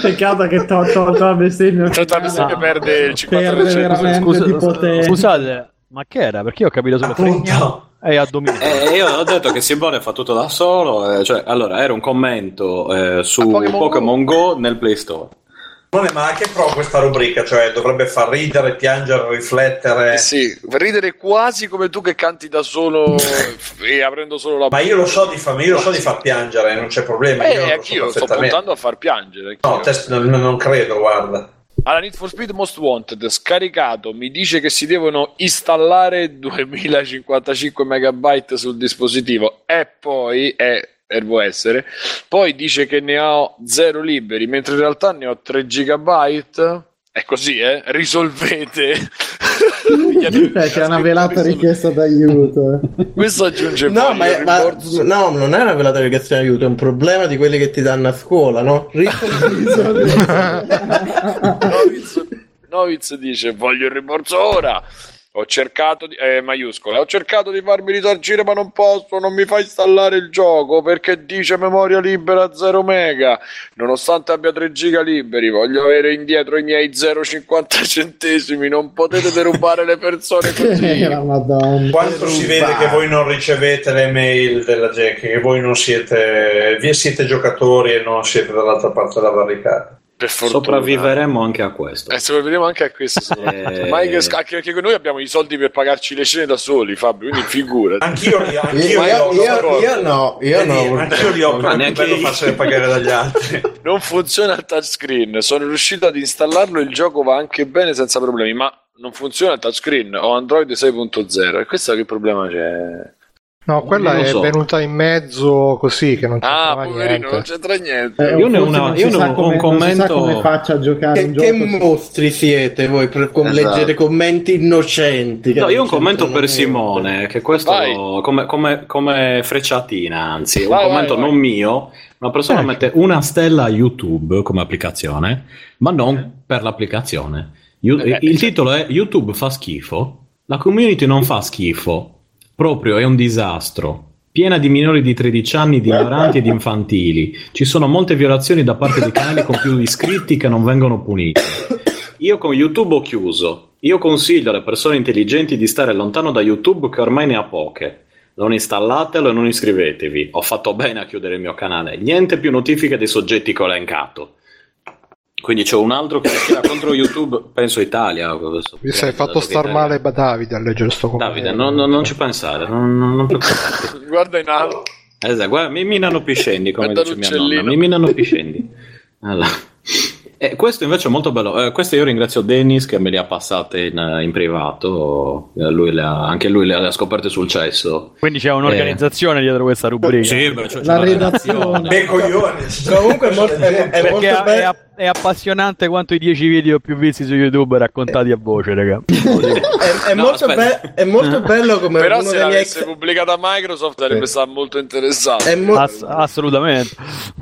Peccato che to- tolto la bestemmia. Tolto la bestemmia perde il 50%. Perde veramente Scusa- di potenza. Scusate, ma che era? Perché io ho capito solo Appunto. e addominali. Eh, io ho detto che Simone fa tutto da solo, eh, cioè, allora, era un commento eh, su Pokémon Pokémon, Go. nel Play Store. È ma che pro questa rubrica, cioè dovrebbe far ridere, piangere, riflettere. Eh sì, ridere quasi come tu che canti da solo e aprendo solo la Ma io lo so di far, io lo so di far piangere, non c'è problema. Eh, io lo so anch'io sto puntando a far piangere. No, anch'io. test- non, non credo, guarda. Alla Need for Speed Most Wanted scaricato mi dice che si devono installare 2055 megabyte sul dispositivo e poi è devo essere poi dice che ne ho zero liberi mentre in realtà ne ho 3 gigabyte è così eh risolvete Eh, c'è una velata richiesta d'aiuto. eh. questo aggiunge No, ma, ma- no, non è una velata richiesta di aiuto, è un problema di quelli che ti danno a scuola, no? Noviz, Noviz dice voglio il rimborso ora ho cercato di eh, maiuscola ho cercato di farmi risarcire ma non posso non mi fa installare il gioco perché dice memoria libera 0 mega nonostante abbia 3 giga liberi voglio avere indietro i miei 0,50 centesimi non potete derubare le persone così Eh, madonna. Quanto si vede che voi non ricevete le mail della gente, che voi non siete, vi siete giocatori e non siete dall'altra parte della barricata. Per fortuna Sopravviveremo anche a questo. eh, sopravviveremo anche a questo Eh. ma anche, anche perché noi abbiamo i soldi per pagarci le cene da soli Fabio quindi figurati Anch'io li ho, Io, anch'io li ho, io- io- no, io Vedi, no. anch'io li ho, Ma è neanche bello io. farsene pagare dagli altri. Non funziona il touchscreen. Sono riuscito ad installarlo. Il gioco va anche bene senza problemi. Ma non funziona il touchscreen, ho Android 6.0 e questo che problema c'è? No, quella Non è so. venuta in mezzo così che non c'entrava Ah, poverino, non niente. c'entra niente. Eh, Io ne ho una- non io ne sa ho come- un non si sa commento- come faccia a giocare Che, un che mostri siete voi per Esatto. leggere commenti innocenti? No, io ho un non commento per niente. Simone, che questo Vai. come, come, come frecciatina, anzi, un Vai, commento vai, vai. non mio. Una persona Eh. mette una stella a YouTube come applicazione, ma non per l'applicazione. You- Eh, il cioè- titolo è YouTube fa schifo, la community non fa schifo, proprio è un disastro. Piena di minori di 13 anni, di ignoranti ed infantili. Ci sono molte violazioni da parte dei canali con più iscritti che non vengono puniti. Io con YouTube ho chiuso. Io consiglio alle persone intelligenti di stare lontano da YouTube che ormai ne ha poche. Non installatelo e non iscrivetevi. Ho fatto bene a chiudere il mio canale. Niente più notifiche dei soggetti che ho elencato. Quindi c'è un altro che schiera contro YouTube, penso Italia. questo- Mi sei fatto star male da Davide a leggere sto commento. Davide, non, non- non ci pensare, non, non, non preoccuparti. Guarda in alto. Esatto, guarda, mi minano piscendi, come Guarda dice mia l'uccellino. nonna. Mi minano piscendi. Allora. E questo invece è molto bello. Eh, questo io ringrazio Dennis che me le ha passate in, in privato. Eh, lui le ha- anche lui le ha, le ha scoperte sul cesso. Quindi c'è un'organizzazione dietro questa rubrica. Sì, beh, cioè, c'è La redazione. Che coglioni. Comunque è molto, è, è Perché molto è, bello. è- è appassionante quanto i 10 video più visti su YouTube raccontati a voce, raga. È, è No, molto, be- è molto bello come Però uno se l'avesse ex... pubblicata Microsoft sarebbe Sì. stato molto interessato. È, mo- Ass- assolutamente.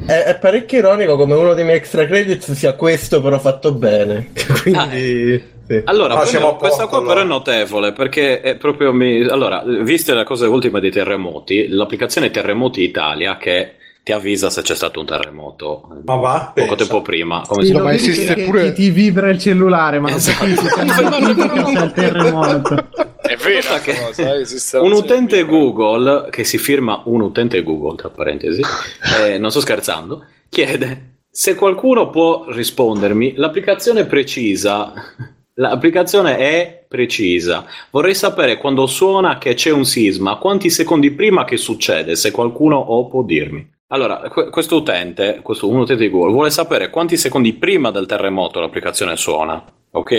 è- è parecchio ironico come uno dei miei extra credits sia questo però fatto bene. Quindi... sì. Allora, Ah, a questa posto, qua allora. però è notevole perché è proprio mi... allora, viste le cose ultime dei terremoti, l'applicazione Terremoti Italia che ti avvisa se c'è stato un terremoto eh, Ma va, poco pensa. tempo prima, come Sì, si ma esiste che pure- ti, ti vibra il cellulare, ma non Esatto. notifica, c'è il terremoto. È sta che- cosa, eh, un utente. Google che si firma un utente Google tra parentesi eh, non sto scherzando chiede se qualcuno può rispondermi l'applicazione precisa l'applicazione è precisa vorrei sapere quando suona che c'è un sisma quanti secondi prima che succede se qualcuno o può dirmi allora, que- questo utente, questo un utente di Google, vuole sapere quanti secondi prima del terremoto l'applicazione suona, ok?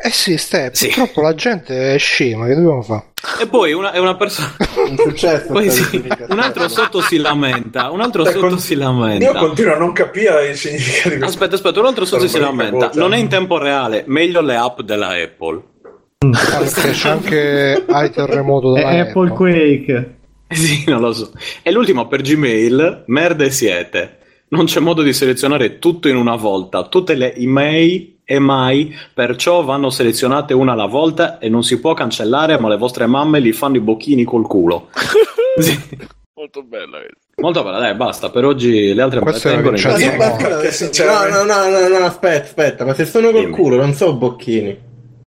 Eh sì, Ste, Sì. purtroppo la gente è scema, che dobbiamo fare? E poi una, è una persona... Un successo. Poi sì, un altro sotto si lamenta, un altro Cioè, sotto con- si Io lamenta. continuo a non capire il significato di questo. Aspetta, aspetta, un altro sotto si lamenta. Non è in tempo reale, meglio le app della Apple. Ah, perché c'è anche hai terremoto È dalla Apple Quake. Sì, non lo so. E l'ultimo per Gmail, merde siete. Non c'è modo di selezionare tutto in una volta. Tutte le email e mai, perciò vanno selezionate una alla volta e non si può cancellare, ma le vostre mamme li fanno i bocchini col culo. Sì. Molto bella. questa. Molto bella, dai, basta. Per oggi le altre me le Questo Che se- sinceramente- no, no, no, no, no, aspetta, aspetta, ma se sono col Dimmi. culo non so bocchini.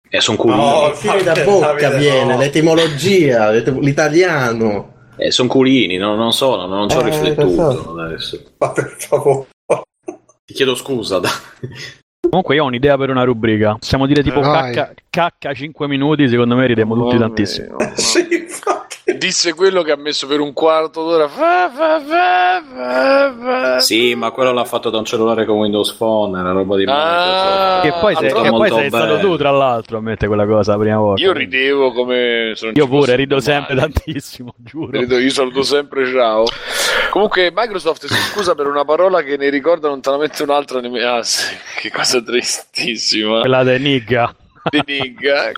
E sono culini. No, Bocchini da bocca viene, no. l'etimologia, l'et- l'italiano. Eh, sono culini, no- non so, non, non ci ho Eh, riflettuto adesso. Ma per favore. Ti chiedo scusa. Comunque io ho un'idea per una rubrica. Possiamo dire tipo cacca, cacca 5 minuti, secondo me ridemo tutti tantissimo. mia. Sì, infatti. Disse quello che ha messo per un quarto d'ora. Fa, fa, fa, fa, fa. Sì, ma quello l'ha fatto da un cellulare con Windows Phone, era roba di Ah, Che poi, sei, che poi sei stato tu, tra l'altro, a mettere quella cosa la prima volta. Io ridevo come. Io pure rido domani. sempre tantissimo, giuro. Rido- io saluto sempre ciao. Comunque, Microsoft si scusa per una parola che ne ricorda lontanamente un'altra. ne- Ah, sì, che cosa tristissima. Quella di Nigga. Di Nig.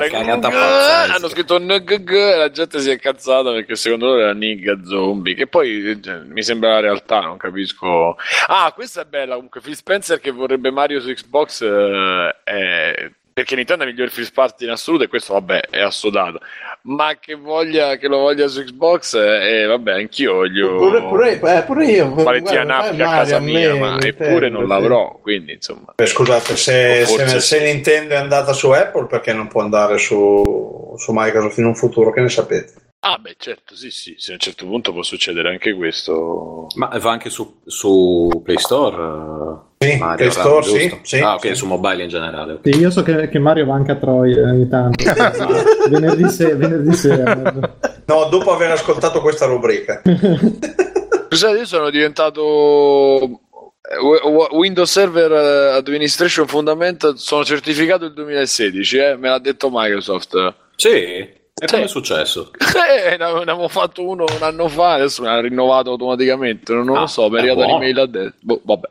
Nig- pazzesca. Hanno scritto NGG e la gente si è cazzata perché secondo loro era Nig zombie. Che poi eh, mi sembra la realtà, non capisco. Ah, questa è bella. Comunque, Phil Spencer che vorrebbe Mario su Xbox. eh, Perché Nintendo è il miglior first party in assoluto e questo vabbè è assodato. Ma che, voglia, che lo voglia su Xbox, eh, eh, vabbè, anch'io voglio Pure, pure, eh, pure io. Guarda, Nappi fai a casa mia, me, ma eppure non l'avrò, quindi insomma. Beh, scusate, se, se- se Nintendo è andata su Apple, perché non può andare su, su Microsoft in un futuro? Che ne sapete? Ah, beh, certo, sì, sì, sì, a un certo punto può succedere anche questo. Ma va anche su, su Play Store? Eh, Sì, Mario, Store, sì, sì, ah, ok, sì. su mobile in generale. Sì, io so che, che Mario va anche a Troia ogni tanto. venerdì, se- venerdì sera. No, dopo aver ascoltato questa rubrica. Scusate, io sono diventato Eh, Windows Server eh, Administration Fundamental sono certificato il 2016, eh? me l'ha detto Microsoft. Sì, e Sì. come è successo? Eh, ne avevo fatto uno un anno fa, adesso me l'ha rinnovato automaticamente, non, non Ah, lo so, mi è eh, arrivata l'email a destra. Boh, vabbè.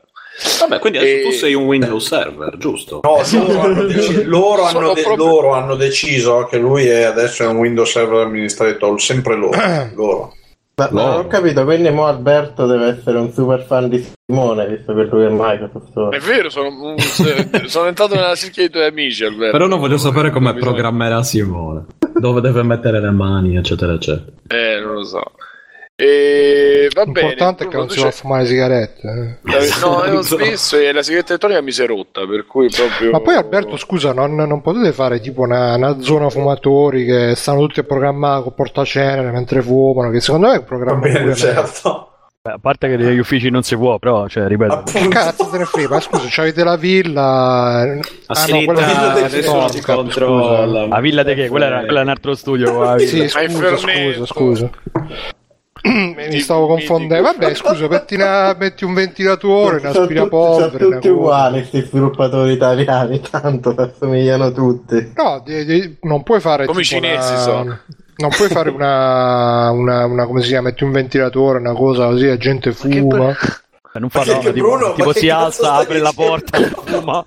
Vabbè, quindi adesso E- tu sei un Windows Server, giusto? No, loro, hanno, deci- loro hanno de- proprio- loro hanno deciso che lui è adesso è un Windows Server Administrator, sempre loro. loro. Ma, ma non ho capito, quindi mo Alberto deve essere un super fan di Simone, visto che lui è Microsoft. È vero, sono, un- sono entrato nella cerchia dei tuoi amici, Alberto. Però non voglio sapere come programmerà Simone. Dove deve mettere le mani, eccetera, eccetera. Eh, non lo so. E va bene. L'importante è che non si va a fumare sigarette. eh. No, ho smesso e la sigaretta elettronica mi si è rotta, per cui proprio... Ma poi Alberto, scusa, non, non potete fare tipo una, una zona fumatori che stanno tutti a programmare con portacenere mentre fumano, che secondo me è un Va programma bene, certo. Beh, a parte che negli uffici non si può, però, cioè, ripeto, Appunto. Cazzo te ne frega, ma scusa, c'avete la villa. A Ah, no, quella ti Stormcap, controlla. la villa di che? Quella era, quella è un altro studio. qua. Sì, Ma scusa, scusa, scusa. Mi stavo confondendo. Vabbè, scusa, metti, una- metti un ventilatore, un sono tutti, aspirapolvere. sono tutti una uguali questi sviluppatori italiani, tanto si assomigliano tutti. No, di- di- non puoi fare Come i cinesi una- sono. Non puoi fare una, una, una- come si chiama? Metti un ventilatore, una cosa così, la gente fuma. Eh, Non fa Ma che- no, tipo, Bruno, tipo si alza, apre la dicendo? porta, fuma.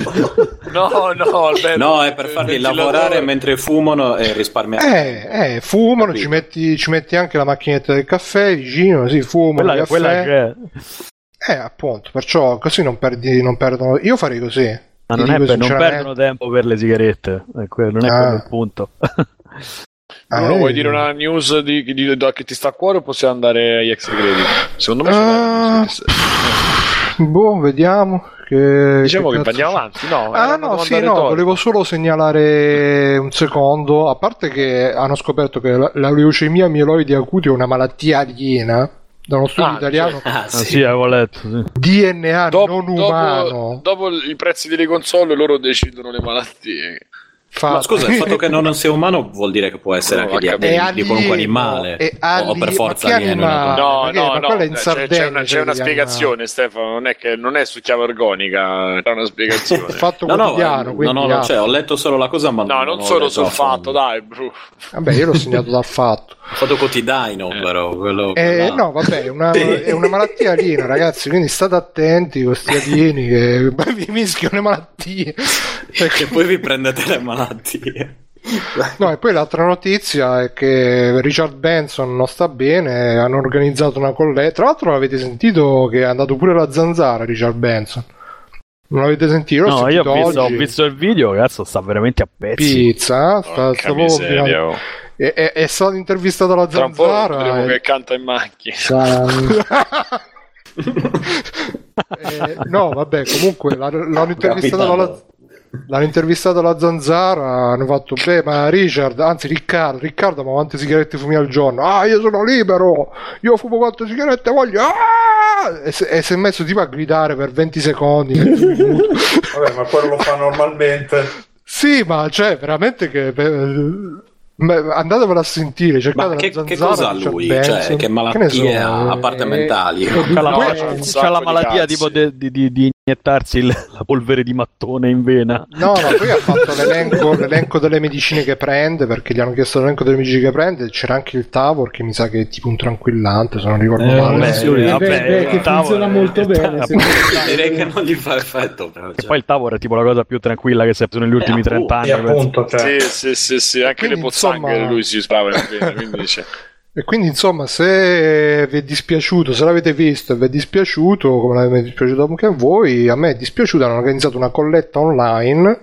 No, no, Alberto. No, è per il farli lavorare mentre fumano e risparmiare. Eh, eh, fumano, ci metti, ci metti anche la macchinetta del caffè vicino, sì, fumano, Quella, il quella caffè. che Eh, appunto, perciò così non perdi, non perdono. Io farei così. Ma non, è per- non perdono tempo per le sigarette, non è Ah. quello il punto. Ah, eh, vuoi dire una news di, di- di- che ti sta a cuore o possiamo andare agli ex credit? Secondo me c'è Ah, una che- Boh, vediamo. Che, Diciamo che, cazzo andiamo c'è. avanti, no? Ah no, sì, no, retorica. volevo solo segnalare un secondo, a parte che hanno scoperto che la, la leucemia mieloide acuta è una malattia aliena da uno studio Ah, italiano, Ah, Ah, sì, avevo letto. sì. DNA Dopo, non dopo- umano. dopo i prezzi delle console loro decidono le malattie. Fa- Ma scusa, il fatto che non sia umano vuol dire che può essere No, anche di, di- di qualunque animale. o per forza alieno. No, perché- no, no, c'è- Sardegna, c'è una, c'è una spiegazione, Stefano. Non è, che, non è su chiave organica, c'è una spiegazione. fatto No, no, quotidiano, no, no, no, ah, cioè, ho letto solo la cosa, ma no, non ho solo sul fatto, dai, bro. vabbè, io l'ho segnato dal fatto. Fatto quotidiano, Eh. però. Quello, Eh, no, vabbè, è una, è una malattia aliena, ragazzi. Quindi state attenti con questi alieni che vi mischiano le malattie. E poi vi prendete le malattie. No, e poi l'altra notizia è che Richard Benson non sta bene. Hanno organizzato una colletta. Tra l'altro, l'avete sentito che è andato pure la zanzara. Richard Benson, non l'avete sentito? L'ho No, io sentito ho visto, ho visto il video, cazzo, sta veramente a pezzi. Pizza, eh? sta, sta proprio oh. è, è, è stato intervistato alla Tra un po' zanzara. vedremo e- che canta in macchina. Eh, no, vabbè, comunque la- l'hanno intervistato alla, l'hanno intervistato alla zanzara. Hanno fatto, beh, ma Richard, anzi Riccardo, Riccardo, ma quante sigarette fumi al giorno? Ah, io sono libero, io fumo quante sigarette voglio. Ah! E, si- e si è messo tipo a gridare per 20 secondi. 20 minuti. Vabbè, ma quello lo fa normalmente. sì, ma cioè, veramente che. eh, andatevelo a sentire, cercate Ma che, la che cosa ha lui? Cioè, che malattie so, ha, a eh, parte mentali? C'ha la, sacco la malattia tipo di, di- di iniettarsi il- la polvere di mattone in vena. No, no, poi ha fatto l'elenco, l'elenco delle medicine che prende, perché gli hanno chiesto l'elenco delle medicine che prende, c'era anche il Tavor che mi sa che è tipo un tranquillante, se non ricordo Eh, male. vabbè, sì, sì, vabbè, beh, beh, il che funziona molto bene, Direi che non gli fa effetto. Però, E cioè. poi il tavolo è tipo la cosa più tranquilla che si è preso negli ultimi Eh, 30 anni. E appunto, cioè, Sì, sì, sì, sì, anche Quindi, le pozzanghere insomma- lui si bene, quindi dice... E quindi, insomma, se vi è dispiaciuto, se l'avete visto e vi è dispiaciuto, come è dispiaciuto anche a voi, a me è dispiaciuto, hanno organizzato una colletta online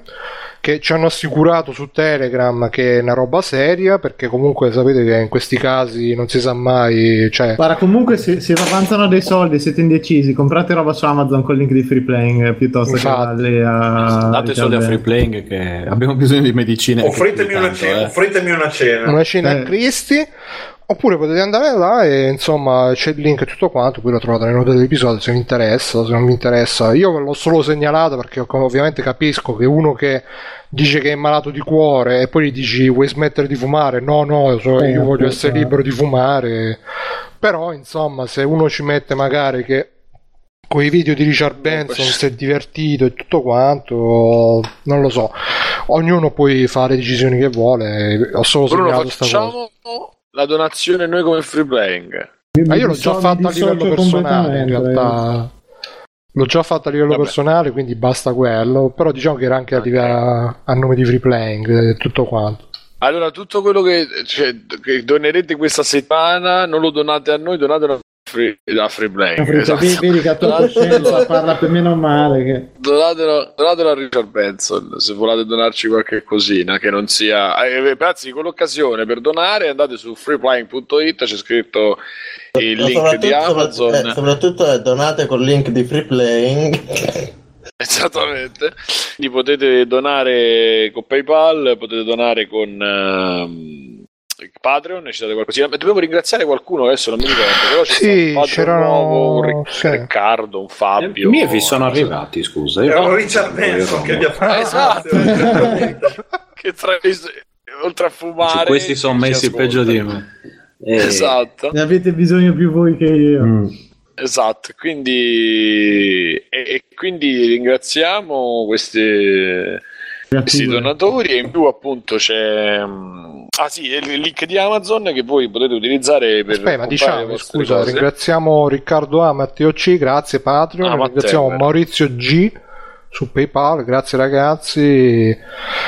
che ci hanno assicurato su Telegram che è una roba seria, perché comunque sapete che in questi casi non si sa mai, cioè... Guarda, comunque se, se avanzano dei soldi e siete indecisi, comprate roba su Amazon con il link di free playing eh, piuttosto Infatti. che a... Date soldi a free playing che abbiamo bisogno di medicine. offritemi, una tanto, cena, eh. offritemi una cena. una cena Eh. a Cristi oppure potete andare là e insomma c'è il link e tutto quanto poi lo trovate nelle note dell'episodio se vi interessa se non vi interessa. Io ve l'ho solo segnalato perché ov- ovviamente capisco che uno che dice che è malato di cuore e poi gli dici vuoi smettere di fumare? No no so- Eh, io voglio essere libero di fumare. Però insomma se uno ci mette magari che con i video di Richard Benson si è divertito e tutto quanto non lo so. Ognuno poi fa le decisioni che vuole ho solo Bruno, sta cosa. facciamo la donazione noi come free playing. ma io l'ho già fatto a livello personale in realtà. L'ho già fatto a livello Vabbè. personale quindi basta quello. Però diciamo che era anche a, a nome di free playing e tutto quanto. Allora, tutto quello che, cioè, che donerete questa settimana non lo donate a noi, donatelo a free, a free playing. Capito? esatto. Vedi- che coscienza parla per meno male che... Donatelo, donatelo a Richard Benson se volete donarci qualche cosina che non sia. Eh, ragazzi, con l'occasione per donare andate su freeplaying.it, c'è scritto il link di soprattutto- Amazon. eh, soprattutto eh, donate col link di free playing. Esattamente. Quindi potete donare con PayPal, potete donare con ehm, Patreon, ci date qualcosina. Ma dobbiamo ringraziare qualcuno adesso, non mi ricordo. Però c'è Sì, un c'erano- nuovo, un Ric- sì. Riccardo, un I Fabio. miei vi sono arrivati, scusa. Io Era un Richard Benson che vi ha Ah, fatto. esatto. che tra, oltre a fumare, Cioè, questi sono messi ascolta. peggio di me. Eh, Esatto. Ne avete bisogno più voi che io. mm. Esatto, quindi, e, e quindi ringraziamo questi, Creature. donatori e in più appunto c'è mm, ah sì, il link di Amazon che voi potete utilizzare per Aspetta, diciamo, scusa, cose. ringraziamo Riccardo A, Matteo C, grazie Patreon, Ah, Matteo, ringraziamo vero. Maurizio G su PayPal, grazie ragazzi.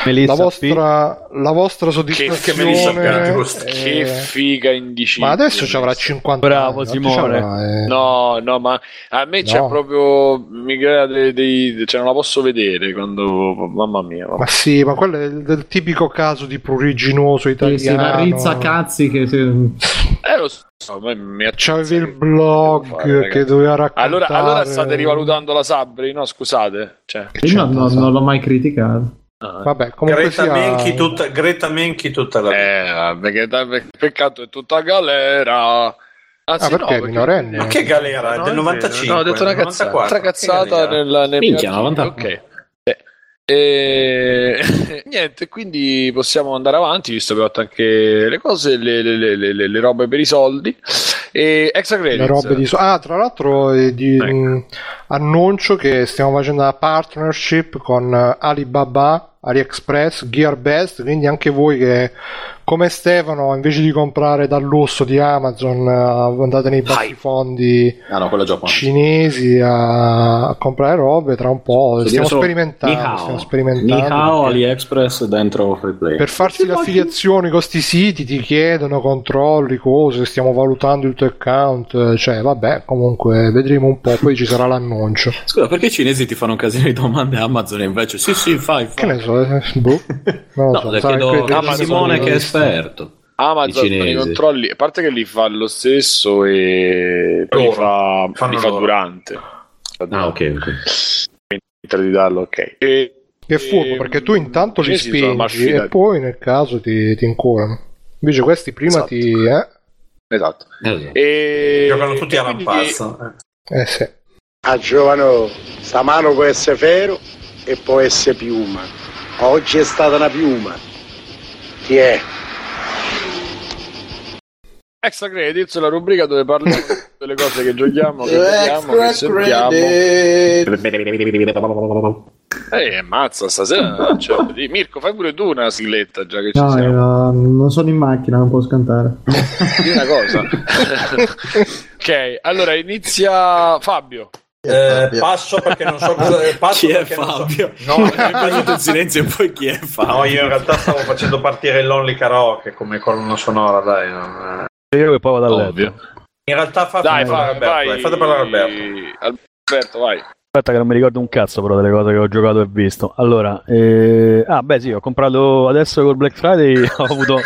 Melissa La P. vostra, la vostra che, che, soddisfazione. Melissa P, che figa indicibile ma adesso ci avrà 50 Bravo, anni, Simone. avrà, eh. No, no, ma a me c'è No. proprio mi crea dei, dei- cioè non la posso vedere quando mamma mia. Ma sì, ma quello è il, del tipico caso di pruriginoso Sì, italiano. sì, la rizza cazzi che... Eh lo so, ma mi C'avevi il blog fare, che doveva raccontare. Allora, allora state rivalutando la Sabri? No, scusate. Cioè, Io no- no- sa? non l'ho mai criticato. ah, Vabbè, comunque Greta, sia... Menchi tutta, Greta Menchi tutta la eh, peccato è tutta galera. Anzi, Ah, perché è minorenne? Ma che galera? È No, del è 95, vero. No, ho detto una cazzata, 94. altra cazzata galera? nel, nel Minchia, mio articolo. 94. Ok. E- niente, quindi possiamo andare avanti, visto che ho fatto anche le cose, le, le- le- le- le robe per i soldi. E extra credits. di so- ah tra l'altro eh, di- Ecco. mh, annuncio che stiamo facendo una partnership con Alibaba AliExpress Gearbest quindi anche voi che come Stefano invece di comprare dal lusso di Amazon eh, andate nei bassi fondi Ah no, cinesi a, a comprare robe tra un po' stiamo sperimentando stiamo sperimentando Nihao, AliExpress dentro Free Play. per farsi le affiliazioni con sti siti ti chiedono controlli, cose, stiamo valutando il tuo account, cioè vabbè, comunque vedremo un po', poi ci sarà l'annuncio. Scusa, perché i cinesi ti fanno un casino di domande a Amazon invece sì, sì, fai, Che fai. Ne so, eh, boh, No, chiedo che- a Amazon Simone che è esperto. Amazon I con i controlli, a parte che li fa lo stesso e poi li fa, Fanno li fa durante. Ah, ok, ok. Mentre di darlo, ok. E, Che è furbo, e- perché tu intanto li spingi e poi nel caso ti, ti incolano. Invece questi prima Esatto. ti... Eh? Esatto. Esatto. E, Giocano tutti a quindi- rampazzo. eh. eh sì. A giovano, sta mano può essere ferro e può essere piuma. Oggi è stata una piuma. Chi è? Extra Credits, la rubrica dove parliamo delle cose che giochiamo, che vediamo, che sentiamo. Eh, mazza, stasera cioè, Mirko, fai pure tu una sigletta già che ci No, siamo. eh, non sono in macchina, non posso cantare. Di una cosa. ok, allora inizia Fabio. Eh, passo perché non so cosa passo Chi è non so- Fabio? No, mi è piaciuto il silenzio e poi chi è Fabio? no, io in realtà stavo facendo partire il Lonely Karaoke come colonna sonora, dai. non- Io che poi vado a letto. Ovvio. In realtà fate Dai, parlare vai, Alberto, vai. dai, fate parlare Alberto. Alberto, vai. Aspetta che non mi ricordo un cazzo però delle cose che ho giocato e visto. Allora, eh... ah beh sì, ho comprato adesso col Black Friday, ho avuto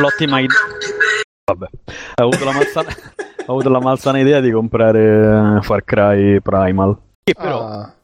l'ottima idea. Vabbè, ho avuto la malsana, ho avuto la malsana idea di comprare eh, Far Cry Primal. Che però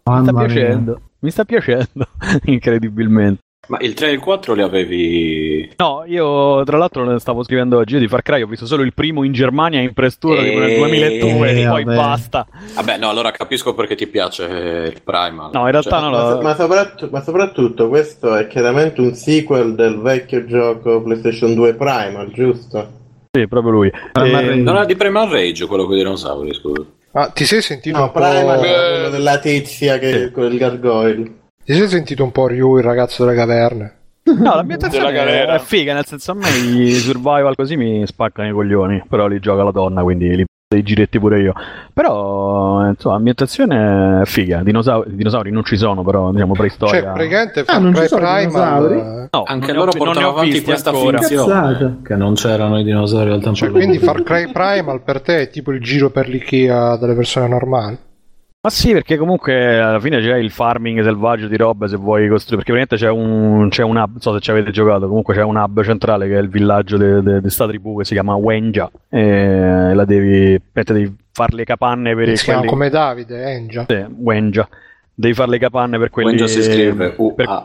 Ah, mi sta piacendo, mi sta piacendo, incredibilmente. Ma il 3 e il 4 li avevi... No, io tra l'altro ne stavo scrivendo oggi io di Far Cry, ho visto solo il primo in Germania in prestura tipo nel Eh, 2002 e poi vabbè. basta. Vabbè, no, allora capisco perché ti piace eh, il Primal. No, in realtà Cioè, no, Ma, no. so- ma soprattutto, ma soprattutto questo è chiaramente un sequel del vecchio gioco PlayStation 2 Primal, giusto? Sì, proprio lui. Eh. Non era di Primal Rage quello con i dinosauri, scusa. Ma ti sei sentito No, un po'. Primal è quello della tizia che con il gargoyle. Ti sei sentito un po' Ryu, il ragazzo delle caverne? No, l'ambientazione è figa, nel senso a me i survival così mi spaccano i coglioni, però li gioca la donna, quindi li dei giretti pure io. Però, insomma, l'ambientazione è figa. Dinosauri, dinosauri non ci sono, però diciamo preistoria. Cioè, praticamente Ah, non ci sono Primal. dinosauri? eh, No, Anche non loro ho- ho avanti questa ancora. finzione. Che non c'erano i dinosauri al tempo Cioè, quindi Far Cry Primal per te è tipo il giro per l'IKEA delle persone normali. Ma sì, perché comunque alla fine c'è il farming selvaggio di robe se vuoi costruire. Perché veramente c'è un, c'è un hub, non so se ci avete giocato, comunque c'è un hub centrale che è il villaggio di questa tribù che si chiama Wenja. E la devi, devi fare le capanne per i Si chiama quelli- come Davide, Engia. sì, Wenja. Devi fare le capanne per quelli, Wenja si scrive per,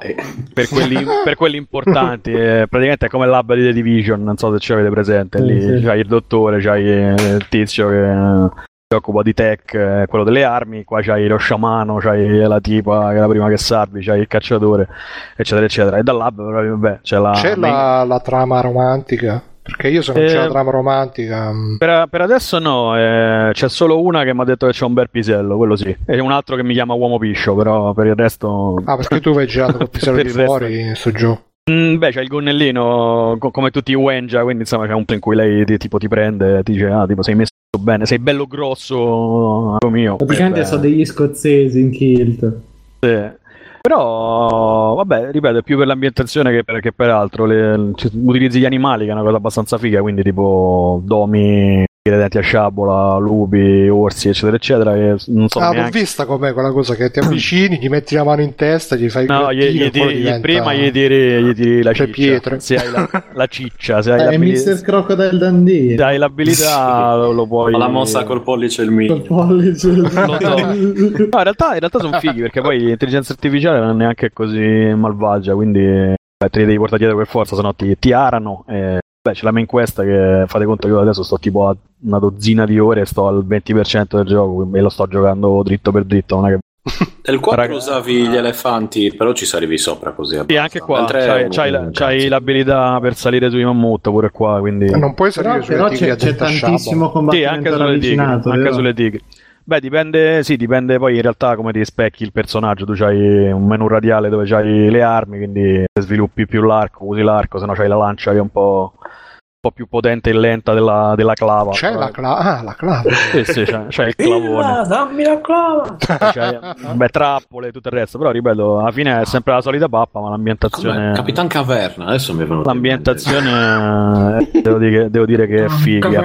per quelli, per quelli importanti. eh, praticamente è come l'hub di The Division, non so se ci avete presente. Lì Sì, sì. c'hai il dottore, c'hai eh, il tizio che eh, occupa di tech, eh, quello delle armi. Qua c'hai lo sciamano, c'hai la tipa che è la prima che salvi, c'hai il cacciatore, eccetera, eccetera. E dall'hub, però, vabbè, c'è la. C'è la, la trama romantica? Perché io se non c'è Eh, la trama romantica... mm, Per, per adesso no, eh, c'è solo una che mi ha detto che c'è un bel pisello, quello sì. E un altro che mi chiama uomo piscio, però per il resto. Ah, perché tu vai girato col pisello di resto- fuori sto gioco. Mm, beh, c'è il gonnellino co- come tutti i Wenja, quindi insomma c'è un punto in cui lei ti, tipo, ti prende e ti dice: Ah, tipo, sei messo bene, sei bello grosso, amico mio. Praticamente sono degli scozzesi in kilt. sì. Però, vabbè, ripeto, è più per l'ambientazione che per, che per altro. Le- utilizzi gli animali, che è una cosa abbastanza figa, quindi tipo domi, denti a sciabola, lupi, orsi, eccetera, eccetera. Che non so ah, l'ho neanche. vista com'è quella cosa che ti avvicini, gli metti la mano in testa, gli fai No, gli, gli tiri- diventa- prima gli tiri, gli tiri la Le ciccia. pietre. Se hai la, la ciccia, se hai, È l'abili- Mr. Crocodile Dundee. se hai l'abilità lo, puoi. La mossa col pollice e il Col miglio. pollice. Lo so. No, in realtà, in realtà sono fighi perché poi l'intelligenza artificiale non è neanche così malvagia, quindi beh, te li devi portare dietro per forza, sennò ti, ti arano. E, beh, c'è la main quest che fate conto che io adesso sto tipo a una dozzina di ore e sto al 20% del gioco, quindi lo sto giocando dritto per dritto, non è che Nel 4 Raga- usavi gli elefanti, però ci salivi sopra così. Sì, abbastanza. anche qua c'hai, c'hai la- c'hai l'abilità per salire sui mammut pure qua, quindi... Non puoi Però, salire sulle però tigri c'è, c'è tantissimo sciabola. Sì, combattimento anche sulle tigri, ravvicinato. anche sulle tigri. Beh, dipende, sì, dipende poi in realtà come ti specchi il personaggio. Tu hai un menu radiale dove hai le armi, quindi sviluppi più l'arco, usi l'arco, se no c'hai la lancia che è un po', un po' più potente e lenta della, della clava. C'è la clava. Ah, la clava. Sì, sì, c'è, c'è il clavone. dammi la clava! C'è, beh, trappole e tutto il resto. Però, ripeto, alla fine è sempre la solita pappa, ma l'ambientazione... Capitan Caverna, adesso mi è venuto. L'ambientazione devo dire, devo dire che è figa.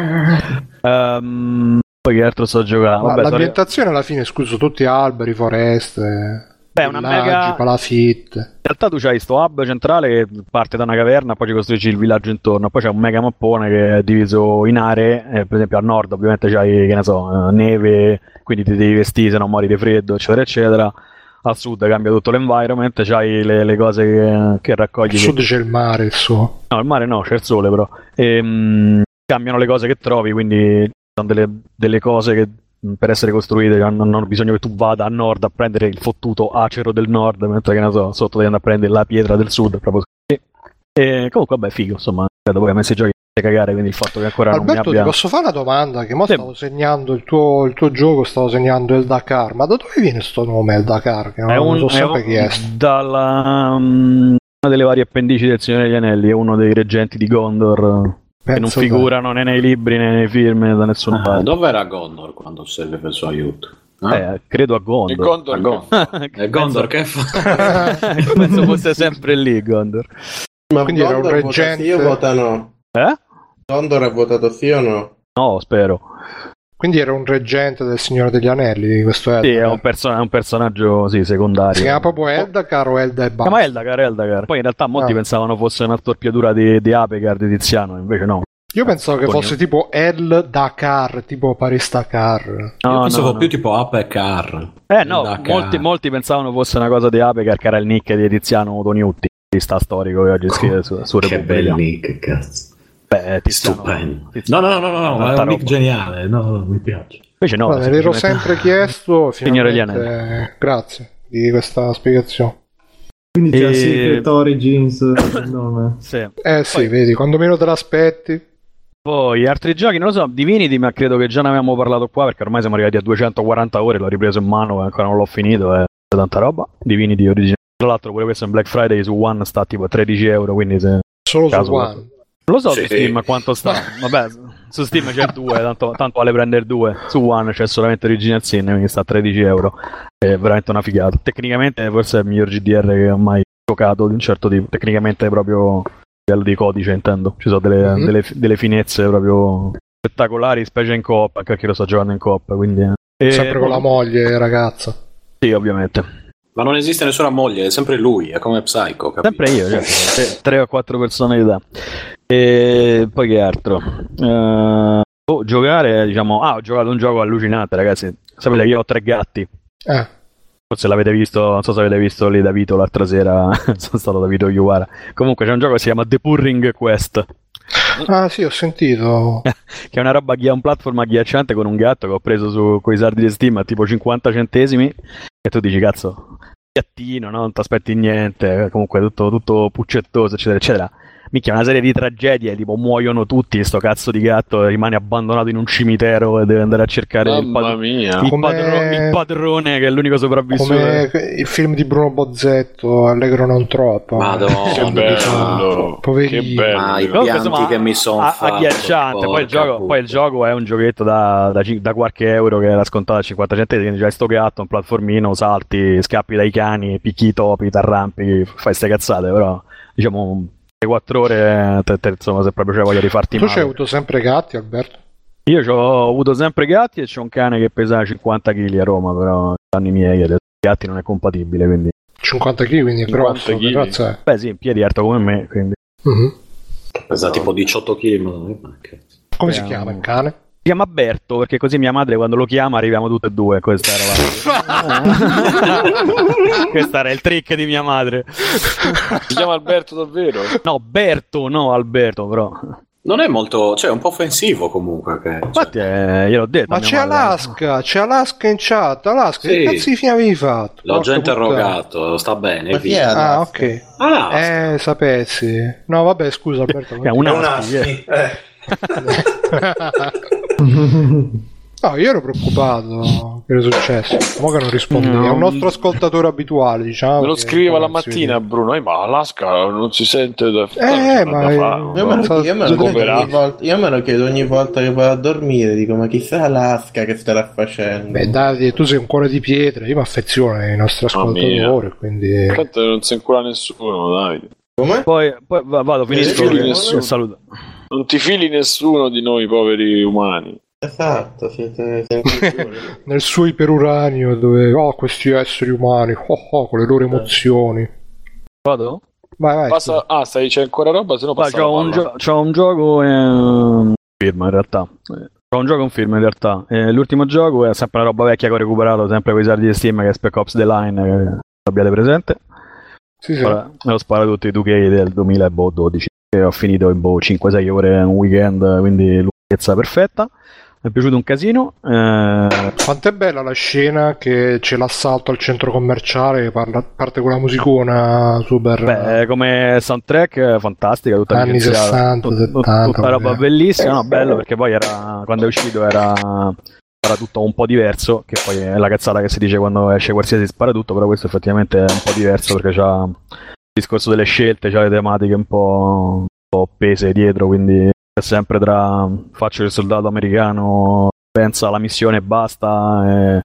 Ehm, poi che altro sto giocando? Vabbè, l'ambientazione alla fine, scuso, tutti alberi, foreste, Beh, una mega- palafitte. In realtà tu c'hai sto hub centrale che parte da una caverna, poi ci costruisci il villaggio intorno, poi c'è un mega mappone che è diviso in aree, eh, per esempio a nord ovviamente c'hai, che ne so, eh, neve, quindi ti devi vestire se non muori di freddo, eccetera, eccetera. Al sud cambia tutto l'environment, c'hai le, le cose che, che raccogli. Al che- sud c'è il mare, il suo. No, il mare no, c'è il sole però. Ehm, cambiano le cose che trovi, quindi sono delle, delle cose che mh, per essere costruite hanno, hanno bisogno che tu vada a nord a prendere il fottuto acero del nord, mentre che ne so, sotto devi andare a prendere la pietra del sud. Proprio così. E comunque, vabbè, figo, insomma, dopo che hai messo i giochi a cagare, quindi il fatto che ancora non Alberto, mi ti abbia... posso fare una domanda? Che mo Sì. stavo segnando il tuo, il tuo gioco, stavo segnando il Dakar. Ma da dove viene sto nome, il Dakar? Che non È un, lo so è sempre un- chiesto. dalla mm, una delle varie appendici del Signore degli Anelli, è uno dei reggenti di Gondor che non Penso figurano né nei libri né nei film né da nessuna Ah, parte. dove era Gondor quando serve per il suo aiuto? Ah? Eh, credo a Gondor. Gondor, A Gondor. È Gondor che fa? Penso fosse sempre lì Gondor. Ma Quindi era un Gondor reggente. sì o vota no? Eh? Gondor ha votato sì o no? No, spero. Quindi era un reggente del Signore degli Anelli di questo Sì, Eldar. è un, perso- è un personaggio sì, secondario. Si chiama proprio Eldakar o Elda e Si basta? chiama Eldacar, Eldacar. Poi in realtà molti Ah. pensavano fosse una storpiatura di, di Apegar di Tiziano, invece no. Io pensavo che fosse tipo El Dakar, tipo Paris Dakar. No, Io pensavo no, no. più tipo Ape Car. Eh no, molti, molti pensavano fosse una cosa di Apegar, che era il nick di Tiziano Toniutti, sta storico che oggi scrive su, su Che Repubblica. bel nick, cazzo. Beh, Tiziano, Stupendo. Tiziano- No, no, no, no, no, ma è un nick geniale. No, no, mi piace. Invece no, l'ero semplicemente- sempre chiesto. Signore finalmente- Grazie di questa spiegazione. Quindi c'è E- Secret Origins il nome. Sì. Eh sì, Poi- vedi, quando meno te l'aspetti. Poi altri giochi, non lo so, Divinity, ma credo che già ne avevamo parlato qua perché ormai siamo arrivati a 240 ore, l'ho ripreso in mano e ancora non l'ho finito, è tanta roba. Divinity originale. Tra l'altro pure questo in Black Friday su One sta tipo a 13 euro, quindi se... Solo su Caso- One. Non lo so Sì. su Steam quanto sta. Vabbè, su Steam c'è il 2, tanto, tanto vale prendere il 2. Su One c'è solamente Original Sin, quindi sta a 13 euro. È veramente una figata. Tecnicamente forse è il miglior GDR che ho mai giocato di un certo tipo. Tecnicamente proprio a livello di codice intendo. Ci sono delle, Mhm. delle, delle finezze proprio spettacolari, specie in coop, anche perché lo sto giocando in coop. Quindi... eh. E- Sempre con la moglie, ragazza. Sì, ovviamente. Ma non esiste nessuna moglie, è sempre lui, è come Psycho. capito? Sempre io, cioè, tre- tre o quattro personalità. E poi che altro? Eh, oh, giocare, diciamo, ah, ho giocato un gioco allucinante, ragazzi. Sapete che io ho tre gatti. Eh, Forse l'avete visto, non so se avete visto lì da Vito l'altra sera, sono stato da Vito Iuara. Comunque c'è un gioco che si chiama The Purring Quest, Ah sì, ho sentito. che è una roba è un platform agghiacciante con un gatto che ho preso su quei sardi di Steam a tipo 50 centesimi e tu dici cazzo, gattino, no? non ti aspetti niente, comunque tutto, tutto puccettoso, eccetera, eccetera. Minchia, una serie di tragedie, tipo muoiono tutti, sto cazzo di gatto rimane abbandonato in un cimitero e deve andare a cercare il, Mamma pad- mia. il Come- padro- il padrone che è l'unico sopravvissuto. Come il film di Bruno Bozzetto, Allegro non troppo. Madonna. Che bello. Poverino. Che bello. Ma i pianti insomma, che mi sono a- fatto. agghiacciante. Poi il, gioco, poi il gioco è un giochetto da, da da qualche euro che era scontato a 50 centesimi. Quindi c'hai sto gatto, un platformino, salti, scappi dai cani, picchi i topi, t'arrampichi, fai ste cazzate. Però diciamo 4 ore, te- te- insomma, se proprio c'è voglia di farti Tu male. ci hai avuto sempre gatti, Alberto? Io c'ho- ho avuto sempre gatti e c'ho un cane che pesa 50 kg a Roma, però anni miei adesso i gatti non è compatibile, quindi 50 kg, quindi è 50 grosso. chili. Grazie. è. beh sì, in piedi alto come me, quindi Mhm. Pesa tipo 18 kg, ma che- Come si Abbiamo- chiama il cane? Si chiama Berto perché così mia madre quando lo chiama arriviamo tutte e due. Questa era la... Questo era il trick di mia madre. Si chiama Alberto davvero? No, Berto, no Alberto, però. Non è molto, cioè, è un po' offensivo comunque. Che, cioè, Infatti, eh, gliel'ho detto. Ma c'è madre. Alaska, c'è Alaska in chat. Alaska, Sì. che cazzo di fine avevi fatto? l'ho Porca già puttana. interrogato, sta bene. Ma chi via. Ah, Alaska? ok. Ah, Eh, sapessi. No, vabbè, scusa Alberto. È un husky, husky. Eh. No, io ero preoccupato. Che era successo? Ma che non rispondevi. No. È un nostro ascoltatore abituale, diciamo. Me lo scriveva la mattina vede. Bruno, eh, ma Alaska non si sente da, Eh, ma-. Io me, lo, io me lo chiedo ogni volta, io me lo chiedo ogni volta che vado a dormire, dico ma chissà Alaska che starà facendo? Beh, Davide, tu sei un cuore di pietra. Io mi affeziono ai nostri ascoltatori, quindi. Tanto non si incula nessuno, dai. Come? Poi, poi va- vado, finisco. saluto. Non ti fili nessuno di noi poveri umani. Esatto, siete, siete Nel suo iperuranio, dove. Oh, questi esseri umani. Oh, oh, con le loro emozioni. Vado? Vai, vai. Passa... Ah, stai c'è ancora roba? Se no passa c'ho, un gio- c'ho un gioco e un film in realtà. Eh, C'ho un gioco e un film in realtà. Eh, l'ultimo gioco è sempre una roba vecchia che ho recuperato, sempre con i sardi di Steam, che è Spec Ops The Line, che abbiate presente. Sì, sì. Ora, me lo sparo tutti i 2K del 2012 e ho finito in boh, 5-6 ore un weekend, quindi lunghezza perfetta. Mi è piaciuto un casino. Eh, Quanto è bella la scena che c'è l'assalto al centro commerciale, parla- parte con la musicona super beh, come soundtrack eh, fantastica, tutta Anni licenziata, 60, tut- tut- 70, tutta roba vabbè. bellissima, no, bello perché poi era quando è uscito era, era tutto un po' diverso, che poi è la cazzata che si dice quando esce qualsiasi sparatutto, però questo effettivamente è un po' diverso perché c'ha discorso delle scelte, c'ha le tematiche un po', un po' pese dietro, quindi è sempre tra faccio il soldato americano, pensa alla missione e basta, e,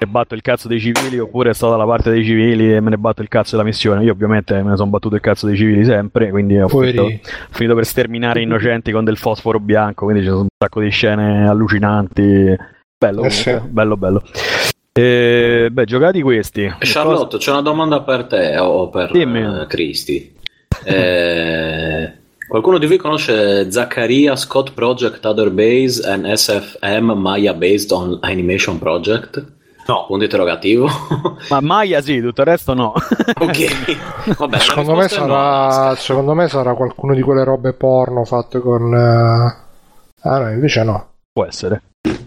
e batto il cazzo dei civili, oppure sto dalla parte dei civili e me ne batto il cazzo della missione. Io ovviamente me ne sono battuto il cazzo dei civili sempre, quindi ho finito, ho finito per sterminare innocenti con del fosforo bianco, quindi ci sono un sacco di scene allucinanti. Bello, comunque, bello, bello. E, beh, giocati questi. Charlotte, c'è una domanda per te o per Dimmi. eh, Cristi. Eh, qualcuno di voi conosce Zaccaria Scott Project Other Base and SFM Maya Based on Animation Project? No. Punto interrogativo. Ma Maya sì, tutto il resto no. ok, vabbè. Secondo me, no, sarà, Alaska. secondo me sarà qualcuno di quelle robe porno fatte con... eh, Ah no, invece no. Può essere.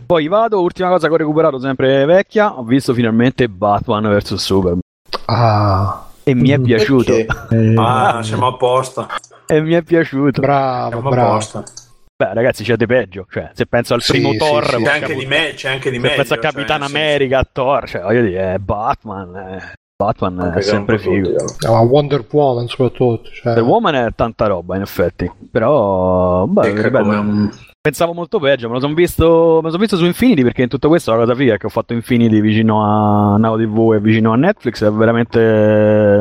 Poi vado, ultima cosa che ho recuperato sempre vecchia, ho visto finalmente Batman vs Superman. Ah, E mi è piaciuto. Perché? Eh, Ah, siamo a posto. E mi è piaciuto. bravo, Siamo a bravo. posto. Beh, ragazzi, c'è di peggio. Cioè, se penso al Sì, primo sì, Thor, sì. C'è anche di, me, c'è anche di se meglio. penso a cioè, Capitan senso- America, Thor, cioè, voglio dire, è Batman. eh, Batman Anche è se sempre figo. eh. Ma Wonder Woman soprattutto. Cioè, The Woman è tanta roba, in effetti. Però, beh, Ecco, ripeto, come un- pensavo molto peggio. Me lo sono visto, son visto su Infinity perché in tutto questo la cosa figa è che ho fatto Infinity vicino a Now TV e vicino a Netflix. È veramente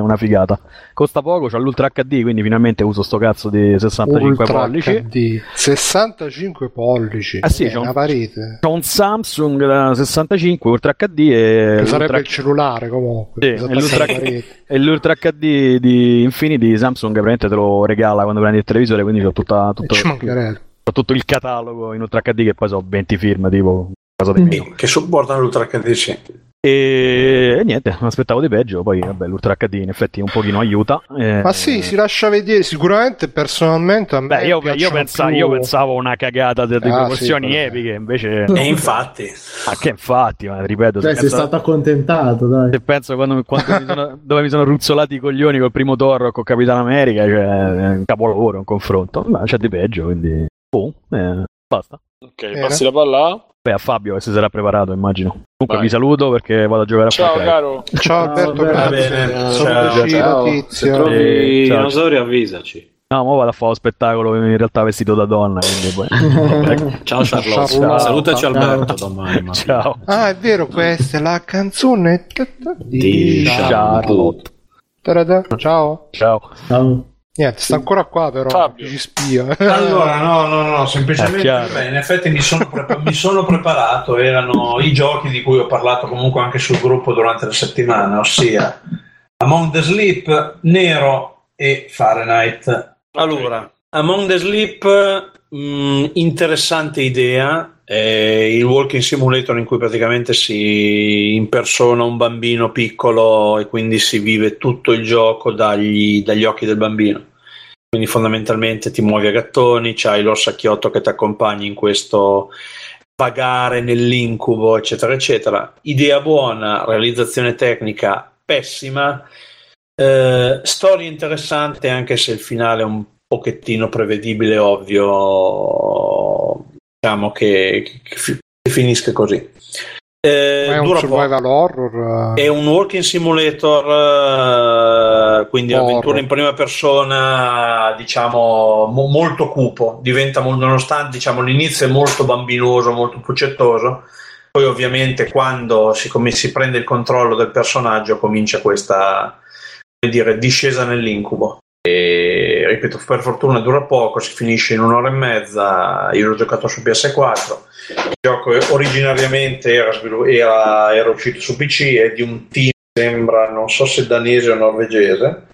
una figata. Costa poco, c'ha l'Ultra HD, quindi finalmente uso sto cazzo di 65 Ultra pollici. HD. 65 pollici. Ah, sì, Eh, un- una parete. C'ho un Samsung da 65 Ultra HD e Che sarebbe il cellulare comunque. Sì, è attacca l'Ultra- e l'Ultra HD di Infinity Samsung praticamente te lo regala quando prendi il televisore, quindi ho tutta, tutto, Ci mancherebbe. Tutto il catalogo in Ultra HD che poi so 20 film tipo cosa di meno. che supportano l'Ultra HD, sì. E, e niente, mi aspettavo di peggio, poi vabbè l'Ultra HD in effetti un pochino aiuta. eh, Ma sì, si lascia vedere. Sicuramente personalmente a me Beh, io, io, pensa- più- io pensavo una cagata di, di Ah, proporzioni sì, epiche, invece... E infatti, Ah, che infatti, ma ripeto, Dai, sei penso- stato accontentato, dai. Se penso quando, quando mi sono, dove mi sono ruzzolati i coglioni col primo Thor con Capitan America, cioè è un capolavoro, un confronto. Ma c'è di peggio, quindi. Boh, eh, basta. Ok, Bene. passi la palla. a- Beh, a Fabio che si sarà preparato, immagino. Comunque Vai. vi saluto perché vado a giocare a Ciao, Far caro. Ciao Alberto, Va bene. Sono Ciao. Ciao. Se trovi i ciao. dinosauri avvisaci. No, ma vado a fare lo spettacolo in realtà vestito da donna, quindi poi... Ciao Charlotte. Ciao. Salutaci Ciao. Alberto domani. ma- Ciao. Ah, è vero, questa è la canzone di Di Charlotte. Ciao. Ciao. Ciao. Niente, sta ancora qua però. Fabio. Ci spia. allora, no, no, no, semplicemente beh, in effetti mi sono, prepa- mi sono preparato, erano i giochi di cui ho parlato comunque anche sul gruppo durante la settimana, ossia Among the Sleep, Nero e Fahrenheit. Allora, Among the Sleep, mh, interessante idea, è il walking simulator in cui praticamente si impersona un bambino piccolo e quindi si vive tutto il gioco dagli, dagli occhi del bambino. Quindi fondamentalmente ti muovi a gattoni, c'hai l'orsacchiotto che ti accompagna in questo vagare nell'incubo, eccetera, eccetera. Idea buona, realizzazione tecnica pessima, eh, storia interessante anche se il finale è un pochettino prevedibile, ovvio, diciamo che, che fi- che finisca così. Eh, è un survival horror. È un walking simulator, eh, quindi Horror. avventura in prima persona, diciamo, mo- molto cupo. Diventa, nonostante diciamo, l'inizio è molto bambinoso, molto puccettoso. Poi, ovviamente, quando si, come si prende il controllo del personaggio, comincia questa dire, discesa nell'incubo. Ripeto, per fortuna dura poco, si finisce in un'ora e mezza. Io l'ho giocato su PS4. Il gioco originariamente era, era- era uscito su PC, è di un team, sembra, non so se danese o norvegese.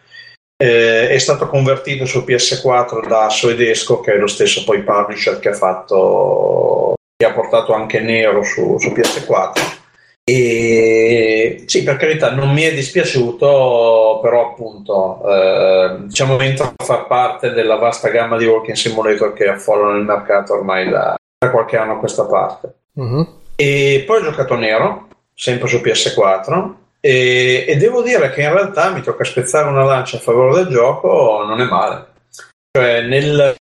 Eh, è stato convertito su PS4 da Soedesco, che è lo stesso poi publisher che ha fatto, che ha portato anche Nero su, su PS4. E sì, per carità, non mi è dispiaciuto, però appunto, eh, diciamo, entra a far parte della vasta gamma di walking simulator che affollano il mercato ormai da, da qualche anno a questa parte. Mhm. E poi ho giocato Nero, sempre su PS4, e, e devo dire che in realtà mi tocca spezzare una lancia a favore del gioco, non è male. Cioè, nel,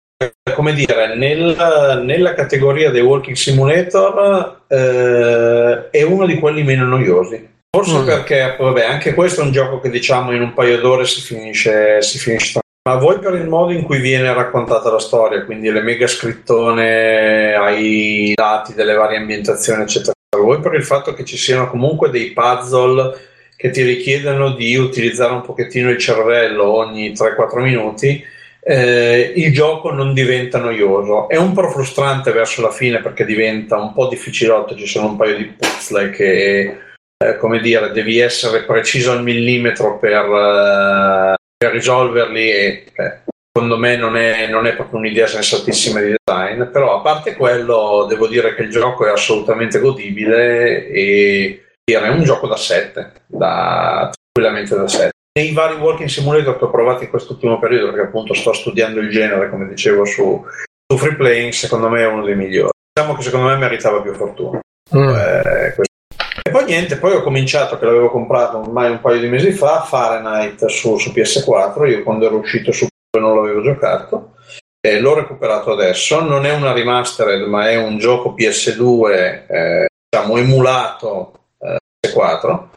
come dire, nel- nella categoria dei walking simulator eh, è uno di quelli meno noiosi. Forse Mm. perché, vabbè, anche questo è un gioco che diciamo in un paio d'ore si finisce, si finisce ma voi per il modo in cui viene raccontata la storia, quindi le mega scrittone ai lati delle varie ambientazioni, eccetera, voi per il fatto che ci siano comunque dei puzzle che ti richiedono di utilizzare un pochettino il cervello ogni 3-4 minuti, eh, il gioco non diventa noioso. È un po' frustrante verso la fine perché diventa un po' difficilotto, ci sono un paio di puzzle che, eh, come dire, devi essere preciso al millimetro per, eh, per risolverli e eh, secondo me non è, non è proprio un'idea sensatissima di design, però a parte quello devo dire che il gioco è assolutamente godibile e è un gioco da 7, da, tranquillamente da 7. Nei vari walking simulator che ho provato in quest'ultimo periodo, perché appunto sto studiando il genere, come dicevo, su, su free playing, secondo me è uno dei migliori. Diciamo che secondo me meritava più fortuna. Mm. Eh. E poi niente, poi ho cominciato, che l'avevo comprato ormai un paio di mesi fa, Fahrenheit su, su PS4, io quando ero uscito su non l'avevo giocato. eh, l'ho recuperato adesso, non è una remastered ma è un gioco PS2 eh, diciamo emulato eh, PS4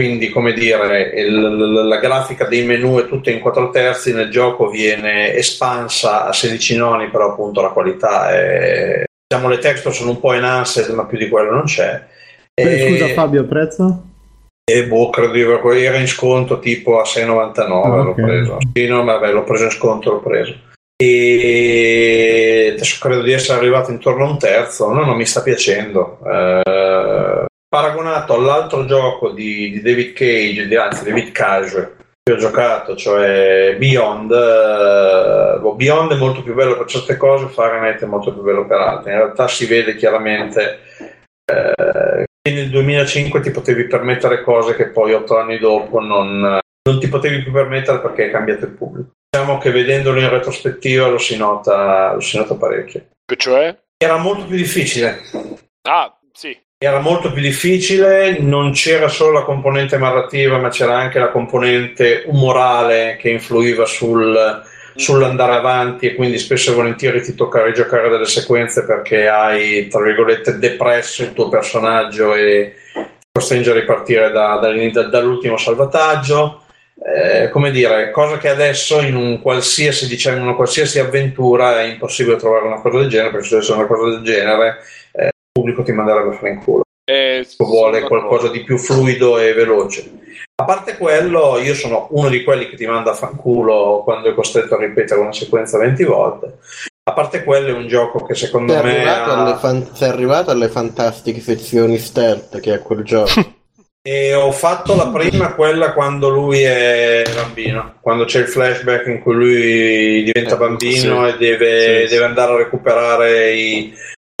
quindi come dire il- la grafica dei menu è tutta in 4 terzi nel gioco viene espansa a 16 noni però appunto la qualità è diciamo le texture sono un po' enhanced ma più di quello non c'è Quindi, E- Scusa Fabio, prezzo? e boh, credo di aver- era in sconto tipo a 6,99 Ah, l'ho preso. Sì, no, vabbè, l'ho preso in sconto, l'ho preso. E adesso credo di essere arrivato intorno a un terzo. No, non mi sta piacendo. Eh, paragonato all'altro gioco di, di David Cage, di, anzi David Cage, che ho giocato, cioè Beyond. boh, Beyond è molto più bello per certe cose, Fahrenheit è molto più bello per altre. In realtà si vede chiaramente eh, che nel 2005 ti potevi permettere cose che poi otto anni dopo non, non ti potevi più permettere perché è cambiato il pubblico. Diciamo che vedendolo in retrospettiva lo si nota, lo si nota parecchio. Cioè? Era molto più difficile. Ah, sì. Era molto più difficile, non c'era solo la componente narrativa, ma c'era anche la componente umorale che influiva sul, sull'andare avanti e quindi spesso e volentieri ti tocca rigiocare delle sequenze perché hai, tra virgolette, depresso il tuo personaggio e ti costringe a ripartire da- da- dall'ultimo salvataggio. Eh, come dire, cosa che adesso in un qualsiasi, diciamo, in una qualsiasi avventura è impossibile trovare una cosa del genere, perché se dovesse una cosa del genere pubblico ti manderebbe a fare in culo Eh, vuole qualcosa di più fluido e veloce. A parte quello, io sono uno di quelli che ti manda a fanculo quando è costretto a ripetere una sequenza 20 volte. A parte quello, è un gioco che secondo Sei me arrivato, ha- alle fan- sei arrivato alle fantastiche sezioni stealth che è quel gioco. E ho fatto la prima, quella quando lui è bambino, quando c'è il flashback in cui lui diventa Eh, bambino sì. e deve, Sì, sì. deve andare a recuperare i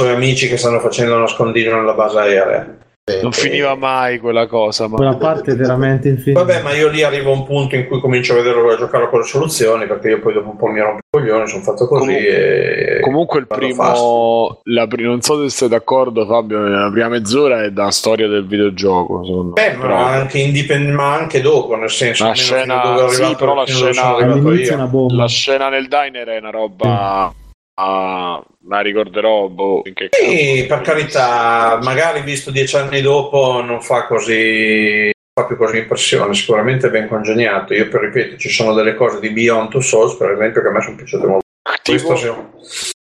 amici che stanno facendo nascondiglio nella base aerea. Non finiva mai quella cosa, ma Quella parte veramente infinita. Vabbè, ma io lì arrivo a un punto in cui comincio a vederlo a giocare con le soluzioni, perché io poi dopo un po' mi rompo i coglioni, sono fatto così Comunque- e... Comunque il primo, la pri- non so se sei d'accordo Fabio, la prima mezz'ora è da storia del videogioco, secondo Beh, me. ma Però anche, indipend- ma anche dopo, nel senso... La scena- sì, però la scena- bomba. la scena nel diner è una roba... ah, la ricorderò, boh, in che Sì, per carità, magari visto dieci anni dopo non fa così non fa più così impressione, sicuramente è ben congegnato. Io per ripeto, ci sono delle cose di Beyond Two Souls, per esempio, che a me sono piaciute molto. Tipo- Questo.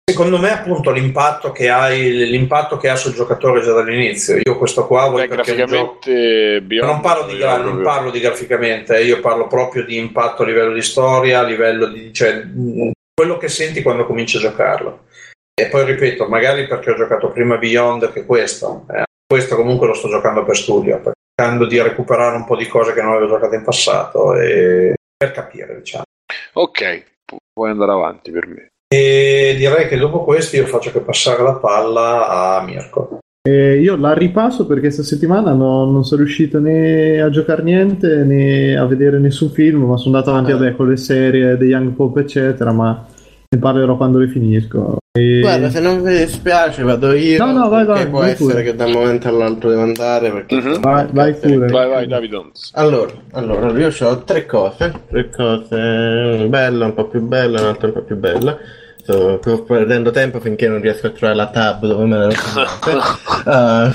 Secondo me, appunto, l'impatto che, hai, l'impatto che ha sul giocatore già dall'inizio. Io questo qua vuoi Beh, gioco- graficamente Beyond non parlo, di, gra- non parlo di graficamente, eh, io parlo proprio di impatto a livello di storia, a livello di cioè, quello che senti quando cominci a giocarlo. E poi ripeto, magari perché ho giocato prima Beyond che questo. eh, questo comunque lo sto giocando per studio, cercando di recuperare un po' di cose che non avevo giocato in passato e per capire, diciamo. Ok, pu- puoi andare avanti per me. E direi che dopo questo io faccio che passare la palla a Mirko. Eh, io la ripasso perché questa settimana no- non sono riuscito né a giocare niente né a vedere nessun film, ma sono andato avanti Ah. vabbè, con le serie The Young Pope, eccetera, ma ne parlerò quando le finisco. E- Guarda, se non vi dispiace vado io. No, no, vai, perché vai, può vai essere pure. che da un momento all'altro devo andare. Perché Mhm. Vai, vai pure. Vai, vai, Davidons. Allora, allora, io ho tre cose, tre cose, una bella, un po' più bella, un'altra un po' più bella. Sto perdendo tempo finché non riesco a trovare la tab dove me ne Uh,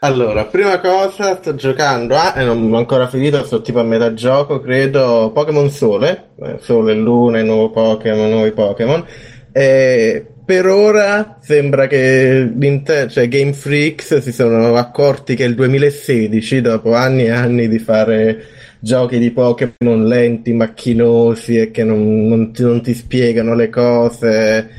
allora, prima cosa, sto giocando, ah, e non ho ancora finito, sto tipo a metà gioco, credo, Pokémon Sole, eh, Sole e Luna, nuovo Pokémon, nuovi Pokémon. E per ora sembra che cioè Game Freaks si sono accorti che il 2016, dopo anni e anni di fare giochi di Pokémon lenti, macchinosi e che non, non ti, non ti spiegano le cose,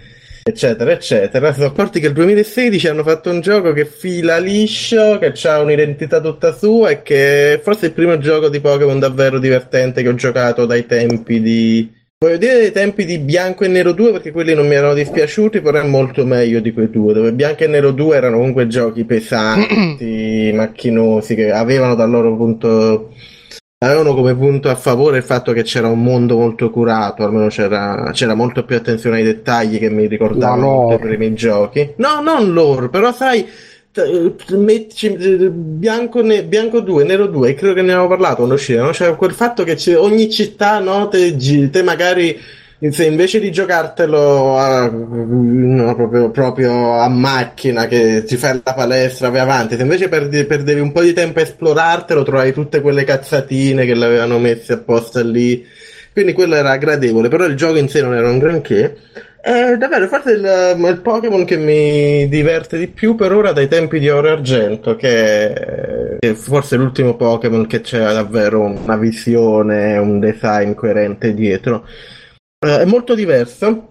eccetera, eccetera, sono accorti che il 2016 hanno fatto un gioco che fila liscio, che ha un'identità tutta sua e che forse è il primo gioco di Pokémon davvero divertente che ho giocato dai tempi di Voglio dire dei tempi di Bianco e Nero 2 perché quelli non mi erano dispiaciuti, però è molto meglio di quei due, dove Bianco e Nero 2 erano comunque giochi pesanti, macchinosi, che avevano dal loro punto avevano come punto a favore il fatto che c'era un mondo molto curato, almeno c'era, c'era molto più attenzione ai dettagli che mi ricordavano i primi giochi. No, non loro, però sai, mettici- bianco, ne- bianco 2, nero 2, credo che ne avevo parlato quando uscirono, cioè quel fatto che ogni città, no, te, te magari invece di giocartelo a, no, proprio, proprio a macchina che ti fai la palestra, vai avanti, se invece perdi, perdevi un po' di tempo a esplorartelo, trovavi tutte quelle cazzatine che l'avevano messe apposta lì. Quindi quello era gradevole, però il gioco in sé non era un granché. È davvero forse il, il Pokémon che mi diverte di più per ora dai tempi di Oro Argento, che è forse l'ultimo Pokémon che c'è davvero una visione, un design coerente dietro. Eh, è molto diverso,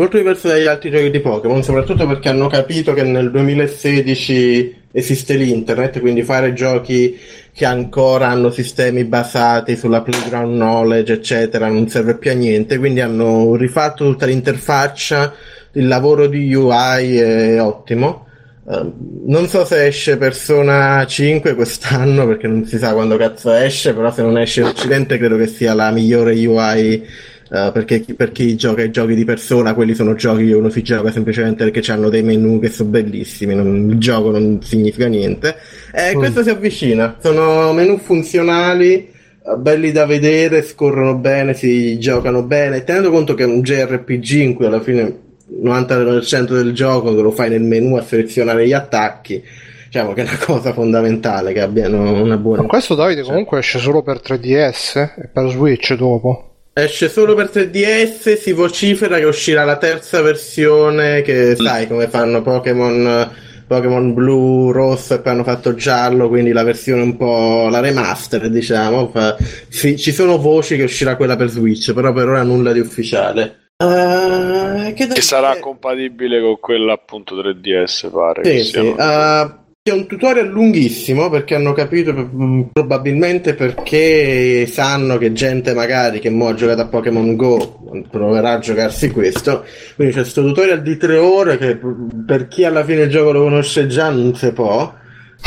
molto diverso dagli altri giochi di Pokémon, soprattutto perché hanno capito che nel 2016 esiste l'internet, quindi fare giochi che ancora hanno sistemi basati sulla playground knowledge, eccetera, non serve più a niente, quindi hanno rifatto tutta l'interfaccia, il lavoro di UI è ottimo. Uh, non so se esce Persona 5 quest'anno perché non si sa quando cazzo esce, però se non esce in Occidente credo che sia la migliore UI Uh, perché per chi gioca i giochi di persona, quelli sono giochi che uno si gioca semplicemente perché hanno dei menu che sono bellissimi, non, il gioco non significa niente. E mm. questo si avvicina, sono menu funzionali, uh, belli da vedere, scorrono bene, si giocano bene, tenendo conto che è un JRPG in cui alla fine il 90% del gioco lo fai nel menu a selezionare gli attacchi diciamo che è una cosa fondamentale che abbiano una buona. Ma questo Davide comunque esce solo per 3DS e per Switch dopo. Esce solo per 3DS, si vocifera che uscirà la terza versione che sai come fanno Pokémon Pokémon blu, rosso e poi hanno fatto giallo, quindi la versione un po' la remaster, diciamo. Fa, sì, ci sono voci che uscirà quella per Switch, però per ora nulla di ufficiale. Uh, che, che sarà compatibile con quella appunto 3DS, pare. Sì, sì. Uh, è un tutorial lunghissimo perché hanno capito mm, probabilmente perché sanno che gente magari che mo ha giocato a Pokémon Go proverà a giocarsi questo. Quindi c'è questo tutorial di tre ore che per chi alla fine il gioco lo conosce già non si può.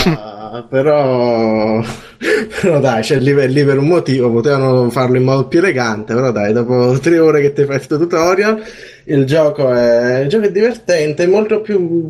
Uh, però, però dai, c'è lì, lì per un motivo, potevano farlo in modo più elegante, però dai, dopo tre ore che ti fai questo tutorial, il gioco è, il gioco è divertente, è molto più...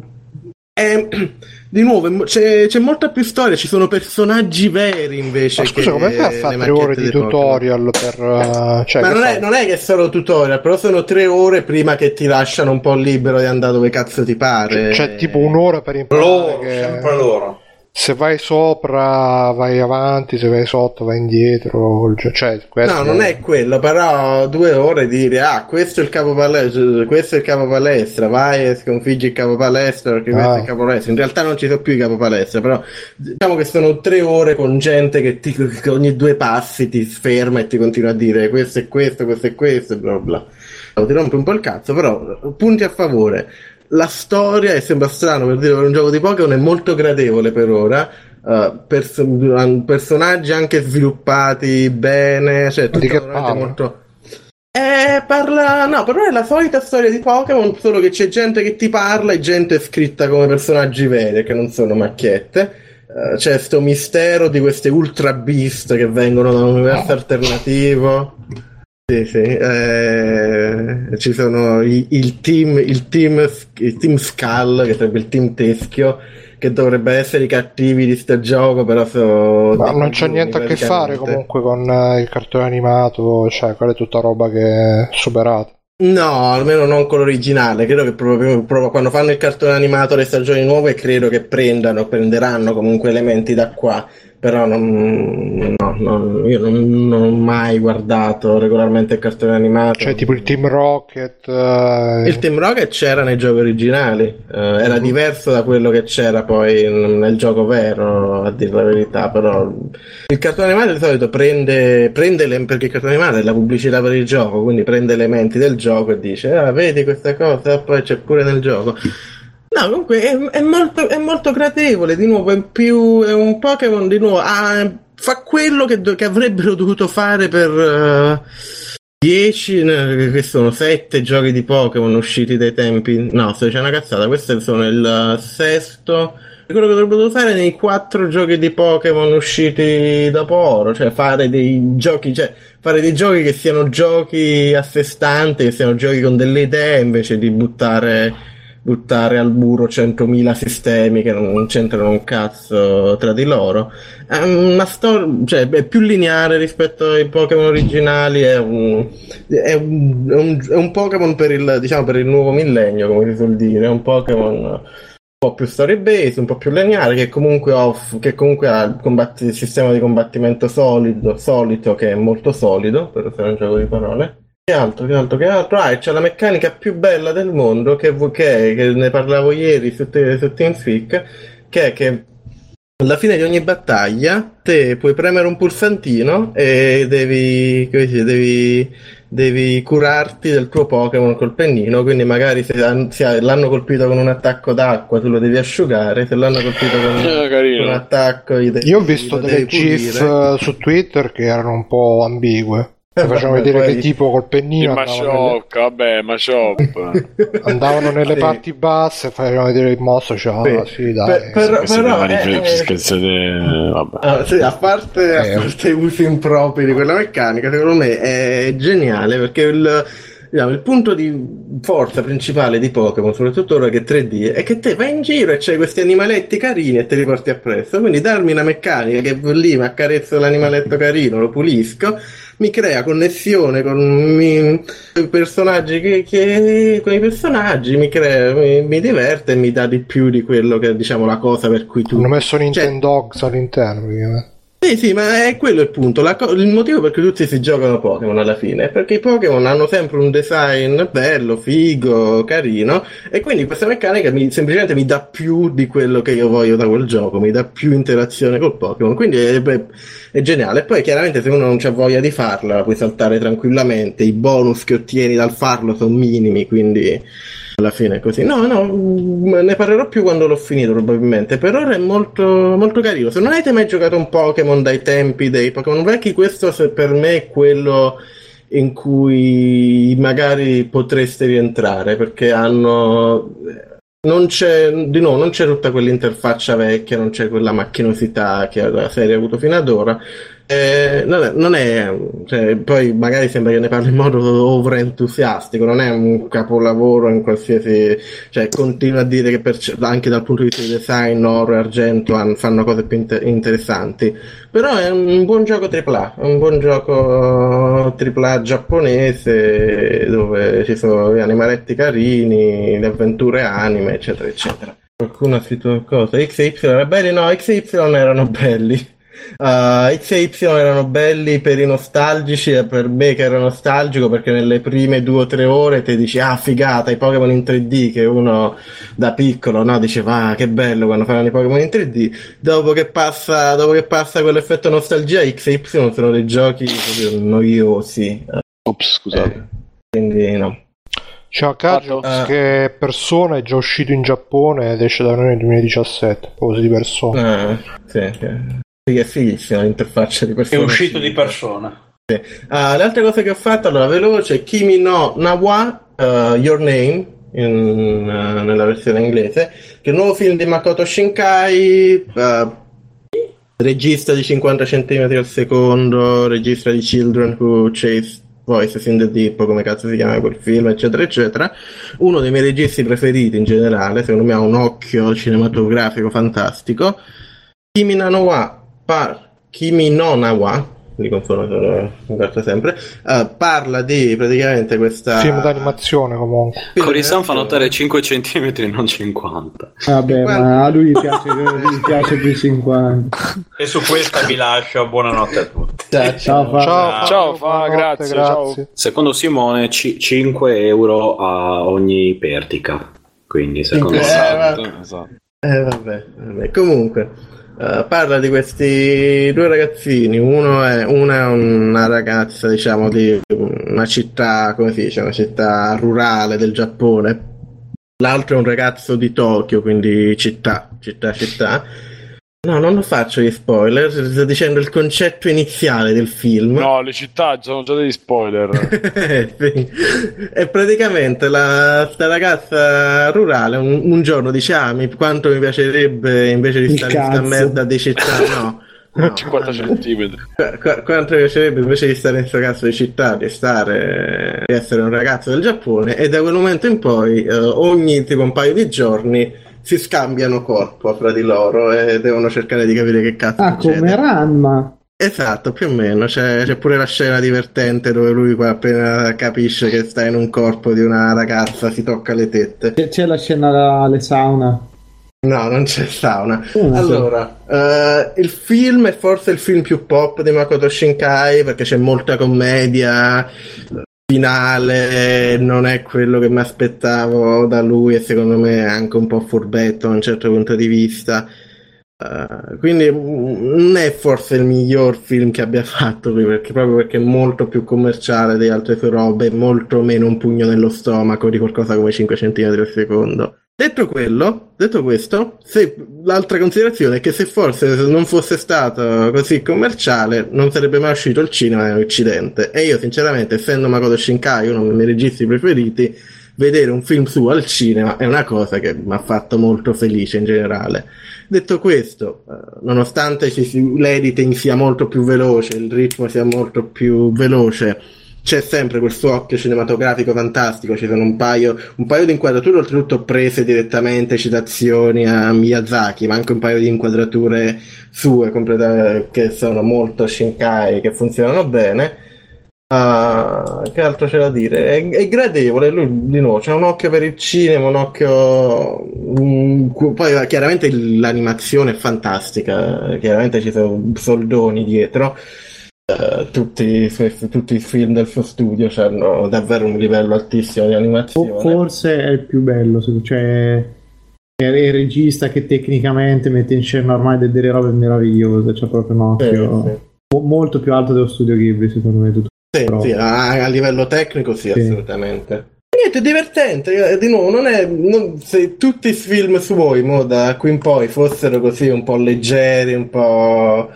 È, di nuovo c'è, c'è, molta più storia, ci sono personaggi veri invece. Ma scusa, come fai a fare tre ore di tutorial per. Uh, cioè, Ma non è, non è, che sono tutorial, però sono tre ore prima che ti lasciano un po' libero di andare dove cazzo ti pare. C'è, c'è tipo un'ora per imparare. Loro, che... sempre loro se vai sopra vai avanti, se vai sotto vai indietro. Cioè, no, non è quello, però due ore di dire ah, questo è il capo palestra, questo è il capo palestra, vai e sconfiggi il capo palestra perché ah. questo è il capo palestra. In realtà non ci sono più i capo palestra, però diciamo che sono tre ore con gente che, ti, che ogni due passi ti ferma e ti continua a dire questo è questo, questo è questo bla bla. Ti rompe un po' il cazzo, però punti a favore la storia, e sembra strano per dire per un gioco di Pokémon, è molto gradevole per ora. Uh, pers- personaggi anche sviluppati bene, cioè tutto veramente molto. Eh, parla. No, però è la solita storia di Pokémon, solo che c'è gente che ti parla e gente scritta come personaggi veri, che non sono macchiette. Uh, c'è questo mistero di queste Ultra Beast che vengono da un universo alternativo. Sì, sì, eh, ci sono i, il, team, il, team, il team Skull, che sarebbe il team teschio, che dovrebbe essere i cattivi di sto gioco, però so Ma non c'è niente a che fare comunque con uh, il cartone animato, cioè quella è tutta roba che è superata. No, almeno non con l'originale. Credo che proprio, proprio, quando fanno il cartone animato le stagioni nuove, credo che prendano, prenderanno comunque elementi da qua però non, no, no, io non, non, ho mai guardato regolarmente il cartone animato. Cioè tipo il Team Rocket. Uh... Il Team Rocket c'era nei giochi originali, uh, era uh-huh. diverso da quello che c'era poi nel gioco vero, a dire la verità, però il cartone animato di solito prende, prende le, perché il cartone animato è la pubblicità per il gioco, quindi prende elementi del gioco e dice, ah vedi questa cosa, poi c'è pure nel gioco. No, comunque è, è, molto, è molto gradevole, di nuovo, è, più, è un Pokémon, di nuovo, ah, fa quello che, che, avrebbero dovuto fare per 10, uh, che sono 7 giochi di Pokémon usciti dai tempi, no, se c'è una cazzata, questo sono il sesto, quello che dovrebbero fare nei 4 giochi di Pokémon usciti dopo oro, cioè fare dei giochi, cioè fare dei giochi che siano giochi a sé stanti, che siano giochi con delle idee invece di buttare buttare al muro 100.000 sistemi che non c'entrano un cazzo tra di loro. È una storia, cioè, è più lineare rispetto ai Pokémon originali, è un, è un, è un, Pokémon per il, diciamo, per il nuovo millennio, come si suol dire, è un Pokémon un po' più story based, un po' più lineare, che comunque, off, che comunque ha il, combatti- sistema di combattimento solido, solito, che è molto solido, per usare un gioco di parole. Che altro, che altro, che altro? Ah, e c'è la meccanica più bella del mondo, che, che, che ne parlavo ieri su, te- su TeamSpeak, che è che alla fine di ogni battaglia te puoi premere un pulsantino e devi, dice, devi, devi curarti del tuo Pokémon col pennino, quindi magari se, se l'hanno colpito con un attacco d'acqua tu lo devi asciugare, se l'hanno colpito con, Eh, con un attacco devi- Io ho visto delle GIF pulire. eh, su Twitter che erano un po' ambigue. Eh, vabbè, vedere poi- che tipo col Il pennino andavano nelle, Mashop, vabbè, Mashop. andavano nelle Sì. parti basse facevano vedere il mosso. Cioè, ah, Sì. sì, dai. Per- però- Che si però, eh, eh, scherzate, vabbè. Ah, sì, a parte, a Eh. parte i usi impropri di quella meccanica, secondo me è geniale perché il, diciamo, il punto di forza principale di Pokémon, soprattutto ora che è 3D, è che te vai in giro e c'hai questi animaletti carini e te li porti appresso. Quindi darmi una meccanica che lì mi accarezzo l'animaletto carino, lo pulisco, mi crea connessione con i personaggi che, che- con i personaggi, mi, crea, mi, mi diverte e mi dà di più di quello che è diciamo la cosa per cui tu Hanno messo Cioè, Nintendogs all'interno. praticamente. Sì, sì, ma è quello il punto. Co- il motivo per cui tutti si giocano Pokémon alla fine è perché i Pokémon hanno sempre un design bello, figo, carino, e quindi questa meccanica mi- semplicemente mi dà più di quello che io voglio da quel gioco, mi dà più interazione col Pokémon. Quindi è, beh, è geniale. Poi chiaramente se uno non c'ha voglia di farla, la puoi saltare tranquillamente. I bonus che ottieni dal farlo sono minimi, quindi. Alla fine così. No, no, mm, ne parlerò più quando l'ho finito probabilmente. Per ora è molto, molto carino. Se non avete mai giocato un Pokémon dai tempi dei Pokémon vecchi, questo per me è quello in cui magari potreste rientrare perché hanno. Non c'è, di nuovo, non c'è tutta quell'interfaccia vecchia, non c'è quella macchinosità che la serie ha avuto fino ad ora. Eh, non è, non è- cioè, poi magari sembra che ne parli in modo over-entusiastico, non è un capolavoro in qualsiasi, cioè continua a dire che per- anche dal punto di vista di design oro e argento han- fanno cose più inter- interessanti, però è un buon gioco AAA, un buon gioco AAA giapponese dove ci sono gli animaletti carini, le avventure anime, eccetera, eccetera. Qualcuno ha scritto cosa? X e Y erano belli? No, X e Y erano belli. Uh, X e Y erano belli per i nostalgici e per me che ero nostalgico perché nelle prime due o tre ore ti dici ah figata i Pokémon in 3D che uno da piccolo no, diceva ah che bello quando fanno i Pokémon in 3D dopo che passa, dopo che passa quell'effetto nostalgia X e Y sono dei giochi proprio noiosi Ops, scusate. quindi no C'è Kajo Fatto? che persona è già uscito in Giappone ed esce da noi nel 2017. Pose di persona. Ah, sì, sì. Sì, è fighissima l'interfaccia di È persona uscito di persona. Ah, le altre cose che ho fatto, allora veloce, Kimi no Nawa, uh, Your Name, in, uh, nella versione inglese, che è un nuovo film di Makoto Shinkai, uh, regista di 50 cm al secondo, regista di Children Who Chase Voices in the Deep, come cazzo si chiama quel film, eccetera, eccetera. Uno dei miei registi preferiti in generale, secondo me ha un occhio cinematografico fantastico. Kimi no wa par Kimi no na wa mi confondo sempre eh, parla di praticamente questa Film d'animazione comunque. Corisan fa notare 5 cm non 50. Vabbè, ma a lui gli piace, gli piace più 50. E su questa vi lascio. Buonanotte a tutti. Ciao, Ciao, Fabio. Ciao, Ciao, Fa, buonanotte, grazie, ciao. Secondo Simone ci- 5 euro a ogni pertica. Quindi secondo. Eh, esatto. Eh, vabbè, vabbè. Comunque, eh, parla di questi due ragazzini. Uno è, una è una ragazza, diciamo, di una città, come si dice, una città rurale del Giappone. L'altro è un ragazzo di Tokyo, quindi città, città, città. No, non lo faccio gli spoiler, sto dicendo il concetto iniziale del film. No, le città sono già degli spoiler. Sì. E praticamente la, sta ragazza rurale un, un giorno dice: Ah, mi- quanto mi piacerebbe invece di Il stare in sta cazzo." merda di città, no, No. 50 centimetri. Qu- qu- Quanto mi piacerebbe invece di stare in questo cazzo di città, di stare, di essere un ragazzo del Giappone, e da quel momento in poi, eh, ogni tipo un paio di giorni, si scambiano corpo fra di loro e devono cercare di capire che cazzo Ah, succede. come Ranma. Esatto, più o meno. C'è, c'è pure la scena divertente dove lui appena capisce che sta in un corpo di una ragazza si tocca le tette. C'è, c'è la scena alle sauna. No, non c'è sauna. Mm, Allora, eh, il film è forse il film più pop di Makoto Shinkai perché c'è molta commedia. Finale non è quello che mi aspettavo da lui e secondo me è anche un po' furbetto da un certo punto di vista. Eh, quindi mm, non è forse il miglior film che abbia fatto lui perché proprio perché è molto più commerciale di altre sue robe, molto meno un pugno nello stomaco di qualcosa come 5 cm al secondo. Detto quello, detto questo, se, l'altra considerazione è che se forse non fosse stato così commerciale non sarebbe mai uscito il cinema in Occidente e io sinceramente essendo Makoto Shinkai uno dei miei registi preferiti vedere un film suo al cinema è una cosa che mi ha fatto molto felice in generale. Detto questo, eh, nonostante l'editing sia molto più veloce, il ritmo sia molto più veloce, c'è sempre quel suo occhio cinematografico fantastico, ci sono un paio, un paio di inquadrature oltretutto prese direttamente, citazioni a Miyazaki, ma anche un paio di inquadrature sue completa- che sono molto Shinkai, che funzionano bene. Ah, che altro c'è da dire? È, è gradevole, lui di nuovo c'ha un occhio per il cinema, un occhio... cu- poi chiaramente l'animazione è fantastica, chiaramente ci sono soldoni dietro. Eh, tutti, tutti i film del suo studio hanno davvero un livello altissimo di O- animazione. forse è il più bello, cioè è il regista che tecnicamente mette in scena ormai de- delle robe meravigliose, c'è proprio un Sì, occhio sì. mo- molto più alto dello studio Ghibli, secondo me. tutto. Sì, sì, a, a livello tecnico sì, Sì. assolutamente. Niente, è divertente, eh, di nuovo, non è, non- se tutti i film suoi, mo, da qui in poi, fossero così un po' leggeri, un po'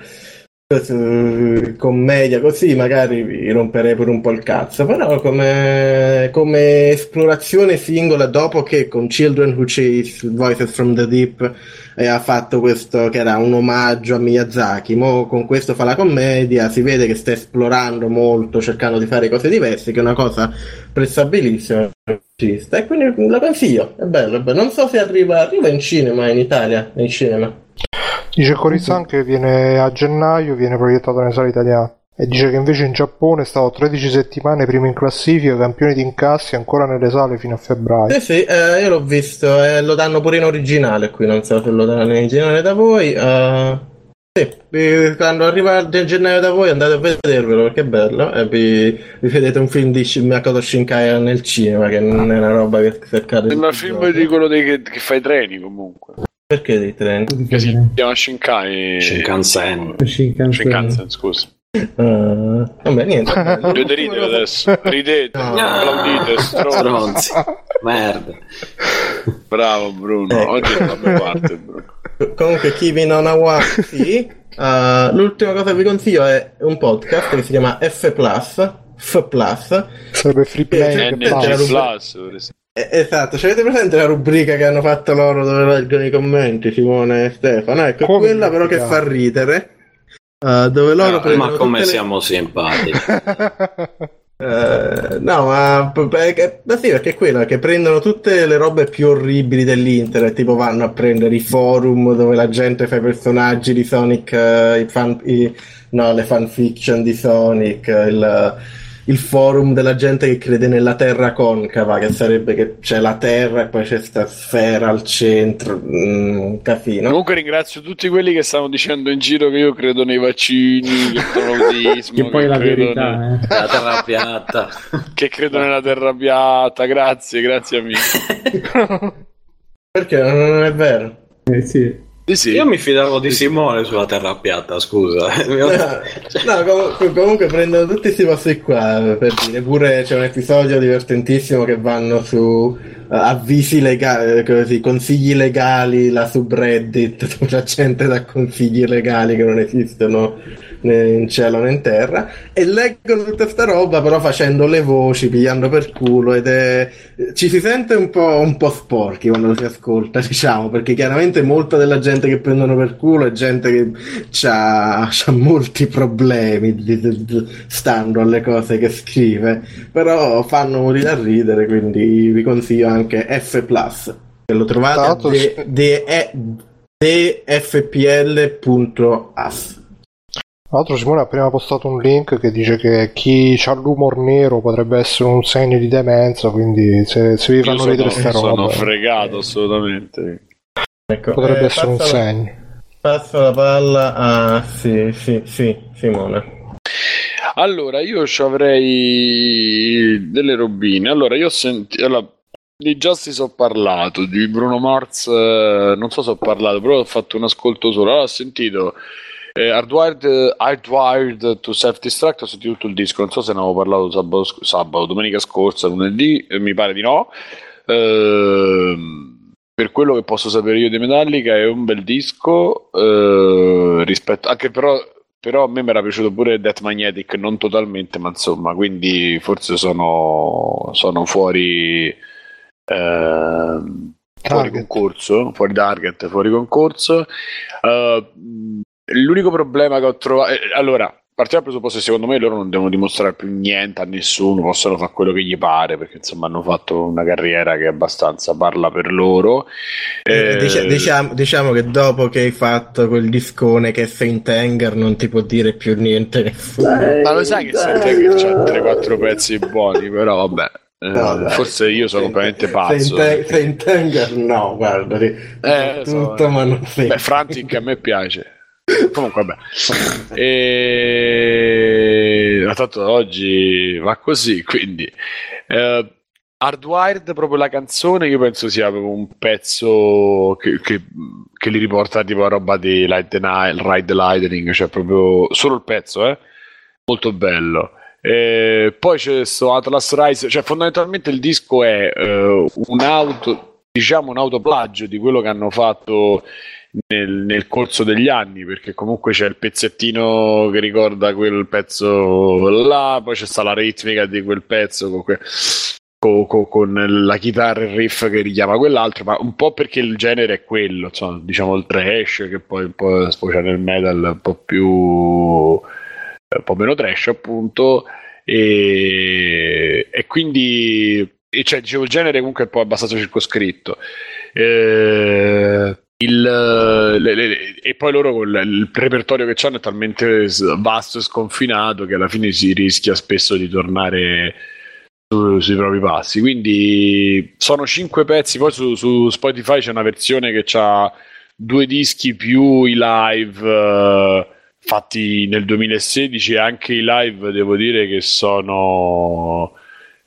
commedia, così magari vi romperei pure un po' il cazzo, però come, come esplorazione singola, dopo che con Children Who Chase, Voices from the Deep, e ha fatto questo che era un omaggio a Miyazaki. Mo con questo fa la commedia, si vede che sta esplorando molto, cercando di fare cose diverse, che è una cosa prestabilissima. E quindi la consiglio, è bello, è bello. Non so se arriva, arriva in cinema in Italia, nei cinema. Dice Corizan che viene a gennaio, viene proiettato nelle sale italiane. E dice che invece in Giappone è stato 13 settimane primo in classifica, campione di incassi ancora nelle sale fino a febbraio. Sì, sì, eh, io l'ho visto, eh, lo danno pure in originale qui, non so se lo danno in originale da voi. eh, sì, quando arriva il gennaio da voi andate a vedervelo perché è bello e vi, vi vedete un film di Makoto Shinkai nel cinema che non è una roba che cercate Sembra il tutti i film di quello dei, che, che fa i treni comunque. Perché dei treni? Che si chiama Shinkai. Shinkansen. Shinkansen. Shinkansen, scusa. Eh, vabbè, niente. Dovete ridere adesso. Ridete, No. applaudite, stronzi. Stronzi. Merda. Bravo Bruno. Ecco. Oggi è la mia parte, Bruno. Comunque, Kimi no Nawa, sì. Eh, l'ultima cosa che vi consiglio è un podcast che si chiama F Plus. F Plus. Sarebbe free play NG Plus. Eh, Esatto, c'avete presente la rubrica che hanno fatto loro dove leggono i commenti, Simone e Stefano? Ecco, Come quella però che fa ridere. eh, dove loro Ah, prendono ma come le- siamo simpatici. Eh, no, ma ma sì, perché è quello che prendono tutte le robe più orribili dell'internet, tipo vanno a prendere i forum dove la gente fa i personaggi di Sonic, eh, i fan, i- no, le fanfiction di Sonic, il, il forum della gente che crede nella terra concava, che sarebbe che c'è la terra e poi c'è sta sfera al centro, mm, casino. Comunque ringrazio tutti quelli che stanno dicendo in giro che io credo nei vaccini, che Che poi è la verità, nel- eh. La terra piatta. che credo nella terra piatta. Grazie, grazie amici. Perché non è vero? Eh, sì. Sì, sì. Io mi fidavo di Simone sulla terra piatta, scusa. No, com- comunque prendono tutti questi posti qua per dire pure c'è un episodio divertentissimo che vanno su eh, avvisi legali, così, consigli legali, la subreddit, la gente dà consigli legali che non esistono in cielo né in terra e leggono tutta sta roba però facendo le voci, pigliando per culo ed è... ci si sente un po', un po' sporchi quando lo si ascolta, diciamo, perché chiaramente molta della gente che prendono per culo è gente che ha molti problemi di- di- di- stando alle cose che scrive, però fanno morire a ridere, quindi vi consiglio anche F+. che Lo trovate a dfpl.as. Tra l'altro Simone ha appena postato un link che dice che chi ha l'umor nero potrebbe essere un segno di demenza, quindi se, se vi fanno sono, vedere ste sono robe fregato assolutamente. Ecco, potrebbe eh, essere un la- segno. Passo la palla a sì, sì, sì, Simone. Allora, io ci avrei delle robine. Allora, io ho sentito. Allora, di Justice ho parlato, di Bruno Mars eh, non so se ho parlato, però ho fatto un ascolto solo. Allora, ho sentito eh, Hardwired, Hardwired to Self-Destruct, ho sentito tutto il disco, non so se ne avevo parlato sabato, sabato, domenica scorsa, lunedì, eh, mi pare di no. Ehm, per quello che posso sapere io di Metallica è un bel disco, eh, rispetto, anche però, però a me mi era piaciuto pure Death Magnetic, non totalmente, ma insomma, quindi forse sono, sono fuori, ehm, fuori concorso, fuori target, fuori concorso. Eh, l'unico problema che ho trovato, eh, allora, partiamo dal presupposto che secondo me loro non devono dimostrare più niente a nessuno, possono fare quello che gli pare, perché insomma hanno fatto una carriera che abbastanza parla per loro. Eh, Eh, diciamo, diciamo che dopo che hai fatto quel discone che Saint Anger non ti può dire più niente nessuno. Ma lo sai che sente che c'ha 3-4 pezzi buoni, però vabbè. eh, No, forse io sono completamente pazzo. Saint, Saint Anger no, guarda, Eh, tutto so. ma non Saint Beh, Frantic a me piace. Comunque, vabbè. E... Tanto oggi va così, quindi. Eh, Hardwired, proprio la canzone, io penso sia un pezzo che, che- che li riporta tipo a roba di Light the Night, Ride the Lightning, cioè proprio solo il pezzo, eh? Molto bello. E poi c'è questo Atlas Rise, cioè fondamentalmente il disco è eh, un auto, diciamo un autoplagio di quello che hanno fatto nel, nel corso degli anni, perché comunque c'è il pezzettino che ricorda quel pezzo là, poi c'è sta la ritmica di quel pezzo con, que- co- co- con la chitarra e il riff che richiama quell'altro, ma un po' perché il genere è quello, insomma, diciamo il trash che poi un po' sfocia nel metal un po' più un po' meno trash appunto e, e quindi e cioè, dicevo, il genere comunque è poi abbastanza circoscritto. Eh, il, le- le- e poi loro con il, repertorio che hanno è talmente vasto e sconfinato che alla fine si rischia spesso di tornare su- sui propri passi. Quindi sono cinque pezzi poi su, su Spotify c'è una versione che ha due dischi più i live eh, fatti nel 2016 e anche i live devo dire che sono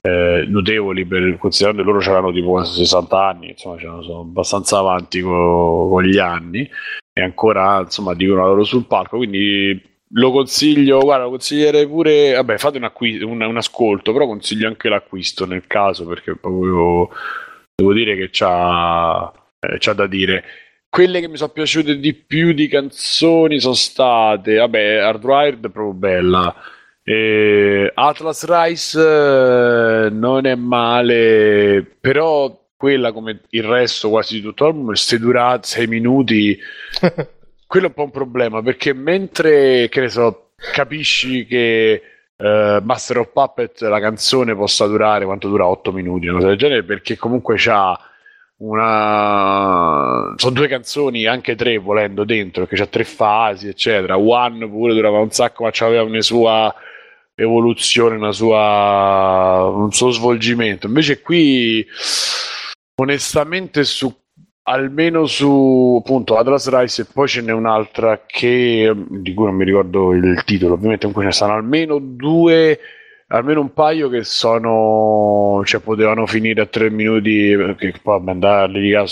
eh, notevoli per, considerando che loro c'erano tipo quasi 60 anni insomma sono abbastanza avanti co- con gli anni e ancora insomma dicono la loro sul palco quindi lo consiglio guarda lo consiglierei pure vabbè fate un, acqui- un, un ascolto però consiglio anche l'acquisto nel caso perché proprio devo dire che c'ha, eh, c'ha da dire quelle che mi sono piaciute di più di canzoni sono state, vabbè, Hardwired proprio bella. E Atlas Rise eh, non è male, però quella come il resto quasi di tutto l'album, se dura 6 minuti, quello è un po' un problema perché mentre, che ne so, capisci che eh, Master of Puppet, la canzone, possa durare quanto dura 8 minuti, una cosa del genere, perché comunque c'ha una sono due canzoni anche tre volendo dentro perché c'ha tre fasi eccetera. One pure durava un sacco ma aveva una sua evoluzione una sua un suo svolgimento. Invece qui onestamente su almeno su appunto Atlas Rise e poi ce n'è un'altra che di cui non mi ricordo il titolo ovviamente comunque ce ne stanno almeno due almeno un paio che sono cioè potevano finire a tre minuti che poi andare a litigare,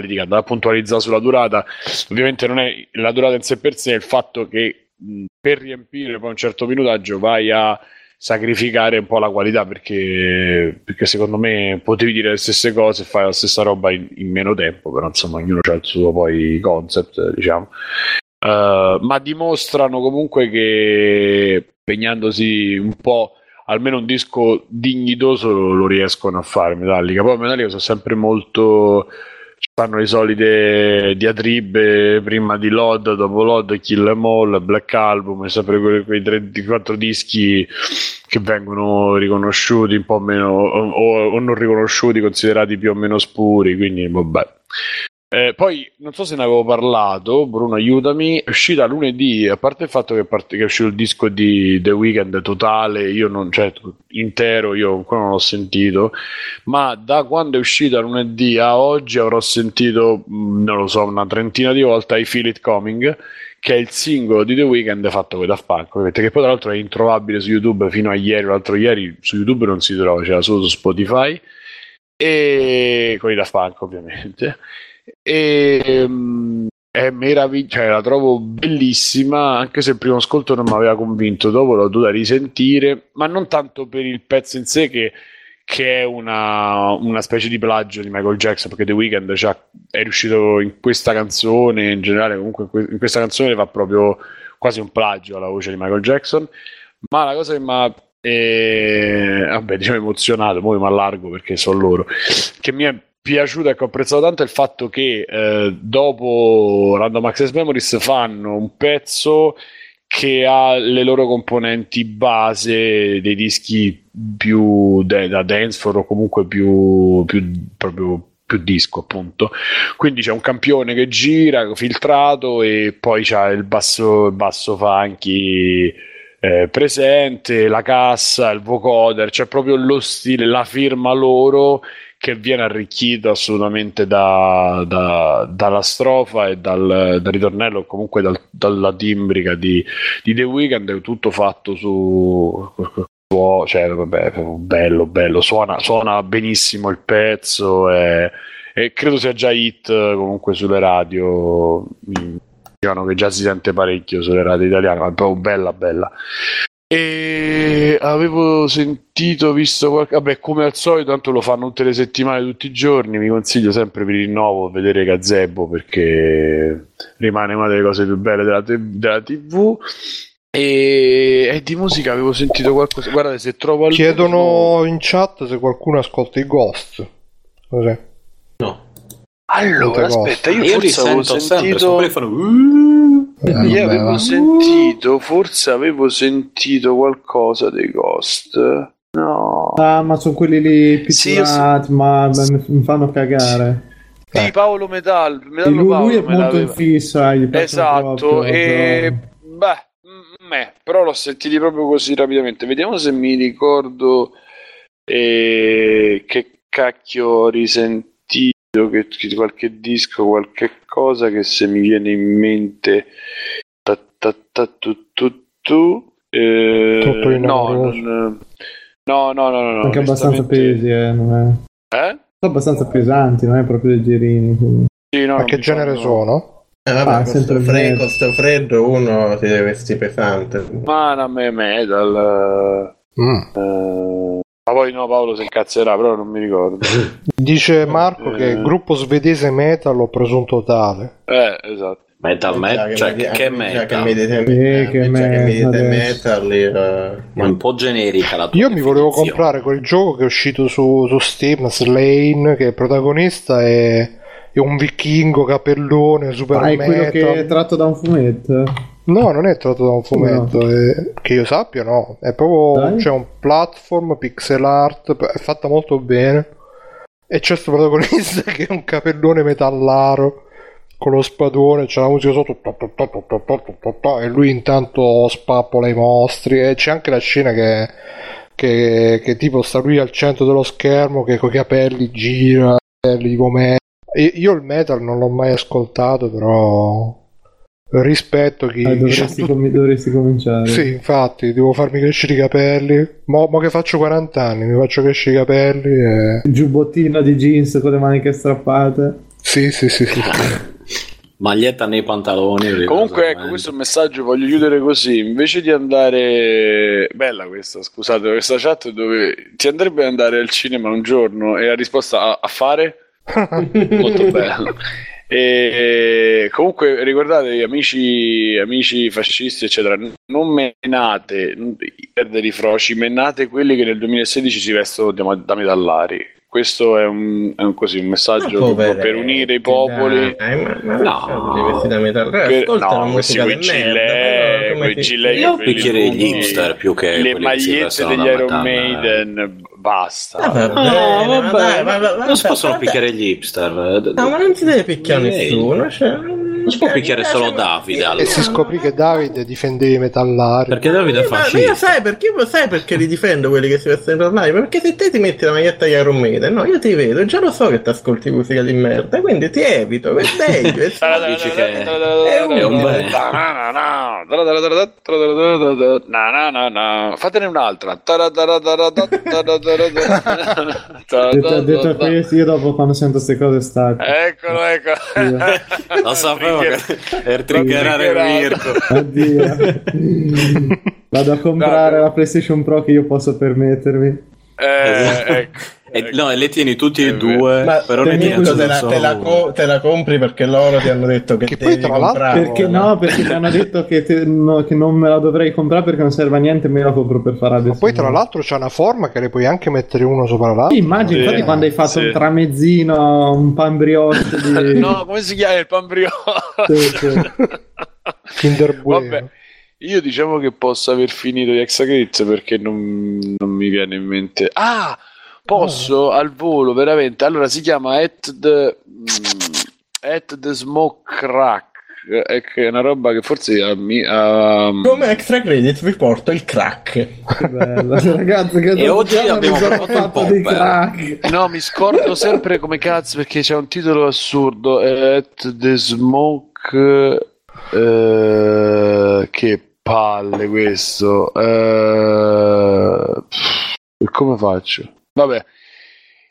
litigare, andare a puntualizzare sulla durata. Ovviamente non è la durata in sé per sé è il fatto che per riempire poi un certo minutaggio vai a sacrificare un po' la qualità perché, perché secondo me potevi dire le stesse cose e fare la stessa roba in, in meno tempo però insomma ognuno ha il suo poi concept diciamo Eh, ma dimostrano comunque che impegnandosi un po', almeno un disco dignitoso lo, lo riescono a fare Metallica. Poi Metallica sono sempre molto fanno le solite diatribe prima di Load, dopo Load, Kill Em All, Black Album, sempre quei, quei tre, quattro dischi che vengono riconosciuti un po' meno o, o non riconosciuti, considerati più o meno spuri, quindi vabbè. Eh, poi non so se ne avevo parlato, Bruno, aiutami. È uscita lunedì, a parte il fatto che, parte, che è uscito il disco di The Weeknd totale, io non, cioè intero, io ancora non l'ho sentito, ma da quando è uscita lunedì a oggi avrò sentito, mh, non lo so, una trentina di volte I Feel It Coming, che è il singolo di The Weeknd fatto con Daft Punk, che poi tra l'altro è introvabile su YouTube fino a ieri, l'altro ieri su YouTube non si trova, c'era solo su Spotify, e con i Daft Punk ovviamente e um, è meravigliosa, cioè, la trovo bellissima, anche se il primo ascolto non mi aveva convinto, dopo l'ho dovuta risentire, ma non tanto per il pezzo in sé che, che è una, una, specie di plagio di Michael Jackson, perché The Weeknd cioè, è riuscito in questa canzone, in generale comunque in questa canzone fa proprio quasi un plagio alla voce di Michael Jackson, ma la cosa che mi ha eh, vabbè, diciamo emozionato, poi mi allargo perché sono loro, che mi è piaciuto e che ho apprezzato tanto il fatto che eh, dopo Random Access Memories fanno un pezzo che ha le loro componenti base dei dischi più de- da dancefloor o comunque più, più proprio più disco appunto. Quindi c'è un campione che gira filtrato e poi c'è il basso, il basso funky eh, presente la cassa il vocoder c'è proprio lo stile la firma loro che viene arricchito assolutamente da, da, dalla strofa e dal, dal ritornello, comunque dal, dalla timbrica di, di, The Weeknd, è tutto fatto su. Cioè, vabbè, bello, bello, suona, suona benissimo il pezzo e, e, credo sia già hit comunque sulle radio. Dicevano che già si sente parecchio sulle radio italiane, ma è proprio bella, bella. E avevo sentito, visto qualche. Vabbè, come al solito, tanto lo fanno tutte le settimane, tutti i giorni. Mi consiglio sempre per il rinnovo vedere Gazebo perché rimane una delle cose più belle della, te- della TV. E... e, di musica avevo sentito qualcosa. Guardate, se trovo alcun... Chiedono in chat se qualcuno ascolta i Ghost. Cos'è? No. Allora, aspetta, io, io forse avevo sentito. Sempre, fanno... Uh, io avevo sentito, forse avevo sentito qualcosa dei Ghost. No. Ah, ma sono quelli lì pitturati, sì, ma mi fanno cagare. Sì, Paolo Metal, Metallo lui, Paolo lui è molto in fissa. Esatto, proprio, e però... beh, me, però l'ho sentito proprio così rapidamente. Vediamo se mi ricordo eh, che cacchio risentito che, che qualche disco, qualche cosa che se mi viene in mente ta, ta, ta, tu, tu, tu, eh, Tutto in no, non, no, no, no, no, anche abbastanza pesi, eh, non è... eh? Sono abbastanza pesanti, non è proprio leggerini. Quindi. Sì, no, Ma che genere sono? Eh, vabbè, Ah, con sto freddo, con sto freddo uno si deve vestire pesante. Ma non me metal. Mm. eh, ma poi no, Paolo si incazzerà, però non mi ricordo. Dice Marco Eh. che il gruppo svedese metal ho presunto tale. Eh, esatto. Metal, Già metal, cioè, che già metal? che mi dite, Eh, che già me- che mi dite adesso. metal, io, È un po' generica la tua Io mi volevo comprare quel gioco che è uscito su, su Steam, Slane, che il protagonista è, è un vichingo capellone, super Ah, è quello metal. che è tratto da un fumetto. No, non è tratto da un fumetto, no. è, che io sappia no, è proprio Dai. c'è un platform pixel art, è fatta molto bene e c'è questo protagonista che è un capellone metallaro con lo spadone, c'è la musica sotto e lui intanto spappola i mostri e c'è anche la scena che, che, che tipo sta lui al centro dello schermo che coi capelli gira, gli vomita. Io il metal non l'ho mai ascoltato però rispetto chi dice dovresti, com- dovresti cominciare. sì, infatti, devo farmi crescere i capelli. Mo, mo che faccio 40 anni, mi faccio crescere i capelli e... Il giubbottino di jeans con le maniche strappate. Sì, sì, sì, sì. Maglietta nei pantaloni. Comunque, ecco, questo è un messaggio voglio chiudere così. Invece di andare. Bella questa, scusate, questa chat dove ti andrebbe ad andare al cinema un giorno e la risposta a, a fare? Molto bello. E comunque ricordate amici, amici fascisti eccetera non menate i perdere i froci menate quelli che nel 2016 si vestono da, da metallari. Questo è un, è un, così, un messaggio per unire i popoli. dai, ma, ma No. li vesti da la no, questi quei gilet, quei gilet Io picchierei gli hipster più che le magliette degli Iron. Maiden basta Ah, Ah, bene, vabbè, dai, non si possono picchiare gli hipster. No, ma non si deve picchiare nessuno. Cioè, Non si può picchiare solo Davide. E Allora. si scoprì che Davide difendeva i metallari. Perché Davide è Ma, ma io sai perché, io sai perché li difendo quelli che si vestono in live? Perché se te ti metti la maglietta di Iron Maiden, no, io ti vedo e già lo so che ti ascolti musica di merda, quindi ti evito, per meglio. e Dici che è un bene. Fatene un'altra. Detto, detto questo, io dopo quando sento queste cose stacco. Eccolo, ecco. Lo sapevo che per triggerare Mirko. Addio. Vado a comprare la PlayStation Pro che io posso permettermi. Eh, ecco. E, no, e le tieni tutti e Eh, due, Ma però ne te, tieni te, la, te, la co- te la compri perché loro ti hanno detto che, Che devi poi, tra l'altro- comprarla. Perché no? Perché mi hanno detto che, te- no, che non me la dovrei comprare perché non serve a niente, me la compro per fare adesso. Ma poi tra l'altro c'è una forma che le puoi anche mettere uno sopra Sì, l'altro. immagino, Sì, infatti quando hai fatto sì. un tramezzino, un pan brioche di... No, come si chiama il pan brioche? Sì, sì. Kinder Bueno. Vabbè, io diciamo che posso aver finito di Hexagrid perché non, non mi viene in mente. Ah, posso al volo, veramente. Allora si chiama At the, mm, at the Smoke Crack. È che è una roba che forse a mi- a- Come extra credit vi porto il crack. Che bello. Ragazzi, che E oggi abbiamo fatto popper. crack. No, mi scordo sempre come cazzo perché c'è un titolo assurdo. At the Smoke. eh, che palle questo. Eh, come faccio? Vabbè.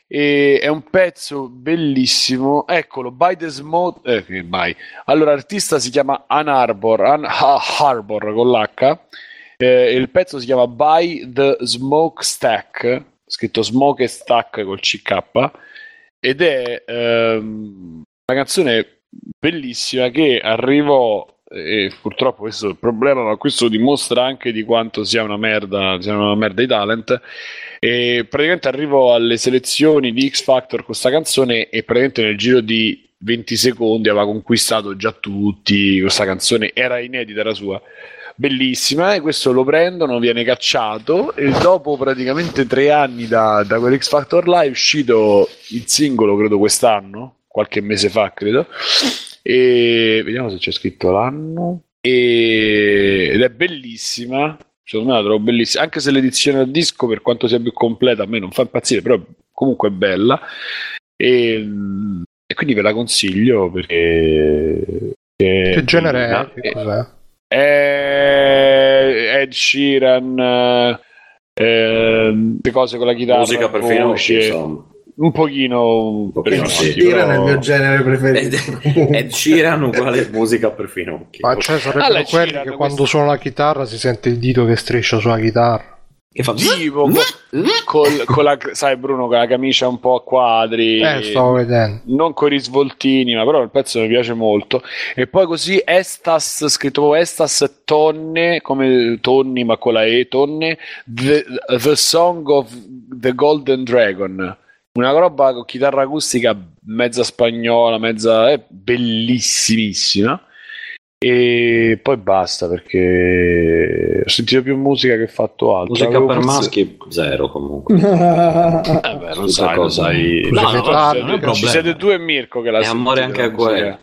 E è un pezzo bellissimo. Eccolo, By the Smoke. Eh. Allora, l'artista si chiama Ann Arbor, Ann Ha- Harbor con l'H. Eh, il pezzo si chiama By the Smoke Stack, scritto Smoke Stack col CK, ed è ehm, una canzone bellissima che arrivò, e purtroppo questo è il problema, ma questo dimostra anche di quanto sia una merda, sia una merda di talent. E praticamente arrivò alle selezioni di X Factor con questa canzone e praticamente nel giro di 20 secondi aveva conquistato già tutti. Questa canzone era inedita, era sua. Bellissima e questo lo prendono, viene cacciato e dopo praticamente tre anni da, da quell'X Factor Live è uscito il singolo credo quest'anno, qualche mese fa credo. E vediamo se c'è scritto l'anno. E, ed è bellissima secondo me la trovo bellissima anche se l'edizione a disco per quanto sia più completa a me non fa impazzire però comunque è bella e, e quindi ve la consiglio perché Che genere è? Che cos'è? è Ed Sheeran eh, le cose con la chitarra Musica per voce, insomma. Un pochino Un pochino però- nel mio genere preferito. Ed, Ed Sheeran uguale musica per finocchi. Ma cioè sarebbero Allora, quelli girano che questi- quando suona la chitarra si sente il dito che striscia sulla chitarra. Che fa tipo co- col- con la sai Bruno con la camicia un po' a quadri Eh, stavo vedendo. non con i risvoltini ma però il pezzo mi piace molto e poi così Estas scritto Estas Tonne come Tonni ma con la E Tonne the, the Song of the Golden Dragon una roba con chitarra acustica mezza spagnola mezza è bellissimissima e poi basta perché ho sentito più musica che fatto altro Musica Avevo per forse- maschi zero comunque. Eh beh, non sai, lo cosa- sai. No, no, è un ci siete tu e Mirko che la E amore anche a quello.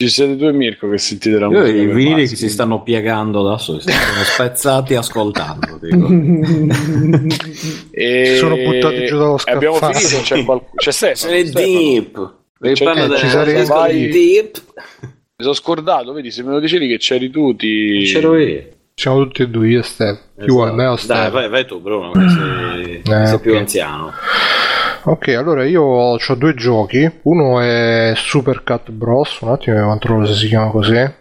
Ci siete tu e Mirko che sentite la Io musica. i vinili che si stanno piegando adesso, si stanno spezzati ascoltando. E... Si sono buttati giù dallo e Abbiamo scaffale. finito, c'è, qualcuno c'è Stefano. Stefano. deep. C'è- ci sarei- vai- deep. Mi sono scordato, vedi, se me lo dicevi che c'eri tu ti... C'ero io. Siamo tutti e due, io e Steph. Chi vuole me o Esatto. Dai, vai, vai tu, Bruno, che sei, Eh, sei più ok. anziano. Ok, allora io ho due giochi. Uno è Super Cat Bros. Un attimo, controllo se si chiama così.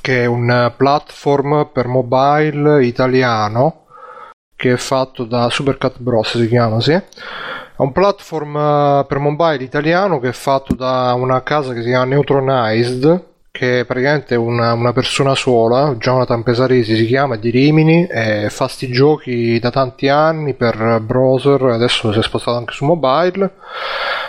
Che è un eh, platform per mobile italiano. Che è fatto da Super Cat Bros. Si chiama, sì. È un platform eh, per mobile italiano che è fatto da una casa che si chiama Neutronized, che è praticamente una, una persona sola, Jonathan Pesaresi si chiama, di Rimini, e fa sti giochi da tanti anni per browser, adesso si è spostato anche su mobile.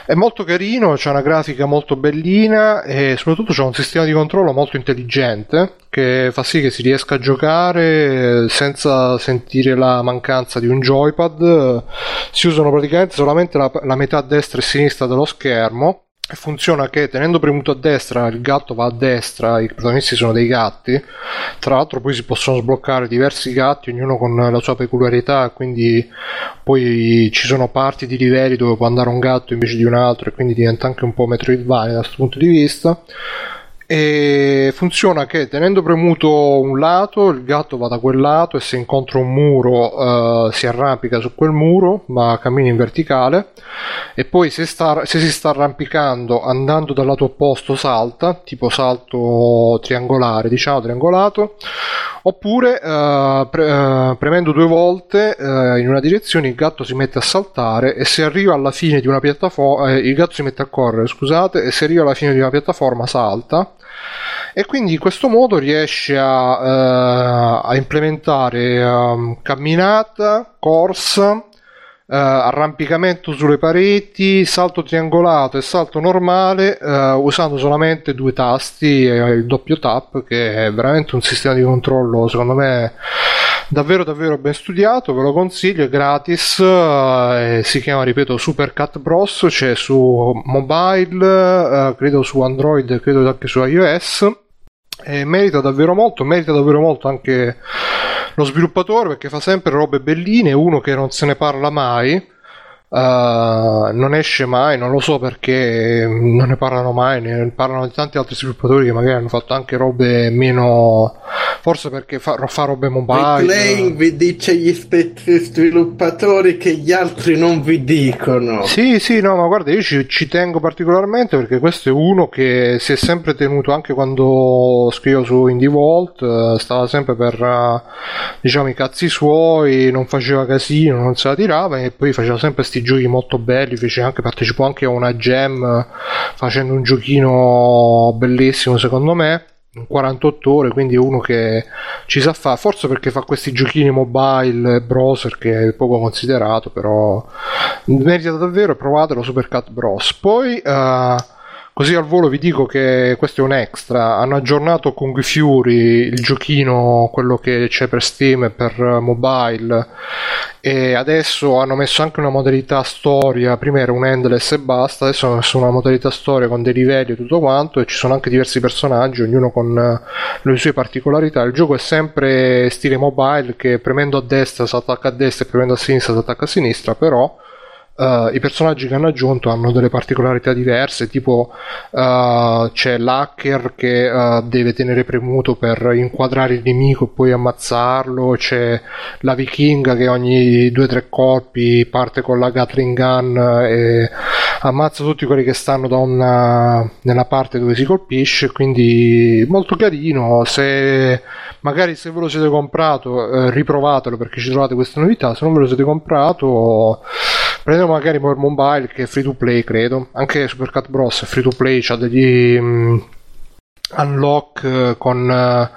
È molto carino, c'è una grafica molto bellina e soprattutto c'è un sistema di controllo molto intelligente che fa sì che si riesca a giocare senza sentire la mancanza di un joypad. Si usano praticamente solamente la, la metà destra e sinistra dello schermo funziona che tenendo premuto a destra il gatto va a destra, i protagonisti sono dei gatti, tra l'altro poi si possono sbloccare diversi gatti, ognuno con la sua peculiarità, quindi poi ci sono parti di livelli dove può andare un gatto invece di un altro e quindi diventa anche un po' Metroidvania da questo punto di vista e funziona che tenendo premuto un lato il gatto va da quel lato e se incontra un muro uh, si arrampica su quel muro ma cammina in verticale. E poi se, sta, se, si sta arrampicando andando dal lato opposto salta tipo salto triangolare diciamo triangolato. Oppure uh, pre, uh, premendo due volte in una direzione il gatto si mette a saltare e se arriva alla fine di una piattaforma il gatto si mette a correre scusate e se arriva alla fine di una piattaforma salta e quindi in questo modo riesce a, uh, a implementare um, camminata, corsa, Uh, arrampicamento sulle pareti, salto triangolato e salto normale uh, usando solamente due tasti e il doppio tap che è veramente un sistema di controllo secondo me davvero davvero ben studiato, ve lo consiglio, è gratis, uh, si chiama ripeto Super Cat Bros, c'è su mobile, credo su Android, credo anche su iOS e merita davvero molto, merita davvero molto anche lo sviluppatore perché fa sempre robe belline, uno che non se ne parla mai. Uh, non esce mai, non lo so perché non ne parlano mai, ne parlano di tanti altri sviluppatori che magari hanno fatto anche robe meno. Forse perché fa, fa robe mobile. Playing vi dice gli stessi sviluppatori che gli altri non vi dicono. Sì, sì, no, ma guarda, io ci, ci, tengo particolarmente perché questo è uno che si è sempre tenuto anche quando scrivo su Indie Vault, uh, stava sempre per uh, diciamo i cazzi suoi, non faceva casino, non se la tirava e poi faceva sempre sti giochi molto belli, fece anche, partecipò anche a una jam facendo un giochino bellissimo secondo me 48 ore, quindi uno che ci sa fare, forse perché fa questi giochini mobile browser che è poco considerato, però merita davvero, provatelo Supercat Bros. Poi uh, Così al volo vi dico che questo è un extra. Hanno aggiornato Kung Fury, il giochino, quello che c'è per Steam e per mobile. E adesso hanno messo anche una modalità storia. Prima era un endless e basta. Adesso hanno messo una modalità storia con dei livelli e tutto quanto. E ci sono anche diversi personaggi, ognuno con le sue particolarità. Il gioco è sempre stile mobile, che premendo a destra si attacca a destra e premendo a sinistra si attacca a sinistra. Però Uh, I personaggi che hanno aggiunto hanno delle particolarità diverse, tipo uh, c'è l'hacker che uh, deve tenere premuto per inquadrare il nemico e poi ammazzarlo, c'è la vichinga che ogni 2-3 colpi parte con la Gatling Gun e ammazza tutti quelli che stanno da una, nella parte dove si colpisce, quindi molto carino. Se magari se ve lo siete comprato, riprovatelo perché ci trovate queste novità, se non ve lo siete comprato prendete magari per mobile che è free to play credo anche Supercat Bros è free to play c'ha degli um, unlock uh, con uh,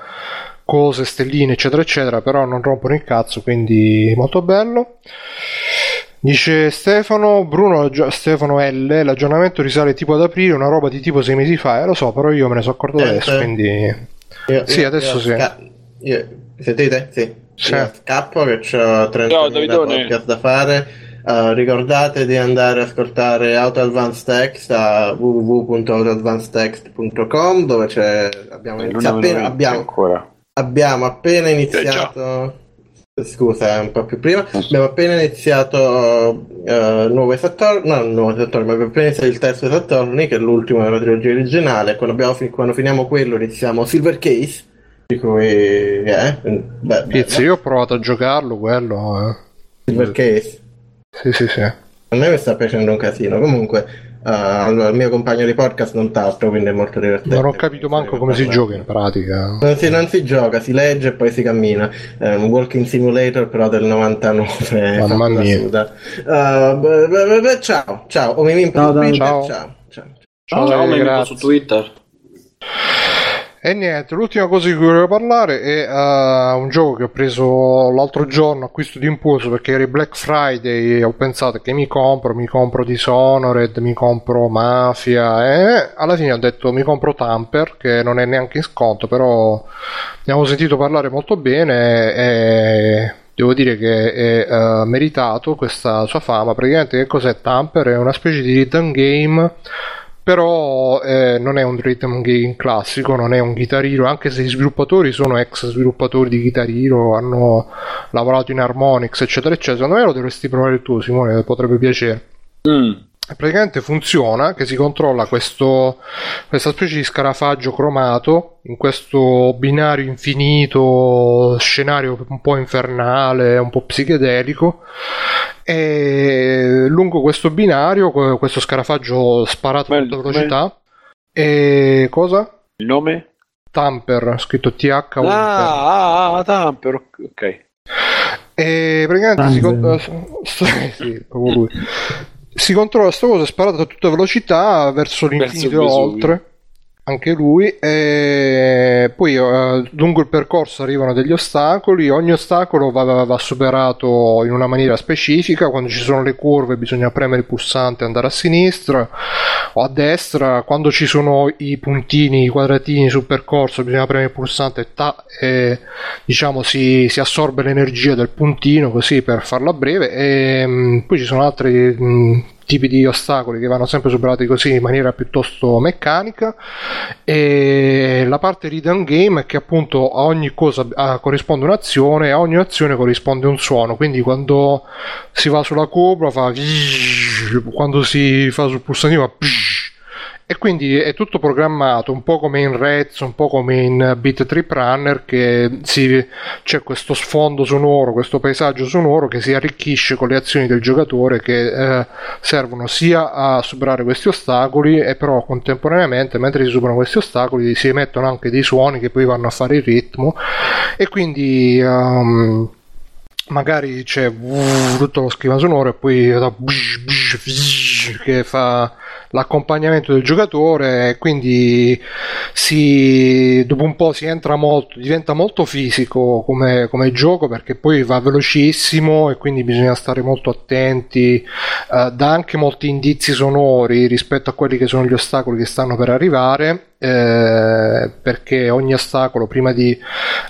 cose stelline eccetera eccetera però non rompono il cazzo quindi molto bello Dice Stefano, Bruno, Stefano L, l'aggiornamento risale tipo ad aprile, una roba di tipo sei mesi fa, eh, lo so, però io me ne sono accorto eh, adesso, eh. quindi... Io, sì, io, adesso io sì. Sca- sentite? Sì. sì. Io scappo che ho 30 podcast da fare Uh, ricordate di andare ad ascoltare Auto Advanced Text a www.autoadvancedtext.com dove c'è abbiamo, iniziato appena, abbiamo, abbiamo appena iniziato scusa è un po' più prima. Abbiamo appena iniziato uh, nuovo Saturn no nuovo Saturn ma abbiamo appena iniziato il terzo Saturni che è l'ultimo della trilogia originale. Quando, abbiamo, quando finiamo quello iniziamo Silver Case di cui eh, beh, Pizzi, io ho provato a giocarlo quello eh. Silver Case sì, sì, sì. A me mi sta piacendo un casino. Comunque, al, al mio compagno di podcast non tanto, quindi è molto divertente. Non ho capito manco come si gioca in pratica. Non si, non si gioca, si legge e poi si cammina. È un walking simulator però del 99. Mamma mia. Uh, beh, beh, beh, ciao, ciao. O mi mi Ciao, Dani. Ciao. ciao. ciao. Ciao, Ciao, mi grazie. su Twitter. E niente, l'ultima cosa di cui volevo parlare è uh, un gioco che ho preso l'altro giorno, acquisto di impulso perché era Black Friday e ho pensato che mi compro, mi compro Dishonored, mi compro Mafia e alla fine ho detto mi compro Tamper che non è neanche in sconto, però ne avevo sentito parlare molto bene e devo dire che è eh, meritato questa sua fama. Praticamente che cos'è Tamper? È una specie di rhythm game però eh, non è un rhythm game classico, non è un Guitar Hero, anche se gli sviluppatori sono ex sviluppatori di Guitar Hero, hanno lavorato in Harmonix, eccetera, eccetera. Secondo me lo dovresti provare tu, Simone, potrebbe piacere. Mm. Praticamente funziona che si controlla questo, questa specie di scarafaggio cromato in questo binario infinito, scenario un po' infernale, un po' psichedelico. E lungo questo binario, que- questo scarafaggio sparato a tutta velocità. E cosa? Il nome? Tamper, scritto TH. Ah, ah, ah, Tamper, ok. E praticamente si, con- sì, si controlla sta cosa sparata a tutta velocità verso l'infinito e oltre. Anche lui, e poi eh, lungo il percorso arrivano degli ostacoli. Ogni ostacolo va, va superato in una maniera specifica. Quando ci sono le curve, bisogna premere il pulsante e andare a sinistra o a destra. Quando ci sono i puntini, i quadratini sul percorso, bisogna premere il pulsante e, ta- e diciamo si, si assorbe l'energia del puntino così per farla breve e mh, poi ci sono altri mh, tipi di ostacoli che vanno sempre superati così in maniera piuttosto meccanica. E la parte rhythm game è che appunto a ogni cosa ah, corrisponde un'azione e a ogni azione corrisponde un suono. Quindi quando si va sulla copra fa quando si fa sul pulsantino fa e quindi è tutto programmato un po' come in Rez, un po' come in Beat Trip Runner che si, c'è questo sfondo sonoro, questo paesaggio sonoro che si arricchisce con le azioni del giocatore che eh, servono sia a superare questi ostacoli e però contemporaneamente mentre si superano questi ostacoli si emettono anche dei suoni che poi vanno a fare il ritmo. E quindi ehm, magari c'è tutto lo schema sonoro e poi che fa l'accompagnamento del giocatore quindi si, dopo un po' si entra molto, diventa molto fisico come, come gioco perché poi va velocissimo e quindi bisogna stare molto attenti, eh, dà anche molti indizi sonori rispetto a quelli che sono gli ostacoli che stanno per arrivare eh, perché ogni ostacolo prima di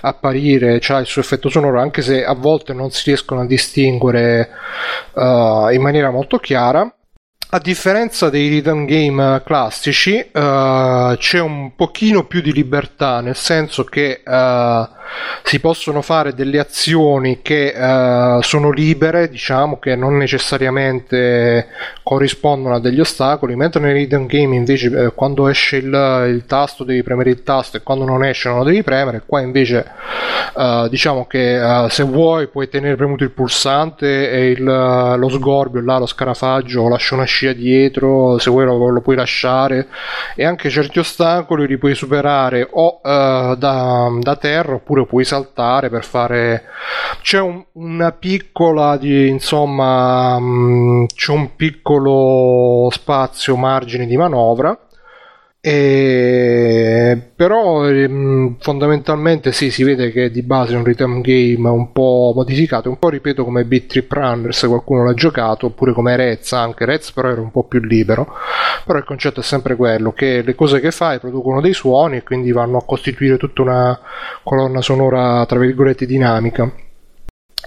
apparire ha il suo effetto sonoro anche se a volte non si riescono a distinguere eh, in maniera molto chiara a differenza dei rhythm game classici, eh, c'è un pochino più di libertà, nel senso che eh, si possono fare delle azioni che eh, sono libere, diciamo che non necessariamente corrispondono a degli ostacoli, mentre nei rhythm game invece quando esce il, il tasto devi premere il tasto e quando non esce non lo devi premere, qua invece diciamo che se vuoi puoi tenere premuto il pulsante e il, lo sgorbio là, lo scarafaggio lascia una scia dietro, se vuoi lo, lo puoi lasciare. E anche certi ostacoli li puoi superare o eh, da, da terra oppure puoi saltare per fare c'è un- una piccola di insomma mh, c'è un piccolo spazio margine di manovra e però ehm, fondamentalmente sì, si vede che di base è un rhythm game un po' modificato, un po' ripeto come Beat Trip Runner se qualcuno l'ha giocato, oppure come Rez anche, Rez però era un po' più libero, però il concetto è sempre quello, che le cose che fai producono dei suoni e quindi vanno a costituire tutta una colonna sonora tra virgolette dinamica.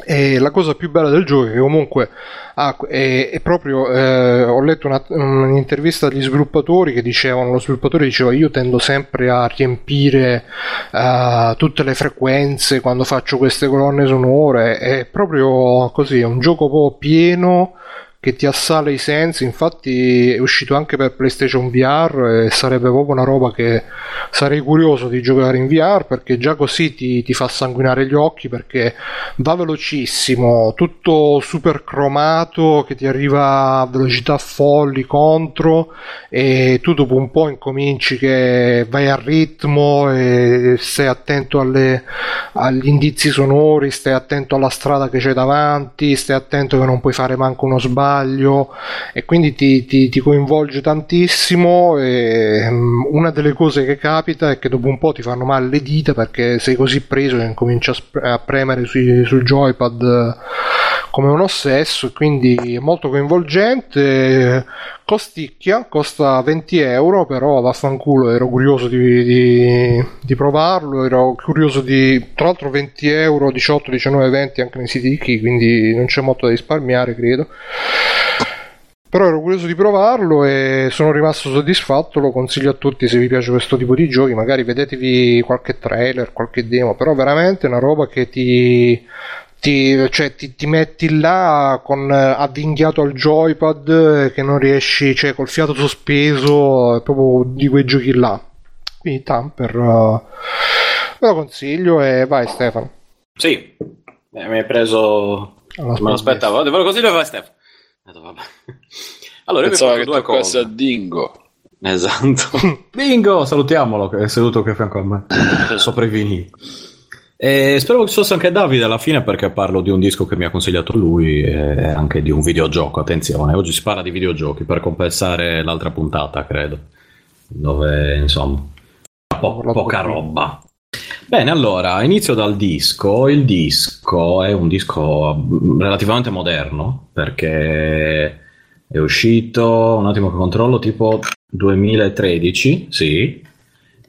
E la cosa più bella del gioco è che comunque ha- è, è proprio eh, ho letto una- un'intervista agli sviluppatori che dicevano lo sviluppatore diceva io tendo sempre a riempire eh, tutte le frequenze quando faccio queste colonne sonore è proprio così è un gioco pieno che ti assale i sensi. Infatti, è uscito anche per PlayStation VR e sarebbe proprio una roba che sarei curioso di giocare in VR perché già così ti, ti fa sanguinare gli occhi perché va velocissimo, tutto super cromato che ti arriva a velocità folli contro e tu dopo un po' incominci che vai a ritmo e stai attento alle, agli indizi sonori, stai attento alla strada che c'è davanti, stai attento che non puoi fare manco uno sbaglio e quindi ti, ti, ti coinvolge tantissimo e um, una delle cose che capita è che dopo un po' ti fanno male le dita perché sei così preso che incominci a, premere sui, sul joypad come un ossesso e quindi è molto coinvolgente costicchia costa 20 euro però vaffanculo ero curioso di, di, di provarlo ero curioso di tra l'altro 20 euro 18 19 20 anche nei siti di chi quindi non c'è molto da risparmiare credo. Però ero curioso di provarlo e sono rimasto soddisfatto lo consiglio a tutti se vi piace questo tipo di giochi magari vedetevi qualche trailer qualche demo però veramente è una roba che ti ti, cioè, ti, ti, metti là con avvinghiato al joypad che non riesci, cioè col fiato sospeso, proprio di quei giochi là. Quindi Tamper uh, ve lo consiglio e vai Stefano. Sì, eh, mi hai preso... Allora, Me lo aspettavo, ve lo consiglio vai Stefano. Eh, vabbè. Allora, io Pensavo porto che due a. Dingo. Esatto. Bingo, salutiamolo che è seduto qui a fianco a me. Sopra i vinili. E spero che ci fosse anche Davide alla fine perché parlo di un disco che mi ha consigliato lui e anche di un videogioco. Attenzione, oggi si parla di videogiochi per compensare l'altra puntata, credo. Dove insomma, po- poca roba. Bene, allora inizio dal disco. Il disco è un disco mm, relativamente moderno perché è uscito un attimo che controllo tipo 2013, sì,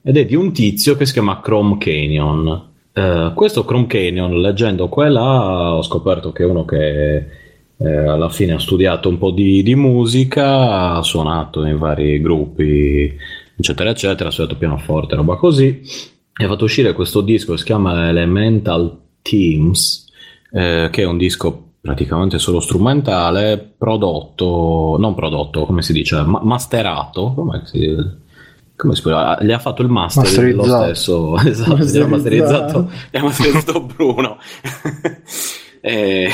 ed è di un tizio che si chiama Chrome Canyon. Eh, questo Chrome Canyon, leggendo qua e là, ho scoperto che uno che eh, alla fine ha studiato un po' di, di musica, ha suonato in vari gruppi, eccetera, eccetera, ha studiato pianoforte, roba così, e ha fatto uscire questo disco che si chiama Elemental Teams, eh, che è un disco praticamente solo strumentale, prodotto, non prodotto, come si dice, ma- masterato, come si, come si può, ah, gli ha fatto il master lo Masterizzato. stesso, esatto, gli ha masterizzato, gli ha masterizzato Bruno. E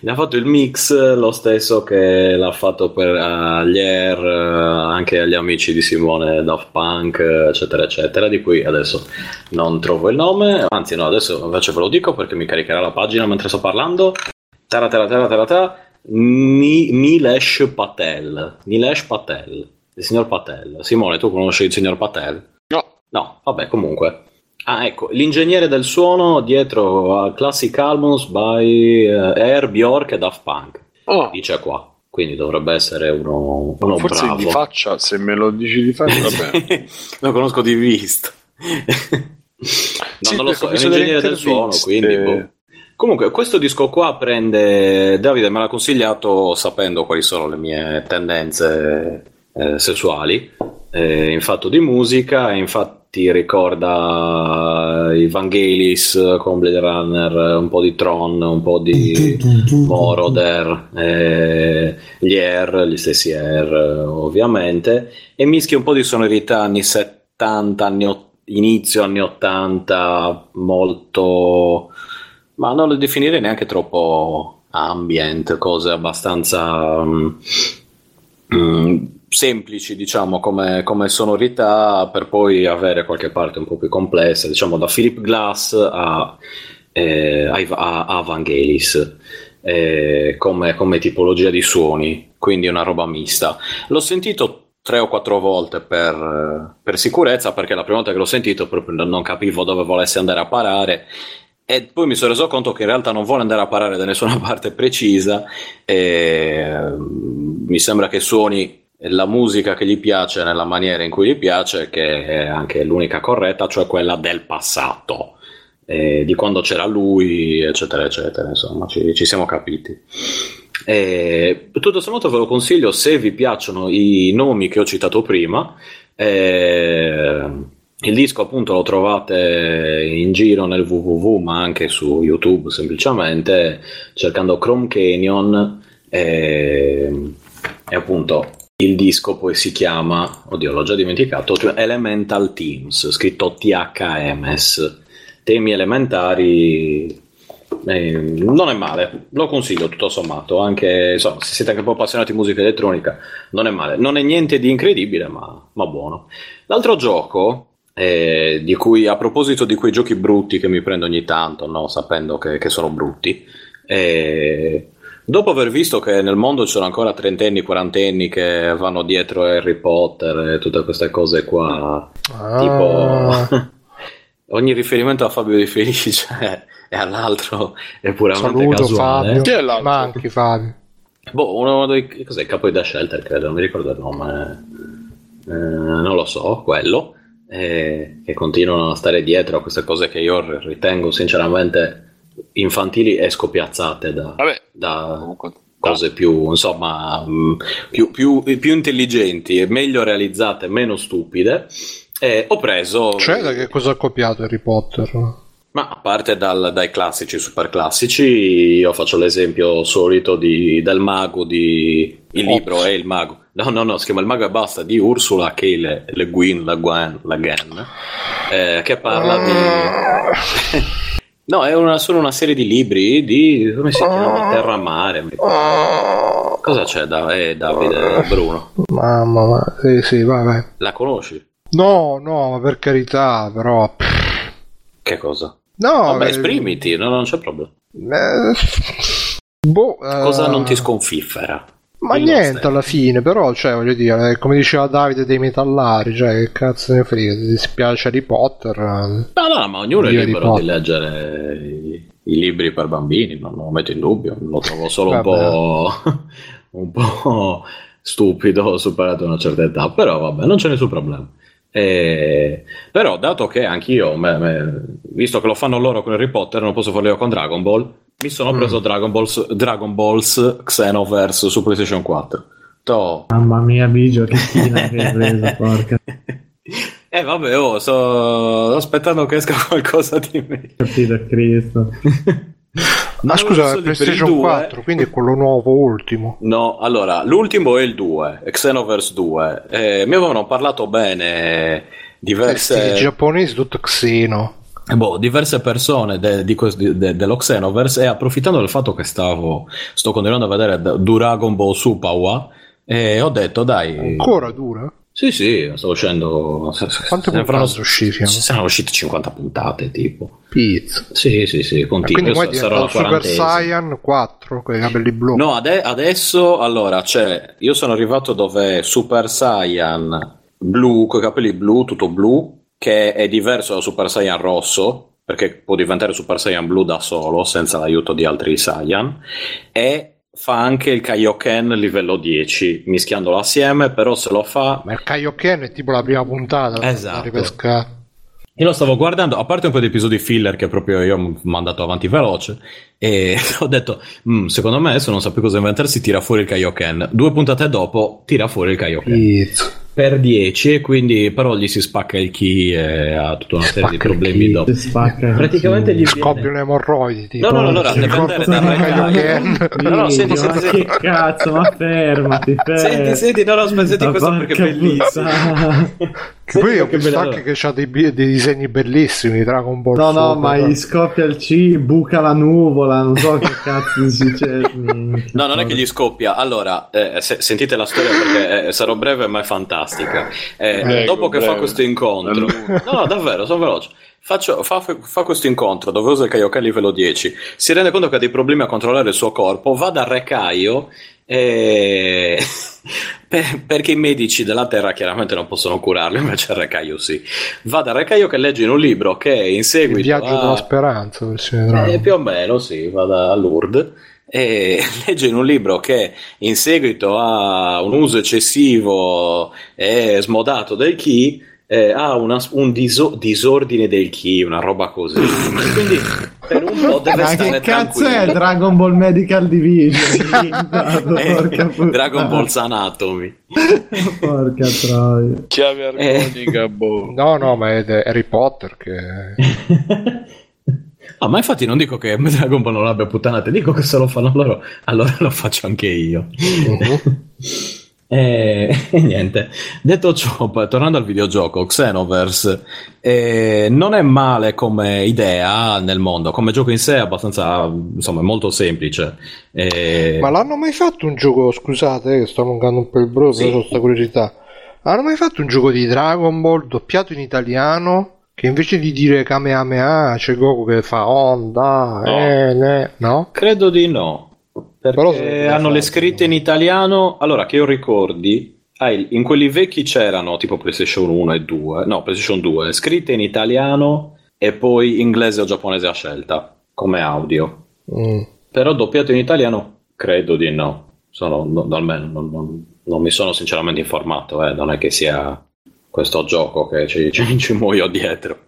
gli ha fatto il mix lo stesso che l'ha fatto per uh, gli Air, eh, anche agli amici di Simone Daft Punk, eccetera, eccetera, di cui adesso non trovo il nome, anzi no, adesso invece ve lo dico perché mi caricherà la pagina mentre sto parlando. Tara tara tara tara tara, Ni- Nilesh Patel, Nilesh Patel, il signor Patel. Simone, tu conosci il signor Patel? No. No, vabbè, comunque. Ah, ecco, l'ingegnere del suono dietro a Classic Albums by eh, Air, Bjork e Daft Punk. Oh, Dice qua. Quindi dovrebbe essere uno, uno forse bravo. di faccia, se me lo dici di faccia, va bene. lo conosco di vista. non lo so, è un ingegnere del suono, quindi... boh. Comunque, questo disco qua prende... Davide me l'ha consigliato sapendo quali sono le mie tendenze eh, sessuali eh, in fatto di musica, infatti ricorda i Vangelis con Blade Runner, un po' di Tron, un po' di Moroder, eh, gli Air, gli stessi Air eh, ovviamente, e mischia un po' di sonorità anni 70, anni inizio anni 80, molto ma non lo definirei neanche troppo ambient, cose abbastanza mm, mm, semplici, diciamo, come, come sonorità, per poi avere qualche parte un po' più complessa, diciamo da Philip Glass a, eh, a, a Vangelis. eh, come, come tipologia di suoni, quindi una roba mista. L'ho sentito tre o quattro volte per, per sicurezza, perché la prima volta che l'ho sentito proprio non- non capivo dove volesse andare a parare. E poi mi sono reso conto che in realtà non vuole andare a parare da nessuna parte precisa. E mm, mi sembra che suoni la musica che gli piace nella maniera in cui gli piace, che è anche l'unica corretta, cioè quella del passato, eh, di quando c'era lui, eccetera, eccetera. Insomma, ci, ci siamo capiti. E, tutto sommato ve lo consiglio se vi piacciono i nomi che ho citato prima. Eh, il disco appunto lo trovate in giro nel www ma anche su YouTube semplicemente cercando Chrome Canyon E, e appunto il disco poi si chiama, oddio l'ho già dimenticato, Elemental Teams, scritto THMS, temi elementari eh, non è male, lo consiglio tutto sommato, anche insomma, se siete anche un po' appassionati di musica elettronica, non è male, non è niente di incredibile, ma, ma buono. L'altro gioco, eh, di cui a proposito di quei giochi brutti che mi prendo ogni tanto, no, sapendo che, che sono brutti, eh, Dopo aver visto che nel mondo ci sono ancora trentenni, quarantenni che vanno dietro Harry Potter e tutte queste cose qua, Ah. tipo ogni riferimento a Fabio Di Felice e all'altro è puramente Saluto casuale. Fabio. Chi è l'altro? Ma anche Fabio. Boh, uno dei cos'è, capo da Shelter, credo, non mi ricordo il nome. Eh, non lo so, quello. eh, che continuano a stare dietro a queste cose che io ritengo sinceramente infantili e scopiazzate da, Vabbè, da cose più, insomma, mh, più, più- più intelligenti e meglio realizzate, meno stupide. E ho preso. Cioè, da che cosa ha copiato Harry Potter? Ma a parte dal- dai classici, super classici, io faccio l'esempio solito di- del mago di... Il libro è il mago. No, no, no, si chiama Il mago e basta di Ursula K. Le, Le Guin, La Gwen, La Gen, eh, che parla di... No, è una- solo una serie di libri di... come si chiama? Terra Mare. ricordo. Cosa c'è da, eh, Davide Bruno? Mamma, ma sì, sì, vai, vai. La conosci? No, no, ma per carità, però. Che cosa? No, Vabbè, eh, esprimiti, no, non c'è problema. eh, boh, Cosa eh, non ti sconfiffera? Ma niente te. alla fine, però, cioè, voglio dire, eh, come diceva Davide dei metallari, cioè, che cazzo ne frega, ti dispiace Harry Potter? eh, No, no, ma ognuno è libero di leggere i, i libri per bambini, non lo metto in dubbio, lo trovo solo un po', un po' stupido superato una certa età, però vabbè, non c'è nessun problema. Eh, però dato che anch'io, me- me- visto che lo fanno loro con Harry Potter, non posso farlo io con Dragon Ball, mi sono Mm. preso Dragon Balls, Dragon Balls Xenoverse su PlayStation 4. To. Mamma mia, Bigio, che china che hai preso, porca. Eh vabbè, oh, sto aspettando che esca qualcosa di meglio. Capito, Cristo. Ma Non scusa, è il PlayStation 2. 4, quindi è quello nuovo, ultimo. No, allora, l'ultimo è il 2, Xenoverse 2. Eh, mi avevano parlato bene diverse, giapponesi tutto xeno. Boh, diverse persone de- di quest- de- dello Xenoverse e approfittando del fatto che stavo, sto continuando a vedere Dragon Ball Super e ho detto dai, Ancora dura? sì sì, sto uscendo... Quante puntate faranno- sono uscite? Saranno uscite 50 puntate tipo. Pizza. Sì, sì, sì, continuo. quindi sarò la Super. Saiyan 4 con i capelli blu. No, ade- adesso allora c'è. Io sono arrivato dove Super Saiyan blu, con i capelli blu, tutto blu, che è diverso da Super Saiyan rosso, perché può diventare Super Saiyan blu da solo, senza l'aiuto di altri Saiyan, e fa anche il Kaioken livello 10, mischiandolo assieme, però se lo fa Ma il Kaioken è tipo la prima puntata. Esatto. ripescare. Io lo stavo guardando, a parte un po' di episodi filler che proprio io ho mandato avanti veloce, e ho detto, "Mm, secondo me adesso non sa più cosa inventarsi, tira fuori il Kaioken. Due puntate dopo, tira fuori il Kaioken. Pizza. Per 10, e quindi però gli si spacca il key e ha tutta una serie di Spacca il problemi key. dopo. Spacca. Praticamente gli Scoppiano emorroidi. Tipo. No, no, no. Kaioken. No, no, senti, senti, ma senti. che cazzo, ma fermati, fermati. Senti, senti, no, no, aspetta, senti questo perché è bellissimo. Che poi ho visto bello. anche che c'ha dei, dei disegni bellissimi di Dragon Ball No, no, ma gli scoppia il C, buca la nuvola, non so che cazzo succede. No, non è che gli scoppia. Allora, eh, se- sentite la storia perché eh, sarò breve ma è fantastica. Eh, Prego, dopo che fa breve. questo incontro, no, no, davvero, sono veloce. Faccio- fa, fa questo incontro dove usa il Kaioken livello 10, si rende conto che ha dei problemi a controllare il suo corpo, va dal Re Kaio e... per- perché i medici della Terra chiaramente non possono curarlo, invece il Re Kaio sì. Va dal Re Kaio che legge in un libro che in Il seguito viaggio a- della speranza. eh, più o meno, sì, vada a Lourdes e legge in un libro che in seguito a un uso eccessivo e smodato del chi eh, ha una- un diso- disordine del chi, una roba così. Quindi per un po' deve Ma stare che cazzo è. Dragon Ball Medical Division? Eh, porca puttana. Dragon Ball Anatomy. Porca troia. Chiave armonica, boh. No, no, ma è Harry Potter che... Ah, ma infatti non dico che Dragon Ball non abbia puttanate, dico che se lo fanno loro, allora lo faccio anche io. E, e niente, detto ciò, tornando al videogioco, Xenoverse eh, non è male come idea nel mondo, come gioco in sé è abbastanza, insomma, molto semplice. Eh, Ma l'hanno mai fatto un gioco, scusate, eh, sto allungando un po' il brodo, Sì. però ho sta curiosità. Hanno mai fatto un gioco di Dragon Ball doppiato in italiano? Che invece di dire Kamehameha c'è Goku che fa onda, No. eh, ne, no? Credo di no. Però hanno le scritte in italiano. Allora, che io ricordi, in quelli vecchi c'erano tipo PlayStation 1 e 2, no, PlayStation 2, scritte in italiano e poi inglese o giapponese a scelta come audio. Mm. Però doppiato in italiano, credo di no. Sono, no- almeno non, non- non mi sono sinceramente informato, eh, non è che sia questo gioco che ci, ci, ci muoio dietro.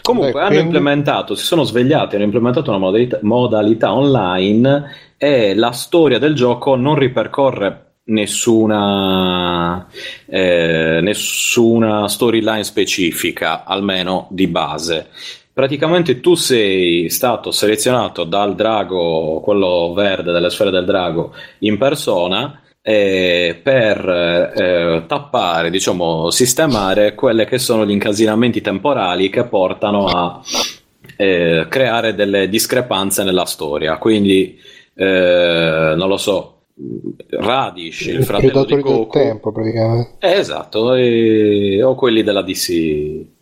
Comunque Beh, hanno quindi- implementato, si sono svegliati, hanno implementato una modalità, modalità online e la storia del gioco non ripercorre nessuna, eh, nessuna storyline specifica, almeno di base. Praticamente tu sei stato selezionato dal drago, quello verde delle sfere del drago, in persona eh, per eh, tappare, diciamo, sistemare quelle che sono gli incasinamenti temporali che portano a eh, creare delle discrepanze nella storia. Quindi, eh, non lo so, Radish, il I fratello di Goku, tempo, praticamente. eh, esatto, e- o quelli della DC.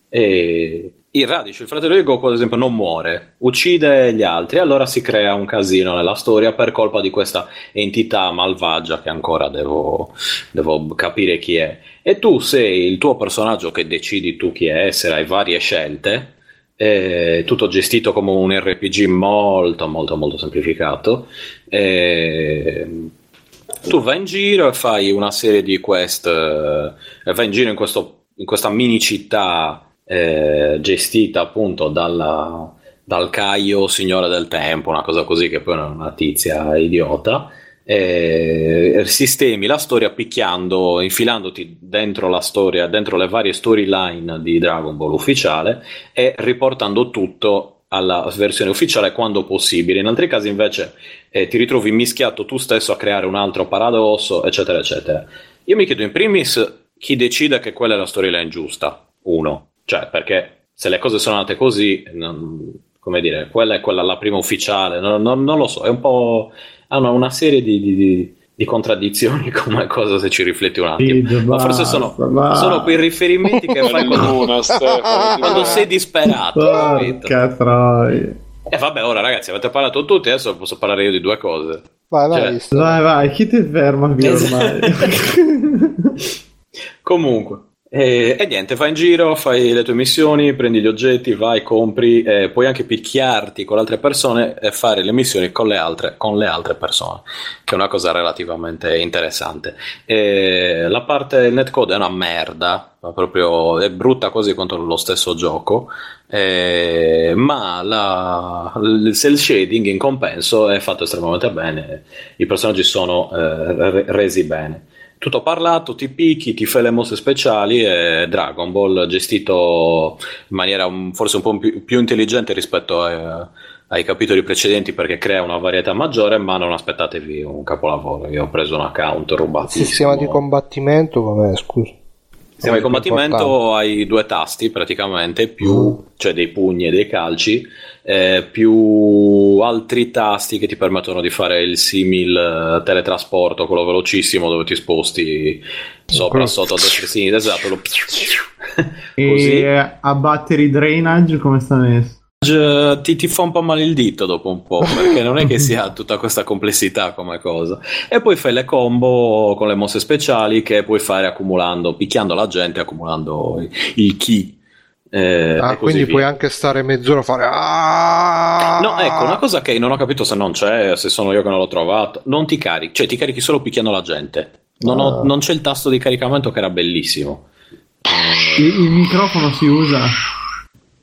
E il Radish, il fratello di Goku, ad esempio, non muore, uccide gli altri, allora si crea un casino nella storia per colpa di questa entità malvagia che ancora devo, devo capire chi è. E tu sei il tuo personaggio che decidi tu chi è essere, hai varie scelte. È tutto gestito come un RPG molto molto molto semplificato e tu vai in giro e fai una serie di quest eh, vai in giro in, questo- in questa mini città eh, gestita appunto dalla- dal Caio Signore del Tempo una cosa così che poi è una tizia idiota e sistemi la storia picchiando, infilandoti dentro la storia, dentro le varie storyline di Dragon Ball ufficiale e riportando tutto alla versione ufficiale quando possibile. In altri casi invece eh, ti ritrovi mischiato tu stesso a creare un altro paradosso, eccetera, eccetera. Io mi chiedo in primis chi decide che quella è la storyline giusta. Uno, cioè perché se le cose sono andate così, non- come dire, quella è quella la prima ufficiale, non, non- non lo so, è un po'. hanno una serie di, di- di- di contraddizioni come cosa se ci rifletti un attimo. Sì, Ma forse sono, basta. sono quei riferimenti che fai quando, quando sei disperato. E vabbè, ora ragazzi, avete parlato tutti, adesso posso parlare io di due cose. Vai, vai, Cioè, Vai, vai, chi ti ferma qui ormai? Comunque, e, e niente, vai in giro, fai le tue missioni, prendi gli oggetti, vai, compri, e puoi anche picchiarti con le altre persone e fare le missioni con le altre, con le altre persone, che è una cosa relativamente interessante. E la parte del netcode è una merda, proprio è brutta quasi quanto lo stesso gioco, eh, ma la- il cell shading in compenso è fatto estremamente bene, i personaggi sono eh, re- resi bene. Tutto parlato, ti picchi, ti fai le mosse speciali e Dragon Ball gestito in maniera un- forse un po' più, più intelligente rispetto a- ai capitoli precedenti perché crea una varietà maggiore, ma non aspettatevi un capolavoro. Io ho preso un account rubato. Sistema di combattimento com'è, scusa? Quello più importante. combattimento hai due tasti praticamente, più, cioè dei pugni e dei calci, eh, più altri tasti che ti permettono di fare il simil eh, teletrasporto, quello velocissimo dove ti sposti sopra, sotto, a destra a sinistra, esatto. lo- e Così. a battery drainage come sta messo? Ti, ti fa un po' male il dito dopo un po', perché non è che sia tutta questa complessità come cosa. E poi fai le combo con le mosse speciali che puoi fare accumulando, picchiando la gente, accumulando il- ki. eh, Ah, quindi via. puoi anche stare mezz'ora a fare. Ah! No, ecco, una cosa che non ho capito se non c'è, se sono io che non l'ho trovato, non ti carichi, cioè ti carichi solo picchiando la gente. Non, ho- Ah. non c'è il tasto di caricamento che era bellissimo. Il, il microfono si usa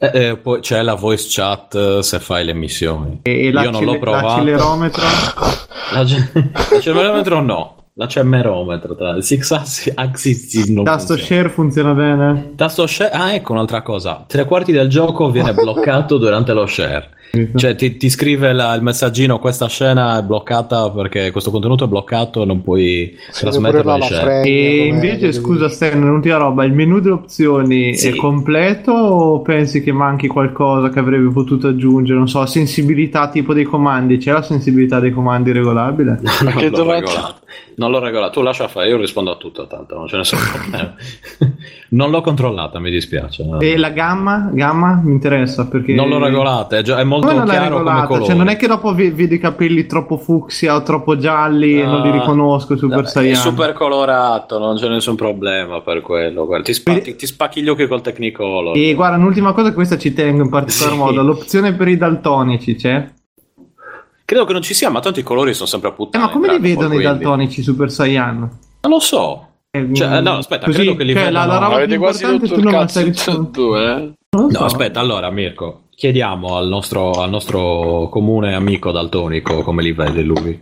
Eh, eh, poi c'è la voice chat eh, se fai le missioni. e, e Io non l'ho provato. l'accelerometro La ce- L'accelerometro no, l'accemerometro tra il six axis, axis non tasto funziona. share funziona bene Tasto share, ah ecco un'altra cosa, tre quarti del gioco viene bloccato durante lo share Cioè, ti, ti scrive la- il messaggino: Questa scena è bloccata perché questo contenuto è bloccato, non puoi trasmetterlo E invece, scusa Stan, un'ultima roba, il menu delle opzioni Sì. è completo o pensi che manchi qualcosa che avrebbe potuto aggiungere? Non so, sensibilità tipo dei comandi, c'è la sensibilità dei comandi regolabile? non che l'ho domanda? regolato. Non l'ho regolato, tu lascia fare, io rispondo a tutto tanto, non ce ne sono non l'ho controllata, mi dispiace. E la gamma? Gamma? Mi interessa perché... Non l'ho regolata, è, già- è molto Come non l'hai chiaro come regolata? colore. Cioè, non è che dopo ve- vedo i capelli troppo fucsia o troppo gialli e non li riconosco Super È Saiyan. super colorato, non c'è nessun problema per quello. guarda, ti, spa- ti- ti spacchi gli occhi col Technicolor. E guarda, un'ultima cosa, questa ci tengo in particolar Sì. modo, l'opzione per i daltonici c'è? Credo che non ci sia, ma tanto i colori sono sempre a Eh, ma come li vedono i daltonici Super Saiyan? Non lo so. Eh, Cioè, mm, no, aspetta, così, credo che li cioè, la, vedano- la roba Avete più quasi tu il non la cazzo tutti e due, eh? No, so. aspetta, allora Mirko, chiediamo al nostro, al nostro comune amico daltonico come li vede lui.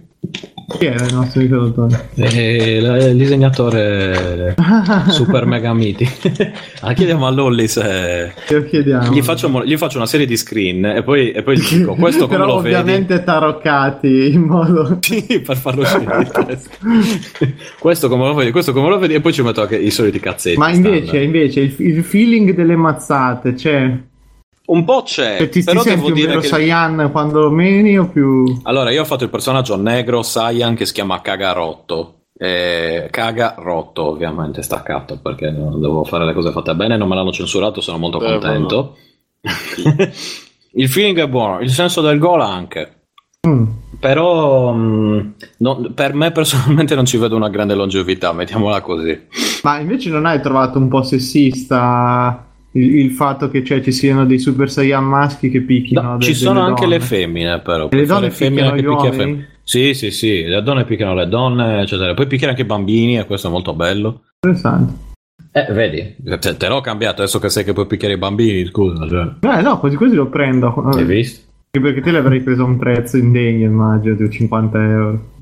Chi era il nostro amico daltonico? Eh, il disegnatore super mega miti. Ah, chiediamo a Lolli se chiediamo. gli faccio, gli faccio una serie di screen e poi, e poi gli dico questo come Però lo vedi? ovviamente taroccati in modo... Sì, per farlo uscire questo come lo vedi, questo come lo vedi e poi ci metto anche i soliti cazzetti. Ma invece, invece il, il feeling delle mazzate c'è? Un po' c'è, Cioè, ti, ti però senti devo un dire vero che Saiyan quando meni o più... Allora, io ho fatto il personaggio negro Saiyan che si chiama Cagarotto. Eh, caga rotto, ovviamente, staccato perché devo fare le cose fatte bene. Non me l'hanno censurato, sono molto Eh, contento. il feeling è buono, il senso del gol anche. Mm. Però mh, non- per me personalmente non ci vedo una grande longevità, mettiamola così. Ma invece non hai trovato un po' sessista il, il fatto che cioè, ci siano dei Super Saiyan maschi che picchino? No, ci sono anche donne? le femmine, però. E le donne femmine picchiano che gli picchiano uomini? femmine. Sì, sì, sì, le donne picchiano le donne, eccetera. Puoi picchiare anche i bambini, e questo è molto bello. Interessante. Eh, vedi, te, te l'ho cambiato adesso che sai che puoi picchiare i bambini, scusa. Cioè. Eh no, così così lo prendo. Hai visto? Perché te l'avrei preso a un prezzo indegno, immagino, di 50 euro.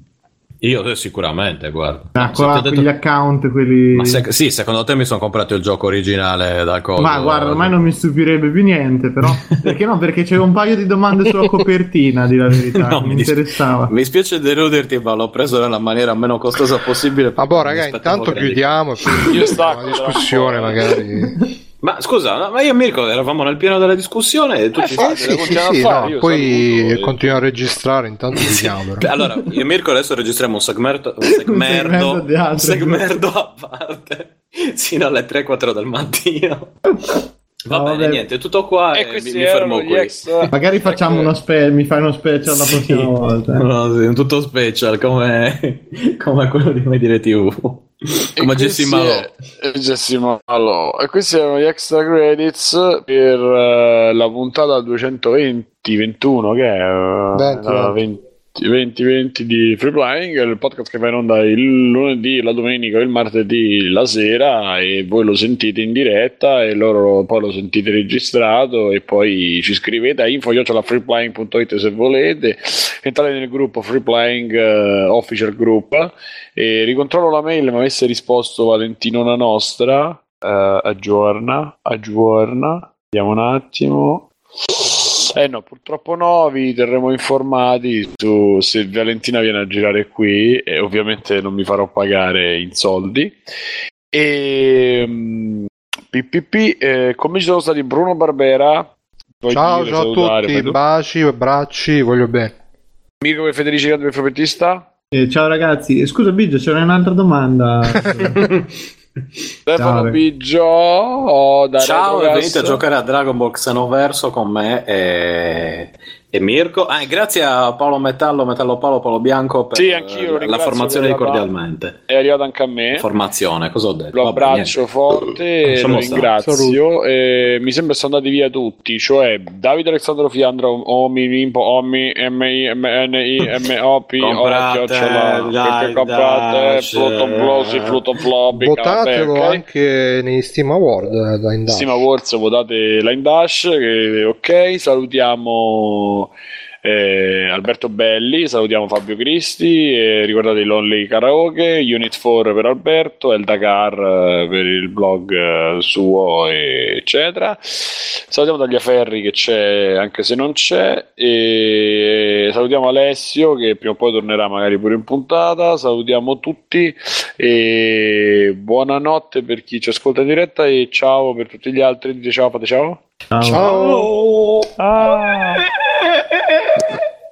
Io eh, sicuramente, guarda. Ah, quegli detto- account, quelli... Ma se- sì, secondo te mi sono comprato il gioco originale dal coso? Ma guarda, ormai non mi stupirebbe più niente, però. Perché no? Perché c'era un paio di domande sulla copertina, di la verità. No, mi mi dis- interessava. Mi spiace deluderti, ma l'ho preso nella maniera meno costosa possibile. Ma boh, raga, intanto chiudiamo Io stacco una discussione eh. magari. Ma scusa, ma io e Mirko eravamo nel pieno della discussione e tu ci fate, Sì, sì, sì, a fare, no, poi saluto, continuo a registrare, intanto però. Allora, io e Mirko adesso registriamo un segmento, un segmento a parte sino alle 3-4 del mattino. Va No, bene, vabbè. niente, tutto qua E e mi, mi fermo qui. ex Magari facciamo uno spe- mi fai uno special la Sì. prossima volta. No, sì, un tutto special come, come quello di Mai Dire TV. E Come questi Jesse Malò. è- e Jesse Malò. E questi erano gli extra credits per eh, la puntata 220-21 che è eh, 20, la 20 20-20 di Free Playing, è il podcast che va in onda il lunedì, la domenica il martedì la sera e voi lo sentite in diretta e loro poi lo sentite registrato e poi ci scrivete a info.freeplaying.it se volete. Entrate nel gruppo Free Playing eh, Official Group e ricontrollo la mail mi avesse risposto Valentinona nostra eh, aggiorna aggiorna vediamo un attimo eh no, purtroppo no, vi terremo informati su se Valentina viene a girare qui e ovviamente non mi farò pagare in soldi. E mm, PPP, eh, come ci sono stati Bruno Barbera, Ciao, dire, ciao a tutti, tu? baci, abbracci, voglio bene. Mirko e Federici Gaddo Profetista? Eh, ciao ragazzi, Eh, scusa Biggio, c'era un'altra domanda. Stefano Ciao. Biggio oh, da Ciao, e venite a giocare a Dragon Ball Xenoverso con me e, e Mirko. Ah, e grazie a Paolo Metallo, Metallo Paolo, Paolo Bianco per Sì, lo la formazione di cordialmente. È arrivato anche a me. Formazione, cosa ho detto? Lo Vabbè, abbraccio niente. forte e lo ringrazio. E mi sembra sono andati via tutti, cioè Davide Alessandro Fiandro, Omi, Mimpo, Omi, MI, MNI, MOP, Comprate, Plossi, Pluton Floppy, Votatelo anche nei Steam Award eh, da Indash. Steam Awards votate Line Dash, che- ok, salutiamo eh, Alberto Belli, salutiamo Fabio Cristi, eh, ricordate i Lonely Karaoke, Unit 4 per Alberto, El Dakar eh, per il blog eh, suo, eccetera. Salutiamo Tagliaferri che c'è anche se non c'è, e salutiamo Alessio che prima o poi tornerà magari pure in puntata, salutiamo tutti e buonanotte per chi ci ascolta in diretta e ciao per tutti gli altri, dite ciao, fate ciao. Ciao.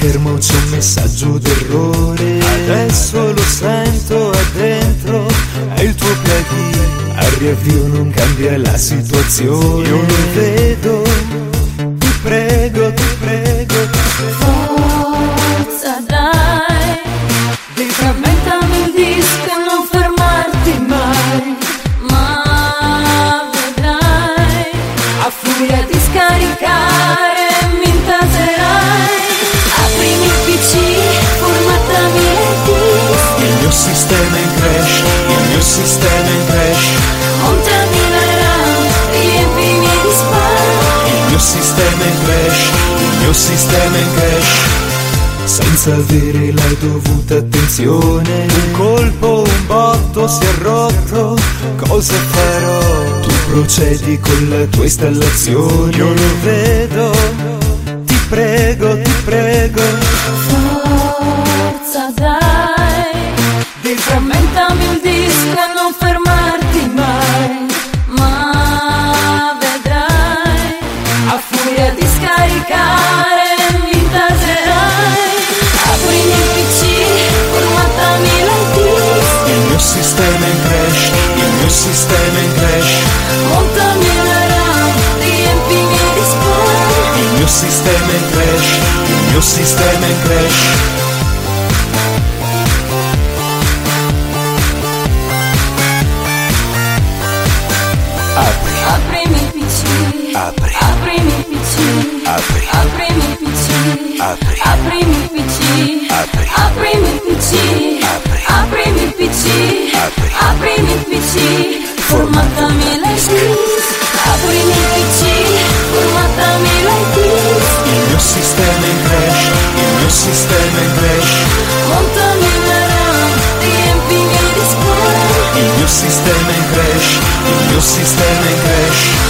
Schermo c'è un messaggio d'errore. Adesso lo sento è dentro. È il tuo plugin Al riavvio non cambia la situazione. Io lo vedo. Ti prego, ti prego. Forza dai, riframmentami il disco e non fermarti mai, ma vedrai, a furia di scaricare sistema in crash la RAM, riempimi di spam, Il mio sistema in crash Il mio sistema in crash senza avere la dovuta attenzione. Un colpo, un botto si è rotto, cosa farò? Tu procedi con la tua installazione, io lo vedo, ti prego, ti prego. È in crash, il mio sistema è in crash, montami la RAM, riempimi di spam, il mio sistema è in crash, il mio sistema è in crash. Apri, aprimi il PC, apri, aprimi il PC, apri, aprimi il PC, apri, aprimi il PC, apri, aprimi il PC, apri, aprimi il PC, apri. aprimi il PC, formattami le disc, aprimi il PC, formattami le disc, Il mio sistema è in crash, il mio sistema è in crash, montami la RAM, riempimi di spam, il mio sistema è in crash, il mio sistema è in crash,